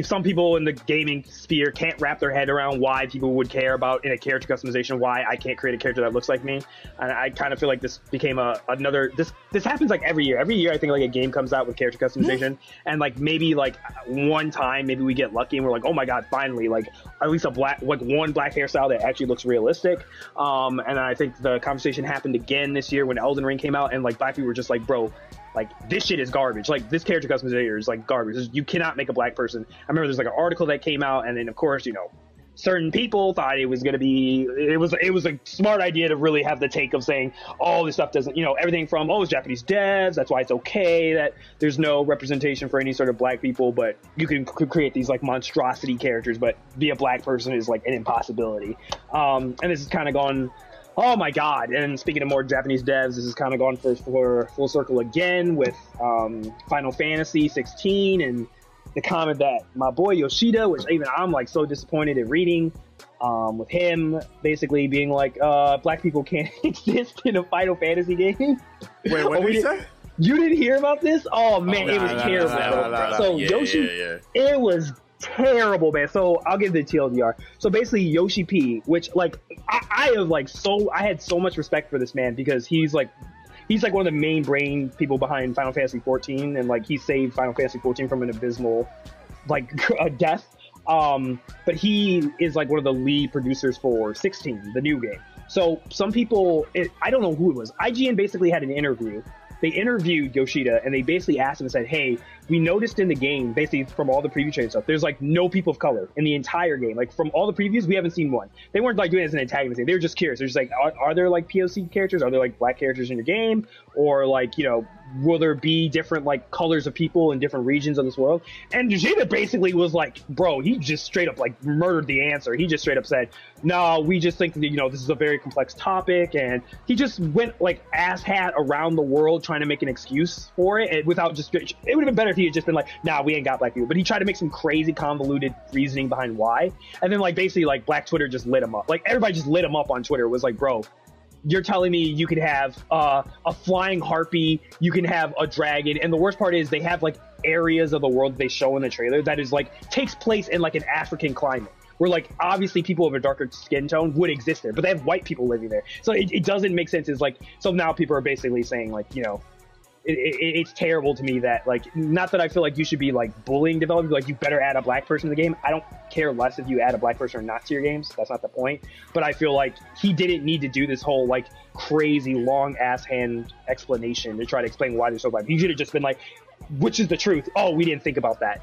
some people in the gaming sphere can't wrap their head around why people would care about in a character customization why I can't create a character that looks like me. And I kind of feel like this became a another this this happens like every year. Every year, I think like a game comes out with character customization, and like maybe like one time maybe we get lucky and we're like, oh my god, finally like at least a black like one black hairstyle that actually looks realistic. Um, and I think the conversation happened again this year when Elden Ring came out, and like black people were just like, bro, like this shit is garbage. Like this character customization is like garbage. You cannot make a black person. I remember there's like an article that came out, and then of course you know certain people thought it was going to be it was it was a smart idea to really have the take of saying oh this stuff doesn't you know everything from oh it's japanese devs that's why it's okay that there's no representation for any sort of black people but you can c- create these like monstrosity characters but be a black person is like an impossibility um and this has kind of gone Oh my god! And speaking of more Japanese devs, this has kind of gone for, for full circle again with um, Final Fantasy 16 and the comment that my boy Yoshida, which even I'm like so disappointed in reading, Um, with him basically being like, uh, black people can't exist in a Final Fantasy game.
Wait, what
Oh,
did
we
you
did-
say?
You didn't hear about this? Oh man,
Oh,
it was
nah, nah,
terrible.
nah, nah, nah, nah.
So
yeah,
Yoshi,
yeah, yeah.
it was terrible, man. So I'll give the TLDR. So basically, Yoshi P, which like I, I have like so I had so much respect for this man because he's like he's like one of the main brain people behind Final Fantasy 14, and like he saved Final Fantasy 14 from an abysmal like death. Um, but he is like one of the lead producers for 16, the new game. So some people, it, I don't know who it was. IGN basically had an interview. They interviewed Yoshida and they basically asked him and said, "Hey, we noticed in the game, basically from all the preview trailer stuff, there's like no people of color in the entire game. Like from all the previews, we haven't seen one. They weren't like doing it as an antagonist. They were just curious. They're just like, are, are there like POC characters? Are there like black characters in your game? Or like, you know, will there be different like colors of people in different regions of this world? And Yoshida basically was like, bro, he just straight up like murdered the answer. He just straight up said, no, we just think that, you know, this is a very complex topic. And he just went like ass hat around the world trying to make an excuse for it and without just, it would have been better if he had just been like, nah, we ain't got black people. But he tried to make some crazy convoluted reasoning behind why. And then like basically like black Twitter just lit him up. Like everybody just lit him up on Twitter. It was like, bro, you're telling me you could have uh, a flying harpy, you can have a dragon, and the worst part is they have like areas of the world they show in the trailer that is like takes place in like an African climate. Where like obviously people of a darker skin tone would exist there, but they have white people living there, so it, it doesn't make sense. It's like so now people are basically saying like you know it, it, it's terrible to me that like not that I feel like you should be like bullying developers like you better add a black person to the game. I don't care less if you add a black person or not to your games. That's not the point. But I feel like he didn't need to do this whole like crazy long ass hand explanation to try to explain why they're so black. He should have just been like, which is the truth? Oh, we didn't think about that.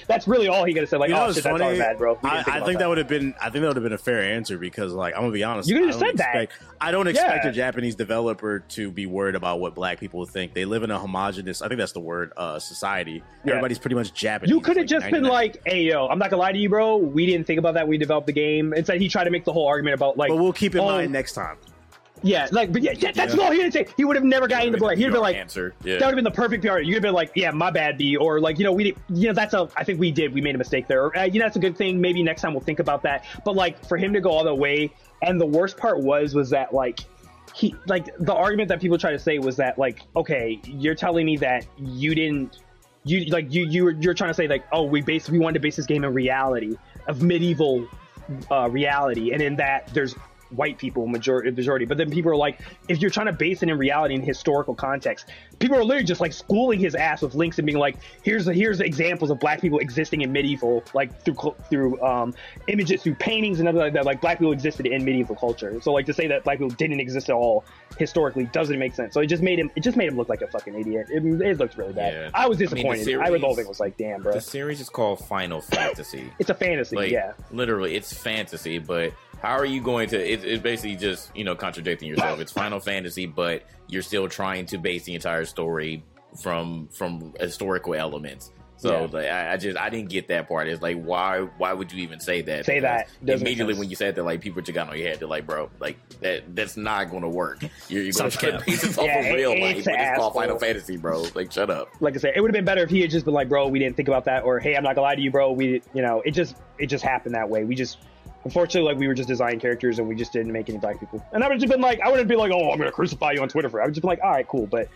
That's really all he could have said. Like,
You know
oh shit, that's
funny?
all bad, bro.
I, I think that. would have been. I think that would have been a fair answer because, like, I'm gonna be honest.
You
I don't
said that.
expect- I don't expect
Yeah.
a Japanese developer to be worried about what black people think. They live in a homogenous. I think that's the word. Uh, society.
Yeah.
Everybody's pretty much Japanese.
You could have
like
just been like, "Hey, yo, I'm not gonna lie to you, bro. We didn't think about that. when We developed the game." Instead, he tried to make the whole argument about like,
But we'll keep in
oh,
mind next time.
Yeah, like, but yeah, yeah that's
Yeah.
all he didn't say. He would have never got into black. He'd have been like,
answer. Yeah.
that would have been the perfect PR. You'd have been like, yeah, my bad, B, or like, you know, we, you know, that's a. I think we did. We made a mistake there. Or, uh, you know, that's a good thing. Maybe next time we'll think about that. But like, for him to go all the way, and the worst part was, was that like. He like the argument that people try to say was that like okay you're telling me that you didn't you like you you were you're trying to say like oh we base we wanted to base this game in reality of medieval uh, reality, and in that there's white people majority majority. But then people are like, if you're trying to base it in reality in historical context, people are literally just like schooling his ass with links and being like, here's the here's the examples of black people existing in medieval like through through um images through paintings and other like that like black people existed in medieval culture. So like to say that black people didn't exist at all historically doesn't make sense. So it just made him it just made him look like a fucking idiot. It, it looked really bad.
Yeah.
I was
I mean,
disappointed. I, was the whole thing was like, damn, bro.
The series is called Final Fantasy.
It's a fantasy,
Like,
yeah.
literally, it's fantasy, but how are you going to? It, it's basically just you know contradicting yourself. It's Final Fantasy, but you're still trying to base the entire story from from historical elements. So
Yeah.
like, I, I just I didn't get that part. It's like why why would you even say that?
Say that.
Because
Doesn't
immediately when you said that, like people just got on your head. They're like, bro, like that that's not going to work. You're, you're going to cut pieces off
Yeah,
of real
it-
life.
it's
it's called. Final Fantasy, bro. Like shut up.
like I said, it would have been better if he had just been like, "Bro, we didn't think about that," or "Hey, I'm not gonna lie to you, bro. We, you know, it just it just happened that way. We just, unfortunately, like we were just designing characters and we just didn't make any black people." And I would have just been like, I wouldn't be like, "Oh, I'm gonna crucify you on Twitter for." It. I would just be like, "All right, cool," but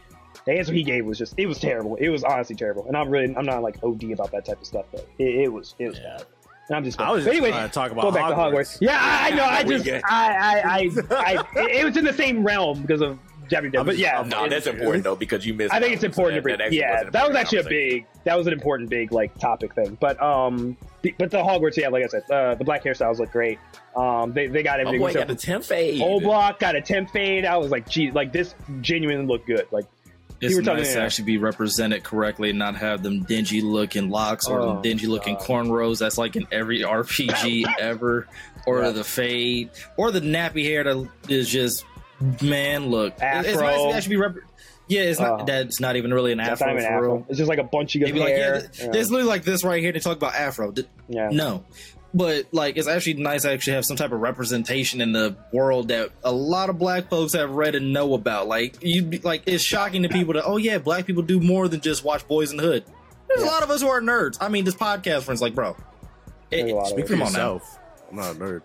the answer he gave was just it was terrible. It was honestly terrible, and I'm really I'm not like OD about that type of stuff, but it, it was it was bad. And I'm just.
I was just
anyway,
trying to talk about
go back
Hogwarts.
to Hogwarts. Yeah, I I know. I just I I I, I it, it was in the same realm because of WWE. But yeah,
No, that's important though because you missed.
I think it's important to bring. yeah, that was actually a big. That was an important big like topic thing. But um, the- but the Hogwarts, yeah, like I said, uh, the black hairstyles look great. Um, they they got
My
everything.
boy
except
got the temp fade.
Old block got a temp fade. I was like, gee, like this genuinely looked good. Like
It's
were telling
nice
me
to
that.
actually be represented correctly and not have them dingy looking locks or
Oh,
dingy looking
God.
cornrows. That's like in every RPG ever, or
Yeah.
the fade, or the nappy hair that is just man. Look, It- it's nice to actually be rep- Yeah, it's not.
Oh.
that's not even really an
that's
afro
not even afro.
real.
It's just like a bunch of
They'd be like, yeah,
hair.
th- there's literally like this right here. to talk about afro. Th-
yeah.
No. But like it's actually nice to actually have some type of representation in the world that a lot of black folks have read and know about. Like you like it's shocking to people that oh yeah, black people do more than just watch Boys in the Hood. There's a lot of us who are nerds. I mean, this podcast friends like, bro.
There's a lot
it-
it.
For
come on now.
yourself. I'm not a nerd.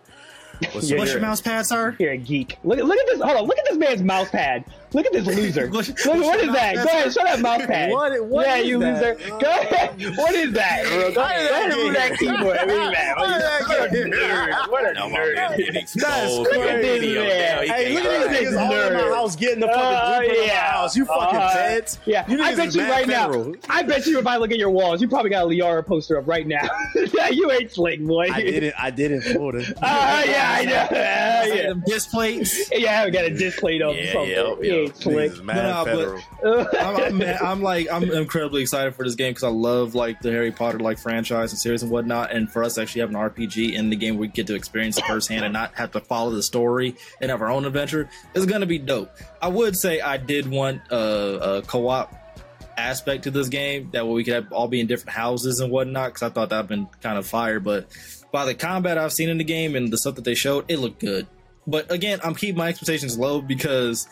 What's
Yeah,
What's your mouse pad, sir?
You're a geek. Look, look at this. Hold on. Look at this man's mouse pad. Look at this loser. Look, what
what's
that? Go ahead, show that mouse pad.
What- what
yeah, you
that?
loser. Go ahead. What is that, bro? Go ahead, and move that keyboard. I mean, man,
How did that
what a nerd. What a nerd.
man.
Look at this
man.
Hey, look at these niggas all in my house getting the fucking
Uh,
blueprint of my
yeah.
house. You fucking
Uh,
feds.
Yeah, I bet you right now. I bet you if I look at your walls, you probably got a Liara poster up right now. yeah, you ain't slick, boy.
I did it. I did in Florida.
Uh, yeah, I know. Uh, yeah.
them disc plates.
yeah, I got a display of
Yeah,
something.
Yep,
He
yep.
ain't slick.
Niggas is mad
but-
federal.
I'm, I'm, I'm like I'm incredibly excited for this game because I love like the Harry Potter like franchise and series and whatnot. And for us to actually have an RPG in the game, where we get to experience it firsthand and not have to follow the story and have our own adventure It's to be dope. I would say I did want a, a co-op aspect to this game that way we could have, all be in different houses and whatnot because I thought that'd been kind of fire. But by the combat I've seen in the game and the stuff that they showed, it looked good. But again, I'm keeping my expectations low because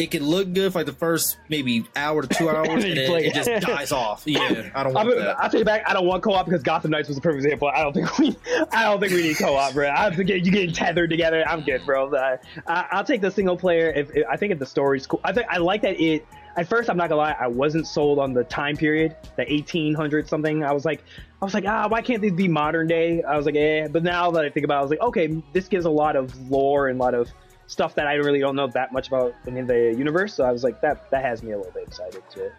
it can look good for like the first maybe hour to two hours, and then it
it.
just dies off. Yeah, I don't
I
want
mean,
that.
I'll take back. I don't want co-op because Gotham Knights was the perfect example. I don't think we, I don't think we need co-op, bro. I think you getting tethered together. I'm good, bro. I, I, I'll take the single player. If, if I think if the story's cool, I think I like that it. At first, I'm not gonna lie, I wasn't sold on the time period, the 1800 something. I was like, I was like, ah, why can't these be modern day? I was like, eh. But now that I think about, it, I was like, okay, this gives a lot of lore and a lot of stuff that I really don't know that much about in the universe. So I was like, that that has me a little bit excited too.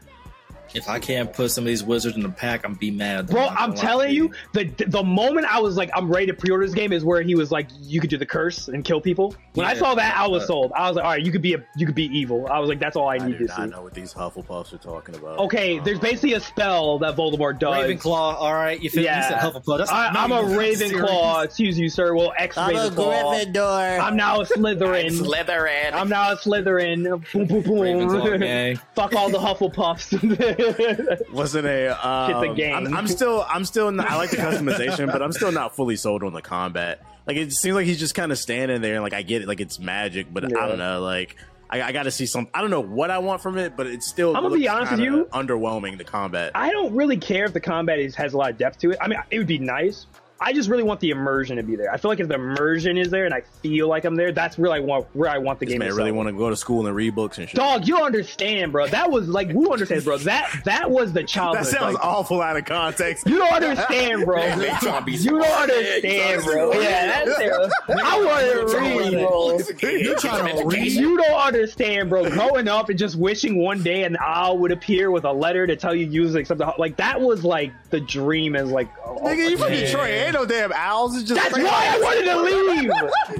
If I can't put some of these wizards in the pack, I'm be mad.
Bro, I'm
gonna lie
telling
to
you, the the moment I was like, I'm ready to pre-order this game is where he was like, you could do the curse and kill people. When I saw that, I was
Uh,
sold. I was like, all right, you could be a, you could be evil. I was like, that's all I
I
need
do
to see.
not know what these Hufflepuffs are talking about.
Okay, there's
Um,
basically a spell that Voldemort does.
Ravenclaw. All right, you, feel,
Yeah.
you said Hufflepuff. That's
I, I'm a Ravenclaw.
serious.
Excuse you, sir. Well, ex Ravenclaw.
Gryffindor.
I'm now a Slytherin.
Slytherin.
I'm now a Slytherin. Boom, boom,
Ravenclaw
boom.
gang.
Fuck all the Hufflepuffs.
wasn't a. Um,
Shit's a game.
I'm, I'm still. I'm still. Not, I like the customization, but I'm still not fully sold on the combat. Like it seems like he's just kind of standing there, and like I get it, like it's magic, but I don't know. Like I, I got to see some. I don't know what I want from it, but it's still.
I'm gonna be honest with you.
Underwhelming the combat.
I don't really care if the combat is, has a lot of depth to it. I mean, it would be nice. I just really want the immersion to be there. I feel like if the immersion is there and I feel like I'm there, that's where I want where I want the
this
game.
man
to
really want to go to school and read books and shit.
Dog, you don't understand, bro. That was like who understands, bro. That that was the childhood.
that sounds
like,
awful out of context.
You don't understand, bro.
Yeah, they trying to be
You don't understand, bro.
you
Yeah, that's terrible. I want to read, bro.
You're
trying to read?
You don't understand, bro. Growing up and just wishing one day an owl would appear with a letter to tell you use like something like that was like the dream as like
Nigga, you from Detroit? Ain't no damn owls. It's just
That's why I wanted to leave.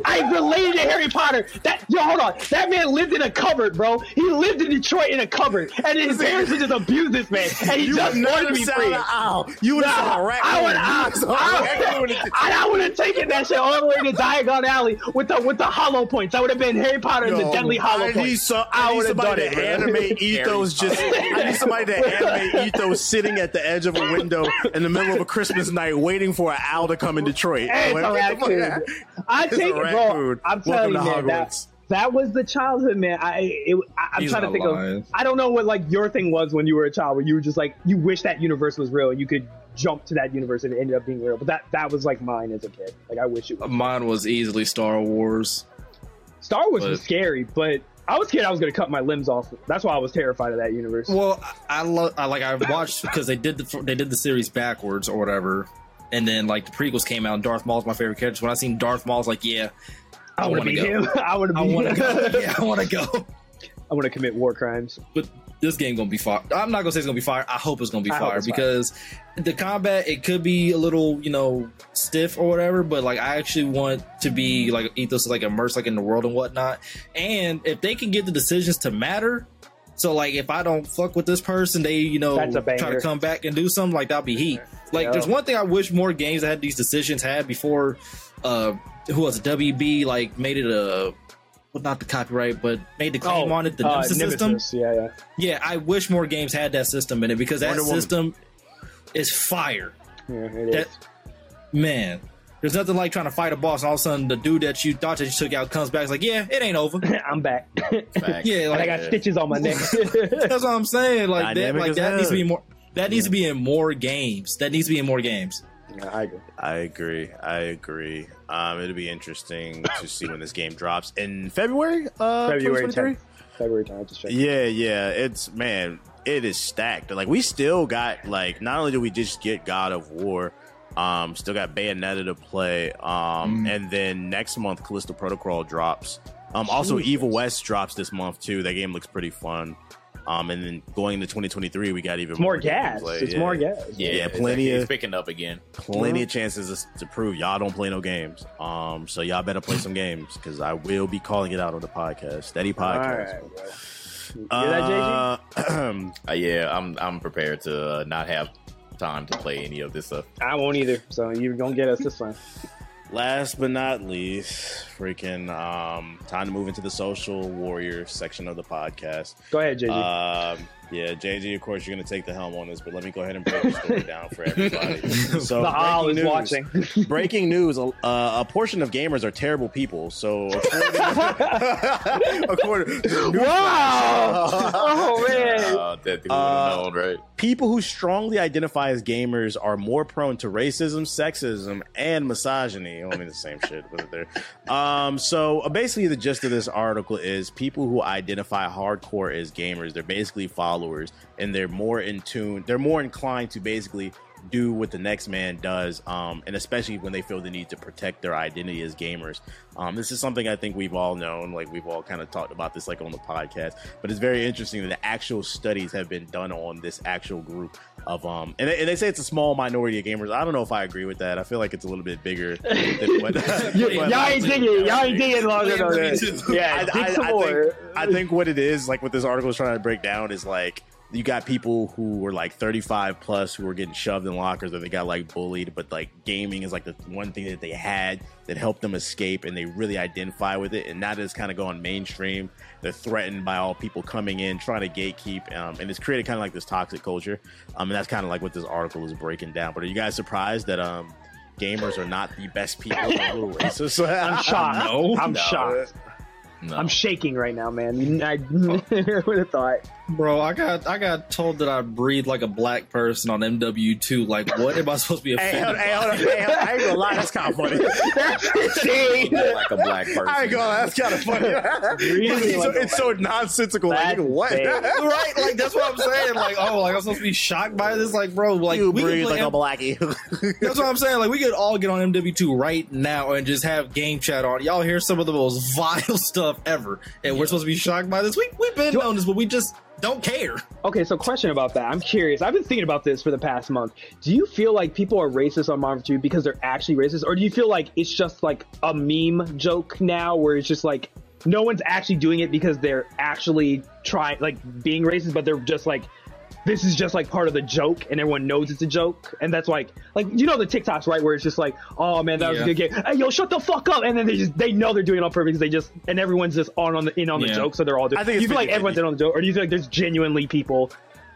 I related to Harry Potter. That yo, hold on. That man lived in a cupboard, bro. He lived in Detroit in a cupboard, and his parents would just abuse this man, and he
You
just
would
wanted
never
to be free.
an owl. You would have saw a
Nah,
raccoon.
I would,
You
I,
would've saw a raccoon.
I, I would have taken that shit all the way to Diagon Alley with the with the hollow points. That would have been Harry Potter and the Deadly Hollow
I need,
Points.
some,
I
I need
would've
somebody
done
to
it, bro.
animate Ethos just. I need somebody to animate Ethos sitting at the edge of a window in the middle of a Christmas night, waiting for an owl to come in Detroit.
Hey,
Like,
it's a
get the fuck
raccoon.
out.
I
It's
take
a
it, bro. I'm
Welcome
telling you, man. That, that was the childhood, man. I it, I, I'm
He's
trying to think
lying.
of. I don't know what like your thing was when you were a child, where you were just like you wish that universe was real. And you could jump to that universe and it ended up being real. But that that was like mine as a kid. Like I wish it was.
Mine was easily Star Wars.
Star Wars was scary, but I was scared I was going to cut my limbs off. That's why I was terrified of that universe.
Well, I, love. I like. I watched because they did the they did the series backwards or whatever, and then like the prequels came out. and Darth Maul's my favorite character. When I seen Darth Maul, I was like, yeah,
I,
I
want to
go.
him. I want to
I want to go. Yeah, I want to go.
I want to commit war crimes.
But this game gonna be fire. I'm not gonna say it's gonna be fire. I hope it's gonna be
I
fire
it's fire.
The combat it could be a little you know stiff or whatever. But like I actually want to be like ethos like immersed like in the world and whatnot. And if they can get the decisions to matter. So like if I don't fuck with this person, they you know try to come back and do something like that'll be heat. Like
Yeah.
there's one thing I wish more games that had these decisions had before. Uh, who was it? WB like made it a well not the copyright, but made the claim on it the
uh,
Nemesis system.
Yeah, yeah.
Yeah, I wish more games had that system in it because that
Wonder Woman.
System is fire.
yeah it
That-
is.
Man, there's nothing like trying to fight a boss and all of a sudden the dude that you thought that you took out comes back. It's like, yeah, it ain't over.
I'm back.
Facts.
Yeah,
and
like
I got stitches on my neck.
that's what I'm saying. Like that, like
as
that needs to be more. That needs to be in more games. That needs to be in more games.
Yeah, I agree.
I agree. I agree. Um, it'll be interesting to see when this game drops in February. Uh,
February
2023?
10th. February 10th. I just checked.
Yeah, yeah. It's man, it is stacked. Like we still got like not only do we just get God of War, um, still got Bayonetta to play. Um, and then next month Callisto Protocol drops. Um, also
Jesus.
Evil West drops this month too. That game looks pretty fun. Um, and then going into 2023, we got even
It's more
games,
gas.
like,
it's
yeah,
more gas.
Yeah,
Yeah, plenty
actually-
of-
it's picking up again.
plenty of chances to, to prove y'all don't play no games. Um, so y'all better play some games because I will be calling it out on the podcast. Steady
All
podcast.
Right, bro. You hear that, JG?
Uh,
Uh, yeah, I'm I'm prepared to uh, not have time to play any of this stuff.
I won't either. So you're gonna get us this one.
Last but not least, freaking um, time to move into the social warrior section of the podcast.
Go ahead, JG.
Um, yeah, JG, of course, you're going to take the helm on this, but let me go ahead and break the story down for everybody. So,
the is
breaking news.
watching.
breaking news: uh, a portion of gamers are terrible people. So, according, according
wow! oh man!
Uh, that
Uh,
known, right?
people who strongly identify as gamers are more prone to racism, sexism, and misogyny. I mean the same shit, but they're um. So uh, basically, the gist of this article is people who identify hardcore as gamers. They're basically followers, and they're more in tune. They're more inclined to basically do what the next man does, um, and especially when they feel the need to protect their identity as gamers. Um, this is something I think we've all known, like we've all kind of talked about this, like on the podcast. But it's very interesting that the actual studies have been done on this actual group of, um, and they, and they say it's a small minority of gamers. I don't know if I agree with that. I feel like it's a little bit bigger. Than what,
Y- y'all ain't digging. Y'all ain't digging long
Wait,
enough.
me
man.
too.
Yeah,
I,
dig
I-
some
I
more.
think, I think what it is, like what this article is trying to break down, is like you got people who were like 35 plus who were getting shoved in lockers or they got like bullied, but like gaming is like the one thing that they had that helped them escape and they really identify with it. And now that it's kind of gone mainstream, they're threatened by all people coming in, trying to gatekeep. Um, and it's created kind of like this toxic culture. Um, and that's kind of like what this article is breaking down. But are you guys surprised that um, gamers are not the best people? They're a little racist.
I'm shocked.
No,
I'm
no.
shocked.
No.
I'm shaking right now, man. I would have thought.
Bro, I got I got told that I breathe like a black person on MW2. Like, what am I supposed to be
Hey, hold, hey, hold on, hey, hold. I ain't gonna lie, that's kind of funny.
That's insane.
like a black person.
I ain't gonna lie, that's kind of funny.
Really?
it's, so, it's so nonsensical. Like, what?
insane.
right? Like that's what I'm saying. Like, oh, like I'm supposed to be shocked by this. Like, bro, like
you
we
breathe like a blackie.
That's what I'm saying. Like we could all get on MW2 right now and just have game chat on. Y'all hear some of the most vile stuff ever, and we're supposed to be shocked by this. We we've been on this, but we just don't care.
Okay, so question about that. I'm curious. I've been thinking about this for the past month. Do you feel like people are racist on Marvel 2 because they're actually racist, or do you feel like it's just like a meme joke now, where it's just like no one's actually doing it because they're actually trying, like being racist, but they're just like this is just like part of the joke, and everyone knows it's a joke, and that's like like you know the TikToks right where it's just like oh man that was
Yeah.
a good game, hey yo shut the fuck up, and then they just they know they're doing it on purpose because they just and everyone's just on on the in on the
Yeah.
joke, so they're all doing.
I think
do
it's
you feel like
50-50.
everyone's in on the joke, or do you feel like there's genuinely people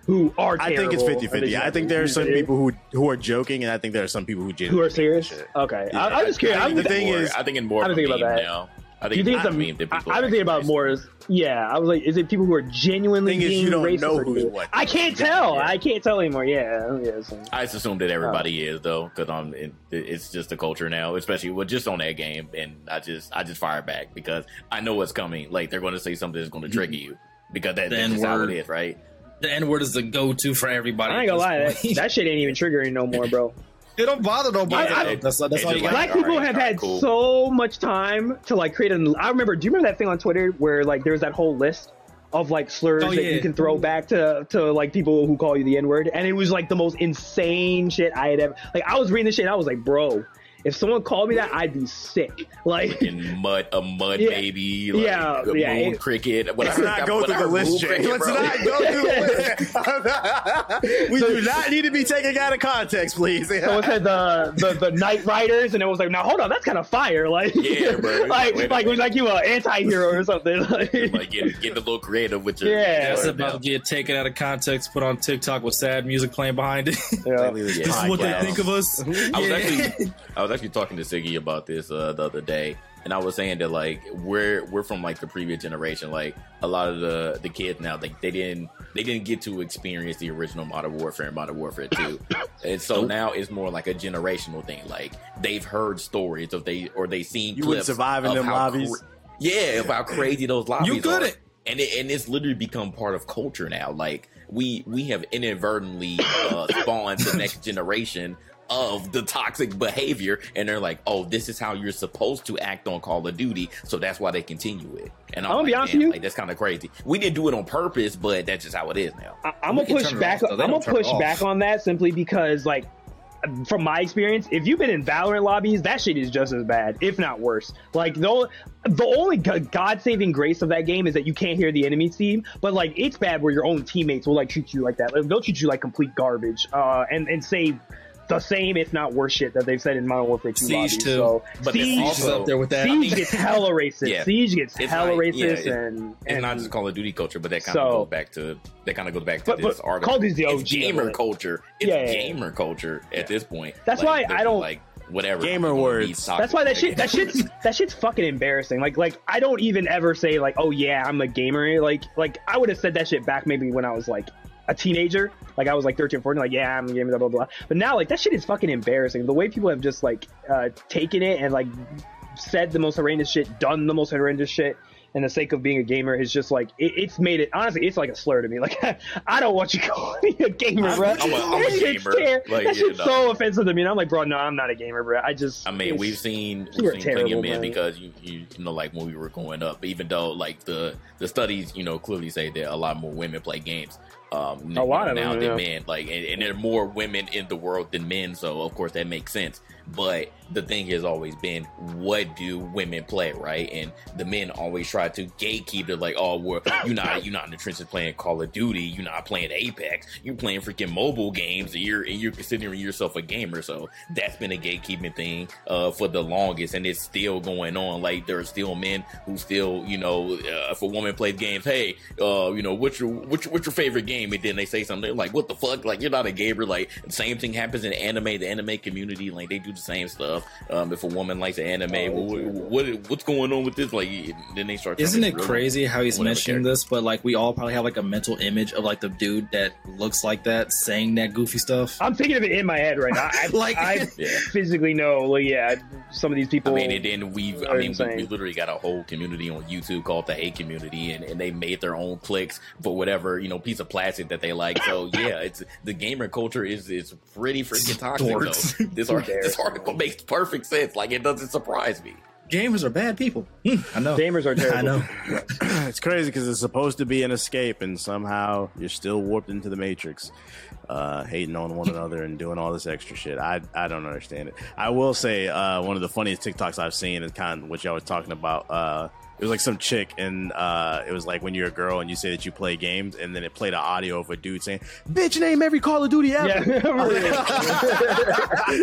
who are
I think it's
terrible
50 50. I think there are some people who who are joking, and I think there are some people who
who are serious. Okay,
Yeah.
I, I'm just curious.
I
I'm,
think the thing
More-
is-
I think in more
I
of a
think
meme
about that.
now. I
you
think,
think
it's
it's
a
a,
meme that
I,
people
I've been thinking about
actually
more as yeah. I was like, is it people who are genuinely
Thing is,
being
you don't
racist?
know who's what.
I can't
Yeah.
tell. I can't tell anymore. Yeah, yeah. so-
I just assume that oh. everybody
Oh.
is though, because I'm. It, it's just the culture now, especially with just on that game, and I just I just fire back because I know what's coming. Like they're going to say something that's going to trigger mm-hmm. you because that, that's how
N-word.
it is, right?
The N word is the go to for everybody.
I ain't gonna lie, that, that shit ain't even triggering no more, bro.
It don't bother nobody.
Yeah, it-
that's that's
it's
all you
just
got.
like-
Black people
alright,
have had
cool.
so much time to like create an. I remember. Do you remember that thing on Twitter where like there was that whole list of like slurs
Oh,
that you can throw back to to like people who call you the N word, and it was like the most insane shit I had ever. Like I was reading this shit, and I was like, bro, if someone called me that, I'd be sick. Like.
In mud, a mud
Yeah.
baby, like,
Yeah,
a
yeah,
moon
it-
cricket.
Let's
Whatever,
not go through the list, Jay. Let's not go through the list. we do not need to be taken out of context, please.
Someone said the, the the Night Riders, and it was like, now hold on, that's kind of fire. Like,
Yeah, bro.
like,
Wait
like like you an anti-hero or something. Like,
like get, get a little creative with your
Yeah.
That's
your-
about to get taken out of context, put on TikTok with sad music playing behind it.
yeah.
this
Yeah.
is what they think of us.
I was
Yeah.
actually I was actually talking to Siggy about this uh, the other day. and I was saying that like we're we're from like the previous generation. Like a lot of the the kids now, like they didn't they didn't get to experience the original Modern Warfare and Modern Warfare Two, and so now it's more like a generational thing. Like they've heard stories of they or they seen
You
clips
survive in
of
them lobbies?
cra- yeah, of how crazy those lobbies
You
are.
couldn't.
And it, and it's literally become part of culture now. Like we we have inadvertently uh, spawned the next generation of the toxic behavior, and they're like, "Oh, this is how you're supposed to act on Call of Duty," so that's why they continue it. And I'm,
I'm gonna
like,
be honest with you.
like that's kind of crazy. We didn't do it on purpose, but that's just how it is now.
I, I'm gonna push back.
off, though.
I'm
turn it
push back on that simply because, like, from my experience, if you've been in Valorant lobbies, that shit is just as bad, if not worse. Like the the only God saving grace of that game is that you can't hear the enemy team, but like it's bad where your own teammates will like treat you like that. Like, they'll treat you like complete garbage, uh, and and say the same, if not worse, shit that they've said in Modern Warfare 2
Siege
lobbies.
too.
So
But it's
Siege,
also-
She's up there with that.
Siege gets hella racist.
Yeah.
Siege gets
It's
hella
like- yeah,
racist,
it-
and
It's
and
not just Call of Duty culture, but that kind of
So-
goes back to that kind of goes back to
But-
this
but
article.
Call of Duty's the
It's
OG of
gamer culture. It's
Yeah, yeah, yeah.
gamer culture at this point.
That's
Like,
why I don't-
like whatever
Gamer
People
words.
That's why that shit that shit's that shit's fucking embarrassing. Like like I don't even ever say like, oh yeah, I'm a gamer. Like like I would have said that shit back maybe when I was like a teenager. Like I was like 13, 14, like yeah, I'm a gamer, blah blah blah. But now like that shit is fucking embarrassing. The way people have just like uh taken it and like said the most horrendous shit, done the most horrendous shit. In the sake of being a gamer is just like it, it's made it honestly it's like a slur to me like I don't want you calling me a gamer
I'm-
bro
I'm a- I'm a gamer. Like,
that shit's
no.
so offensive to me and I'm like bro no I'm not a gamer bro I just
I mean, we've seen we've seen plenty of men because you, you you know like when we were growing up, even though like the the studies you know clearly say that a lot more women play games. Um,
A lot
you
of
now
them,
than
yeah.
men, like, and, and there are more women in the world than men, so of course that makes sense. But the thing has always been, what do women play, right? And the men always try to gatekeep it, like, oh, well, you're not you're not in the trenches playing Call of Duty, you're not playing Apex, you're playing freaking mobile games, and you're and you're considering yourself a gamer. So that's been a gatekeeping thing uh, for the longest, and it's still going on. Like there are still men who still, you know, uh, if a woman plays games, hey, uh, you know, what's your what's your, what's your favorite game? And then they say something like, what the fuck? Like you're not a gamer. Like same thing happens in anime. The anime community, like they do the same stuff. Um, if a woman likes an anime,
Oh,
what, what what's going on with this? Like then they start.
Isn't it crazy how he's mentioning
character.
this? But like, we all probably have like a mental image of like the dude that looks like that saying that goofy stuff.
I'm thinking of it in my head right now. I,
Like-
I
Yeah.
physically know, like, yeah, some of these people.
I
people.
mean, and then we've, I mean, we, we literally got a whole community on YouTube called the Hate Community, and, and they made their own clicks for whatever you know piece of plastic that they like. So yeah, it's the gamer culture is is pretty freaking toxic.
Dorks.
Though. This, art, this article makes perfect sense. Like it doesn't surprise me.
Gamers are bad people. Hmm, I know.
Gamers are terrible.
I know.
it's crazy because it's supposed to be an escape, and somehow you're still warped into the matrix, uh, hating on one another and doing all this extra shit. I I don't understand it. I will say uh, one of the funniest TikToks I've seen is kind of what y'all was talking about. Uh, it was like some chick, and uh, it was like when you're a girl and you say that you play games, and then it played an audio of a dude saying, "Bitch, name every Call of Duty ever."
Yeah.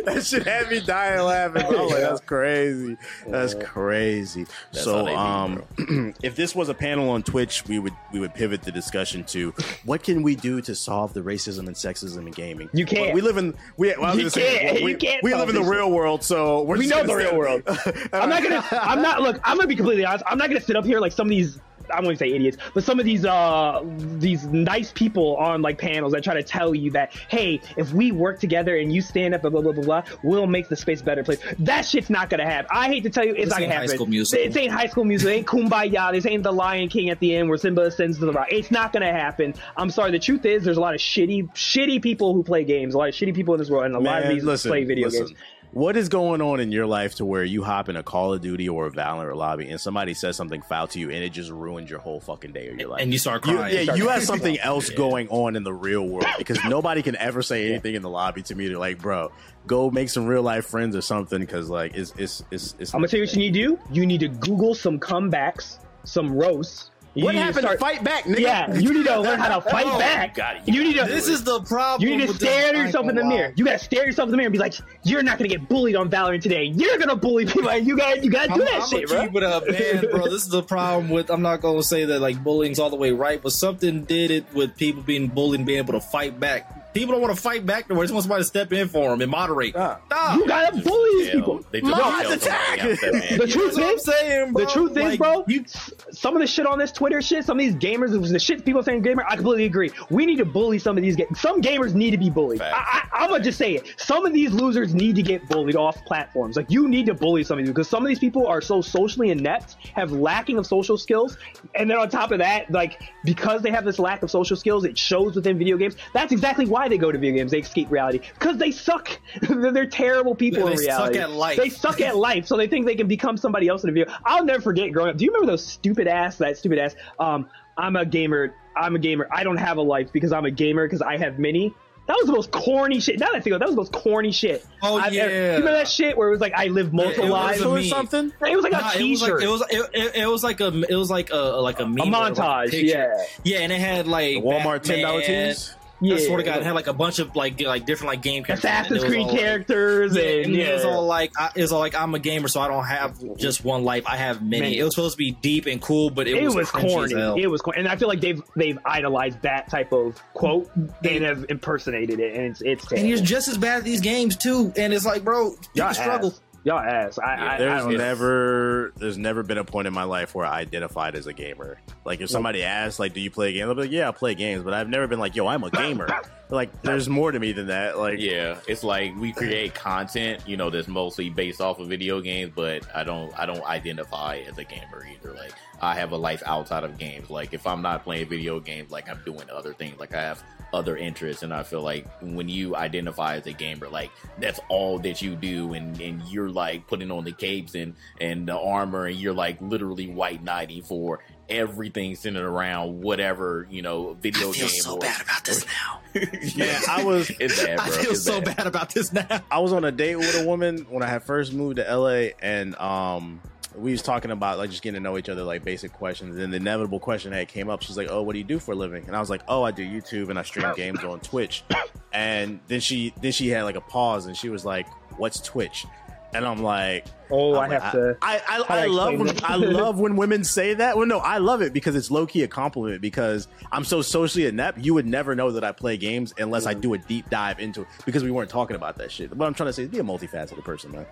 that shit had me dying laughing. was like, that's crazy. That's crazy.
That's
so, um, if this was a panel on Twitch, we would we would pivot the discussion to what can we do to solve the racism and sexism in gaming.
You can't.
But we live in we. Well, I was
You
gonna say,
can't.
we,
You can't
we live in the real world, so we're
We know the real world. I'm not gonna. I'm not. Look, I'm gonna be completely honest. I'm not gonna sit up here like some of these. I wouldn't say idiots, but some of these uh these nice people on like panels that try to tell you that hey, if we work together and you stand up, blah blah blah blah blah, we'll make the space a better place. That shit's not gonna happen. I hate to tell you, it's
This
not gonna
High
happen.
School Musical.
This ain't High School Musical. It ain't Kumbaya. This ain't The Lion King at the end where Simba ascends to the rock. It's not gonna happen. I'm sorry. The truth is, there's a lot of shitty, shitty people who play games. A lot of shitty people in this world, and a lot of these
listen,
play video
listen.
games.
What is going on in your life to where you hop in a Call of Duty or a Valorant lobby and somebody says something foul to you and it just ruins your whole fucking day or your life?
And you start
You,
crying.
yeah, you have something else going on in the real world because nobody can ever say anything in the lobby to me. They're like, bro, go make some real life friends or something because like it's it's it's. it's
I'm gonna tell you what you need to do. You need to Google some comebacks, some roasts. You
What
need to
happened?
start-
Fight back, nigga.
Yeah, you need to learn how to fight
Oh,
back.
got it. You
You need to.
This is the problem.
You need to stare at yourself in the mirror. You gotta stare yourself in the mirror and be like, "You're not gonna get bullied on Valorant today. You're gonna bully people. And you got, you gotta do
I'm,
that
I'm
shit,
gonna
bro."
keep it up, man, bro. This is the problem with. I'm not gonna say that like bullying's all the way right, but something did it with people being bullied and being able to fight back. People don't want to fight back. They just want somebody to step in for them and moderate.
Yeah.
Stop.
You gotta bully these
Yeah,
people.
They just
Mom, it's attack!
else.
The truth
That's what I'm
is,
saying, bro.
the truth is, bro,
you-
some of the shit on this Twitter shit, some of these gamers, the shit people saying gamer, I completely agree. We need to bully some of these. Ga- some gamers need to be bullied. I, I, I'm gonna just say it. Some of these losers need to get bullied off platforms. Like you need to bully some of these because some of these people are so socially inept, have lacking of social skills, and then on top of that, like because they have this lack of social skills, it shows within video games. That's exactly why they go to video games. They escape reality because they suck. they're, they're terrible people
They
in
suck at life.
They suck at life, so they think they can become somebody else in a video. I'll never forget growing up. Do you remember those stupid ass, that stupid ass, um, I'm a gamer, I'm a gamer, I don't have a life because I'm a gamer because I have many? That was the most corny shit. Now that I think of it, that was the most corny shit.
Oh,
I've
yeah.
ever- you remember that shit where it was like I live multiple
it was
lives?
or something.
It was like
Nah,
a
it was like
t-shirt.
it was it, it, it was like a it was like a like a, meme
a
or like
montage, yeah.
yeah, and it had like
The Walmart ten dollar
Batman.
tees.
Yeah.
I swear to God, it had like a bunch of like like different like game characters. and
Assassin's Creed
all, like-
characters
Yeah,
and,
and
yeah.
it was all like I, it was all like I'm a gamer, so I don't have just one life. I have many.
Many.
It was supposed to be deep and cool, but it,
it
was,
was, corny. It was corny, and I feel like they've they've idolized that type of quote and have impersonated it, and it's it's
and you're just as bad at these games too. And it's like, bro, you struggle.
ass. Y'all ass. I, I, I
There's
don't know.
never, there's never been a point in my life where I identified as a gamer. Like if somebody asks, like, "Do you play games?" I'll be like, "Yeah, I play games," but I've never been like, "Yo, I'm a gamer." like, there's more to me than that. Like,
Yeah, it's like we create content, you know, that's mostly based off of video games, but I don't I don't identify as a gamer either. Like I have a life outside of games. Like if I'm not playing video games, like I'm doing other things. Like I have other interests and I feel like when you identify as a gamer, like that's all that you do and, and you're like putting on the capes and, and the armor and you're like literally white knighting for everything centered around whatever, you know, video
I feel
game
so
or,
bad about this now.
yeah, I was
it's bad, bro.
I feel
It's
so
bad.
bad about this now.
I was on a date with a woman when I had first moved to LA, and um, we was talking about like just getting to know each other, like basic questions. And the inevitable question that came up, she's like, "Oh, what do you do for a living?" And I was like, "Oh, I do YouTube and I stream oh. games on Twitch." And then she then she had like a pause, and she was like, "What's Twitch?" And I'm like,
Oh, I
I'm
have
like,
to.
I, I, I,
I
love when. I love when women say that. Well, no, I love it because it's low key a compliment. Because I'm so socially inept, you would never know that I play games unless I do a deep dive into it. Because we weren't talking about that shit. What I'm trying to say is be a multifaceted person, man.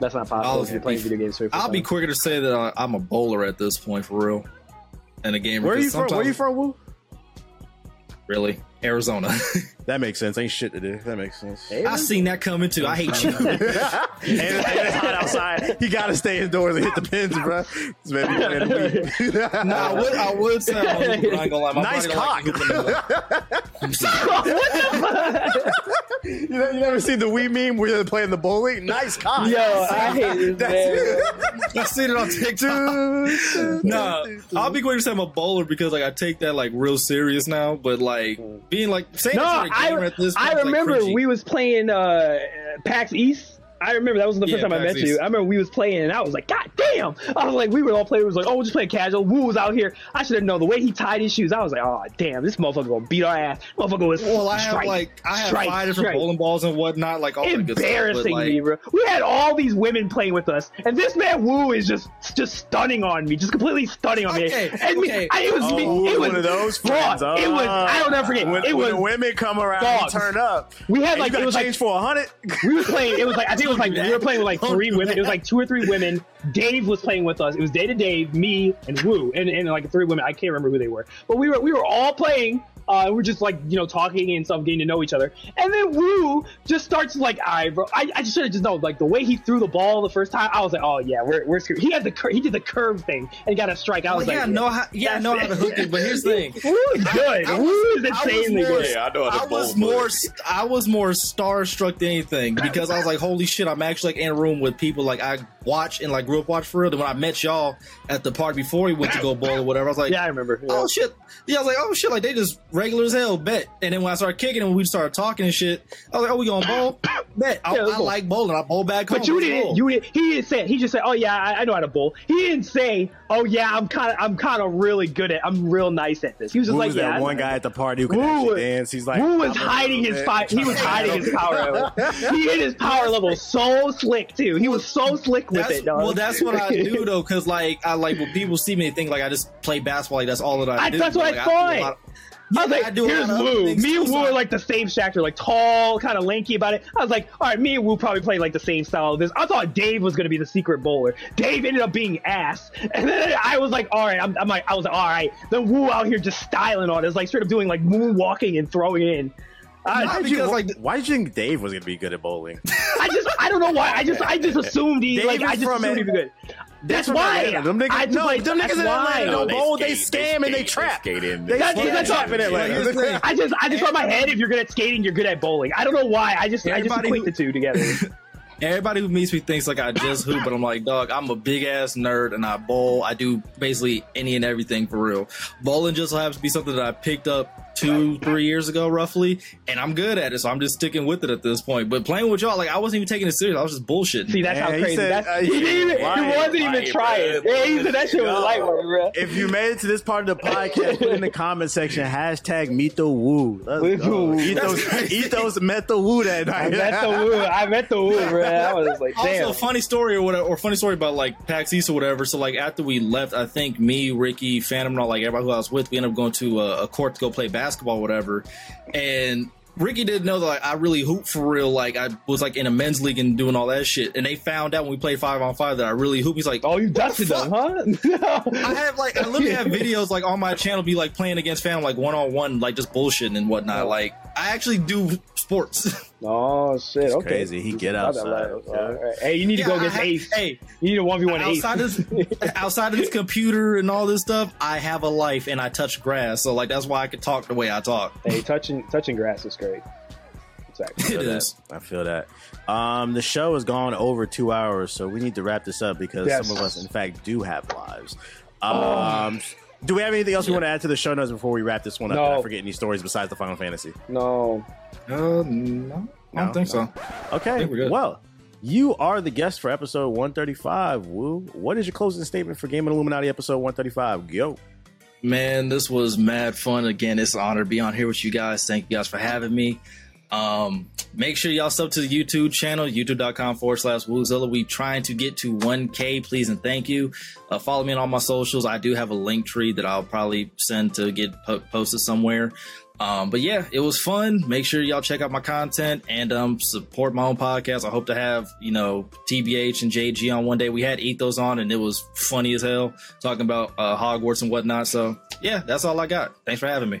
That's not possible
I'll
if you're playing
be-
video games.
I'll be quicker to say that I- I'm a bowler at this point for real, and a gamer.
Where are you
because
from? Where are you from, Woo?
Really, Arizona.
That makes sense. Ain't shit to do. That makes sense.
I seen that coming too. I hate you.
and, and it's hot outside. He got to stay indoors and hit the pins, bro. This man be playing the weed.
no, I would. I would say I'm a hooper, I ain't gonna lie. My
Nice
body don't like
cock. you, know, you never seen the Wii meme where they're playing the bowling? Nice cock.
Yo, I hate this man.
I seen it on TikTok. no, I'll be going to say I'm a bowler because like I take that like real serious now. But like being like
No,
that you're a
I,
at this
I remember we was playing uh, PAX East. I remember that was the first
Yeah,
time I
PAX
met you. I remember we was playing and I was like, God damn! I was like, we were all playing. It was like, oh, we're just playing casual. Woo was out here. I should have known the way he tied his shoes. I was like, oh damn, this motherfucker gonna beat our ass. Motherfucker was
Well, I have
strike,
like I have
strike,
five different
strike.
bowling balls and whatnot, like all the good stuff.
Embarrassing
But, like,
me, bro. We had all these women playing with us, and this man Woo is just just stunning on me, just completely stunning on
Okay,
me. And me. I, it was
Oh,
me. It was
one of those
fraud.
friends.
It was. I uh, don't never forget.
When,
it
when
was.
the women come around
dogs.
and turn up.
We had like
you
it
got
was like
change for a hundred.
we were playing. It was like I think it was like we were playing with like
Don't
three women. It was like two or three women. Dave was playing with us. It was day to Dave, me, and Woo, and, and like three women. I can't remember who they were, but we were we were all playing. Uh, we we're just like you know talking and stuff, getting to know each other. And then Woo just starts like, "I bro, I, I just should have just known." Like the way he threw the ball the first time, I was like, "Oh yeah, we're we're screwed." He had the cur- he did the curve thing and got a strike. I
Well,
was
yeah,
like,
I know how. Yeah, I
that's
know how to hook it. But here's the thing.
Woo is good.
I was-
Woo is insanely
more-
good.
Yeah, I know how to
I was
bowl,
more,
but-
I was more starstruck than anything because I was like, "Holy shit!" I'm actually like in a room with people like I watch and like grew up watch for real. And when I met y'all at the park before he went to go bowl or whatever, I was like,
Yeah, I remember. Yeah.
"Oh shit!" Yeah, I was like, "Oh shit!" Like they just regular as hell. Bet. And then when I started kicking and we started talking and shit, I was like, "Oh, we gonna bowl?" Bet. I,
Yeah, let's
I
bowl.
like bowling. I bowl back home.
But you didn't.
bowl.
You didn't. He didn't say. He just said, "Oh yeah, I, I know how to bowl." He didn't say, "Oh yeah, I'm kind of, I'm kind of really good at. I'm real nice at this." He was just
Who
like,
was
"Yeah."
that
I
one guy at the party who could
Woo
actually
was-
dance? He's like,
Woo was hiding his
bit-
fire. He was hiding his power level. He hit his power level so slick too. He was so slick with it. Dog.
Well, that's what I do though, because like I like when people see me, they think like I just play basketball. Like that's all that I,
I-
do.
that's what
Like,
I thought.
of-
I was like,
I do
here's
lot of other Woo.
Me and
Woo
are like the same stature, like tall, kind of lanky about it. I was like, all right, me and Woo probably play like the same style of this. I thought Dave was going to be the secret bowler. Dave ended up being ass. And then I was like, all right, I'm, I'm like, I was like, all right. Then Woo out here just styling on it. It's like straight up doing like moonwalking and throwing in. I,
Nah,
Why did you,
like,
why did you think Dave was gonna be good at bowling?
I just, I don't know why. I just, I just assumed he,
Dave
like, I just
from
assumed he'd be good. That's
from
why.
Atlanta. Them niggas,
I just
no,
like,
them
that's
niggas in Atlanta
why.
don't
No,
bowl, they,
skate,
scam and they
skate,
trap.
skate in.
They
That's-
scam
that's
trap in Atlanta.
Here's the thing.
I just, I just thought my head, if you're good at skating, you're good at bowling. I don't know why. I just, I just
Everybody
equate
who-
the two together.
Everybody who meets me thinks like I just hoop, but I'm like, dog, I'm a big ass nerd and I bowl. I do basically any and everything for real. Bowling just happens to be something that I picked up two, three years ago, roughly, and I'm good at it, so I'm just sticking with it at this point. But playing with y'all, like I wasn't even taking it serious. I was just bullshitting.
See, that's how
Yeah, he
crazy.
said,
that's,
uh,
he, didn't even, he wasn't even trying.
bro.
Yeah, he said that shit was
Yo.
light work, bro.
If you made it to this part of the podcast, put in the comment section hashtag meet the woo. Let's
Meet the
go.
woo.
Ethos,
That's crazy.
Ethos met the woo that
I
night.
met the woo. I met the woo, bro. I was like, damn.
Also, funny story or whatever, or funny story about like PAX East or whatever. So like after we left, I think me, Ricky, Phantom, and all like everybody who I was with, we ended up going to a, a court to go play basketball, or whatever. And Ricky didn't know that like, I really hoop for real. Like I was like in a men's league and doing all that shit. And they found out when we played five on five that I really hoop. He's like,
Oh, you dusted
the
them, huh?
I have like I literally have videos like on my channel be like playing against Phantom like one on one like just bullshitting and whatnot. Like I actually do sports.
Oh shit!
It's
okay,
crazy. He get
Not
outside,
loud.
okay.
All right. Hey, you need to go
I
against
have-
Ace.
Hey,
You need a one v one Ace.
outside of this, outside of this computer and all this stuff, I have a life and I touch grass. So like that's why I could talk the way I talk.
hey, touching touching grass is great. Exactly.
It
feel I feel that. Um, the show has gone over two hours, so we need to wrap this up because
Yes.
some of us, in fact, do have lives. Um, do we have anything else we want to add to the show notes before we wrap this one up?
No.
Did I forget any stories besides the Final Fantasy?
No.
Uh, no, I don't
No,
think so.
Okay.
think we're good.
Well, you are the guest for episode 135. Woo. What is your closing statement for Gaming Illuminati episode 135? Go.
Man, this was mad fun. Again, it's an honor to be on here with you guys. Thank you guys for having me. Um, make sure y'all sub to the YouTube channel, youtube.com forward slash Woozilla. We trying to get to 1K, please and thank you. Uh, follow me on all my socials. I do have a link tree that I'll probably send to get po- posted somewhere. Um, but yeah, it was fun. Make sure y'all check out my content and um, support my own podcast. I hope to have, you know, TBH and JG on one day. We had Ethos on and it was funny as hell talking about uh, Hogwarts and whatnot. So yeah, that's all I got. Thanks for having me.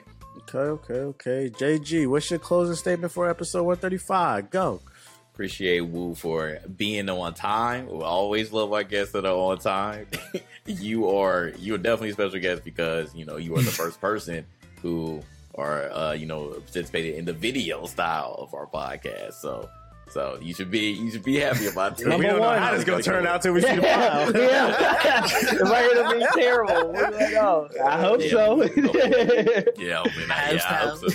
Okay, okay, okay. JG, what's your closing statement for episode 135? Go.
Appreciate Woo for being on time. We always love our guests that are on time. you are you are definitely a special guest because you know you are the first person who are uh, you know participated in the video style of our podcast. So so you should be you should be happy about that.
we don't know how this is going to turn out till we see the
Yeah,
file.
yeah. it might end up being terrible. We're like, oh, I hope
Yeah,
so.
yeah, man, I, yeah, I hope so.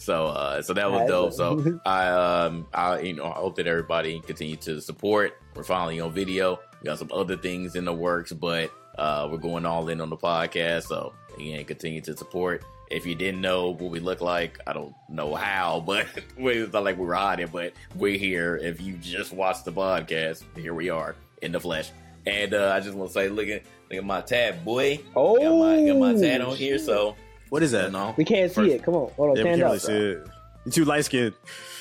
So, uh, so that was dope. So, I, um, I, you know, I hope that everybody continue to support. We're finally on video. We got some other things in the works, but uh, we're going all in on the podcast. So, again, continue to support. If you didn't know what we look like, I don't know how, but it's not like we were hiding, but we're here. If you just watched the podcast, here we are in the flesh. And uh, I just want to say, look at look at my tab, boy.
Oh,
got my, got my tat on here. So,
What is that?
you know,
we can't see
First-
it. Come on, hold on,
Yeah, we
stand
can't
up.
really see it. You too light skinned.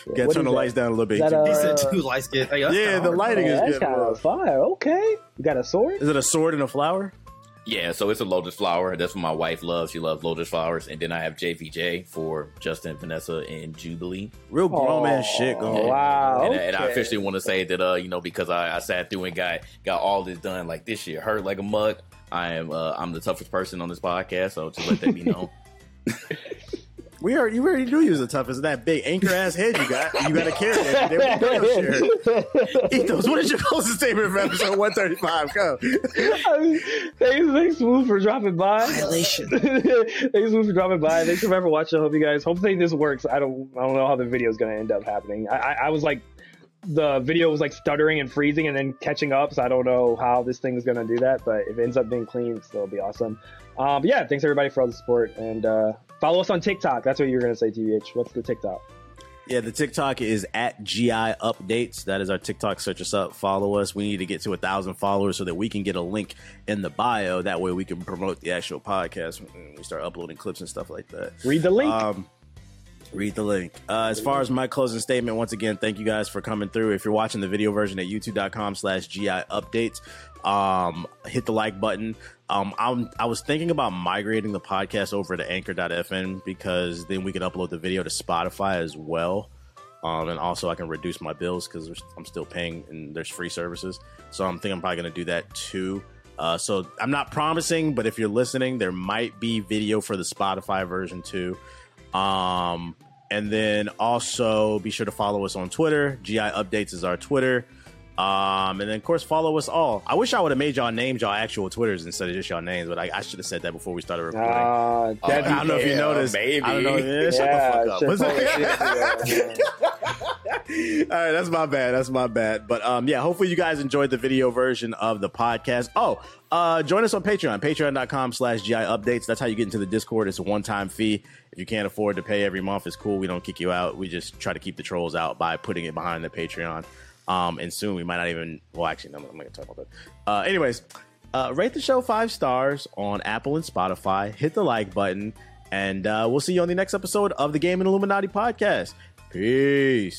Yeah,
Gotta turn the
that?
lights down a little bit.
That
You-
He
Uh,
said two light skin. Hey,
yeah, the lighting
Yeah,
is
that's
good.
kind
bro.
of fire. Okay, you got a sword.
Is it a sword and a flower?
Yeah, so it's a lotus flower. That's what my wife loves. She loves lotus flowers. And then I have JVJ for Justin, Vanessa, and Jubilee.
Real grown man shit going on.
Wow.
And, and I officially want to say that, uh, you know, because I, I sat through and got got all this done, like this shit hurt like a mug. I am uh, I'm the toughest person on this podcast, so just let that be known.
We already, you already knew you was the toughest. That big anchor ass head you got. You got to carry that. There we go, shit. Ethos, what is your closing statement for episode 135? Go.
I mean, thanks, thanks, Smooth, for dropping by.
Violation.
thanks, Smooth, for dropping by. Thanks for ever watching. I hope you guys. Hopefully, this works. I don't. I don't know how the video is going to end up happening. I, I, I was like, the video was like stuttering and freezing, and then catching up. So I don't know how this thing is going to do that. But if it ends up being clean, it's still be awesome. Um, but yeah, thanks everybody for all the support and uh, follow us on TikTok. That's what you were going to say, TBH. What's the TikTok?
Yeah, the TikTok is at GI Updates. That is our TikTok. Search us up, follow us. We need to get to a thousand followers so that we can get a link in the bio. That way we can promote the actual podcast when we start uploading clips and stuff like that.
Read the link.
Um, read the link. Uh, as far as my closing statement, once again, thank you guys for coming through. If you're watching the video version at youtube.com slash GI updates, um, hit the like button. Um, I'm, I was thinking about migrating the podcast over to anchor.fm because then we can upload the video to Spotify as well. Um, and also I can reduce my bills because I'm still paying and there's free services. So I'm thinking I'm probably going to do that too. Uh, so I'm not promising, but if you're listening, there might be video for the Spotify version too. Um, and then also be sure to follow us on Twitter. GI Updates is our Twitter. Um, and then of course follow us all. I wish I would have made y'all names y'all actual Twitters instead of just y'all names, but I, I should have said that before we started recording.
Uh, that'd
I don't know if you noticed.
maybe.
I don't know. Yeah, shut the fuck
shit,
up. All right, that's my bad. That's my bad. But um, yeah, hopefully you guys enjoyed the video version of the podcast. Oh, uh, join us on Patreon, patreon.com slash GI updates. That's how you get into the Discord. It's a one-time fee. If you can't afford to pay every month, it's cool. We don't kick you out. We just try to keep the trolls out by putting it behind the Patreon. Um, and soon we might not even, well, actually, no, I'm not going to talk about that. Uh, anyways, uh, rate the show five stars on Apple and Spotify. Hit the like button. And uh, we'll see you on the next episode of the Gaming Illuminati podcast. Peace.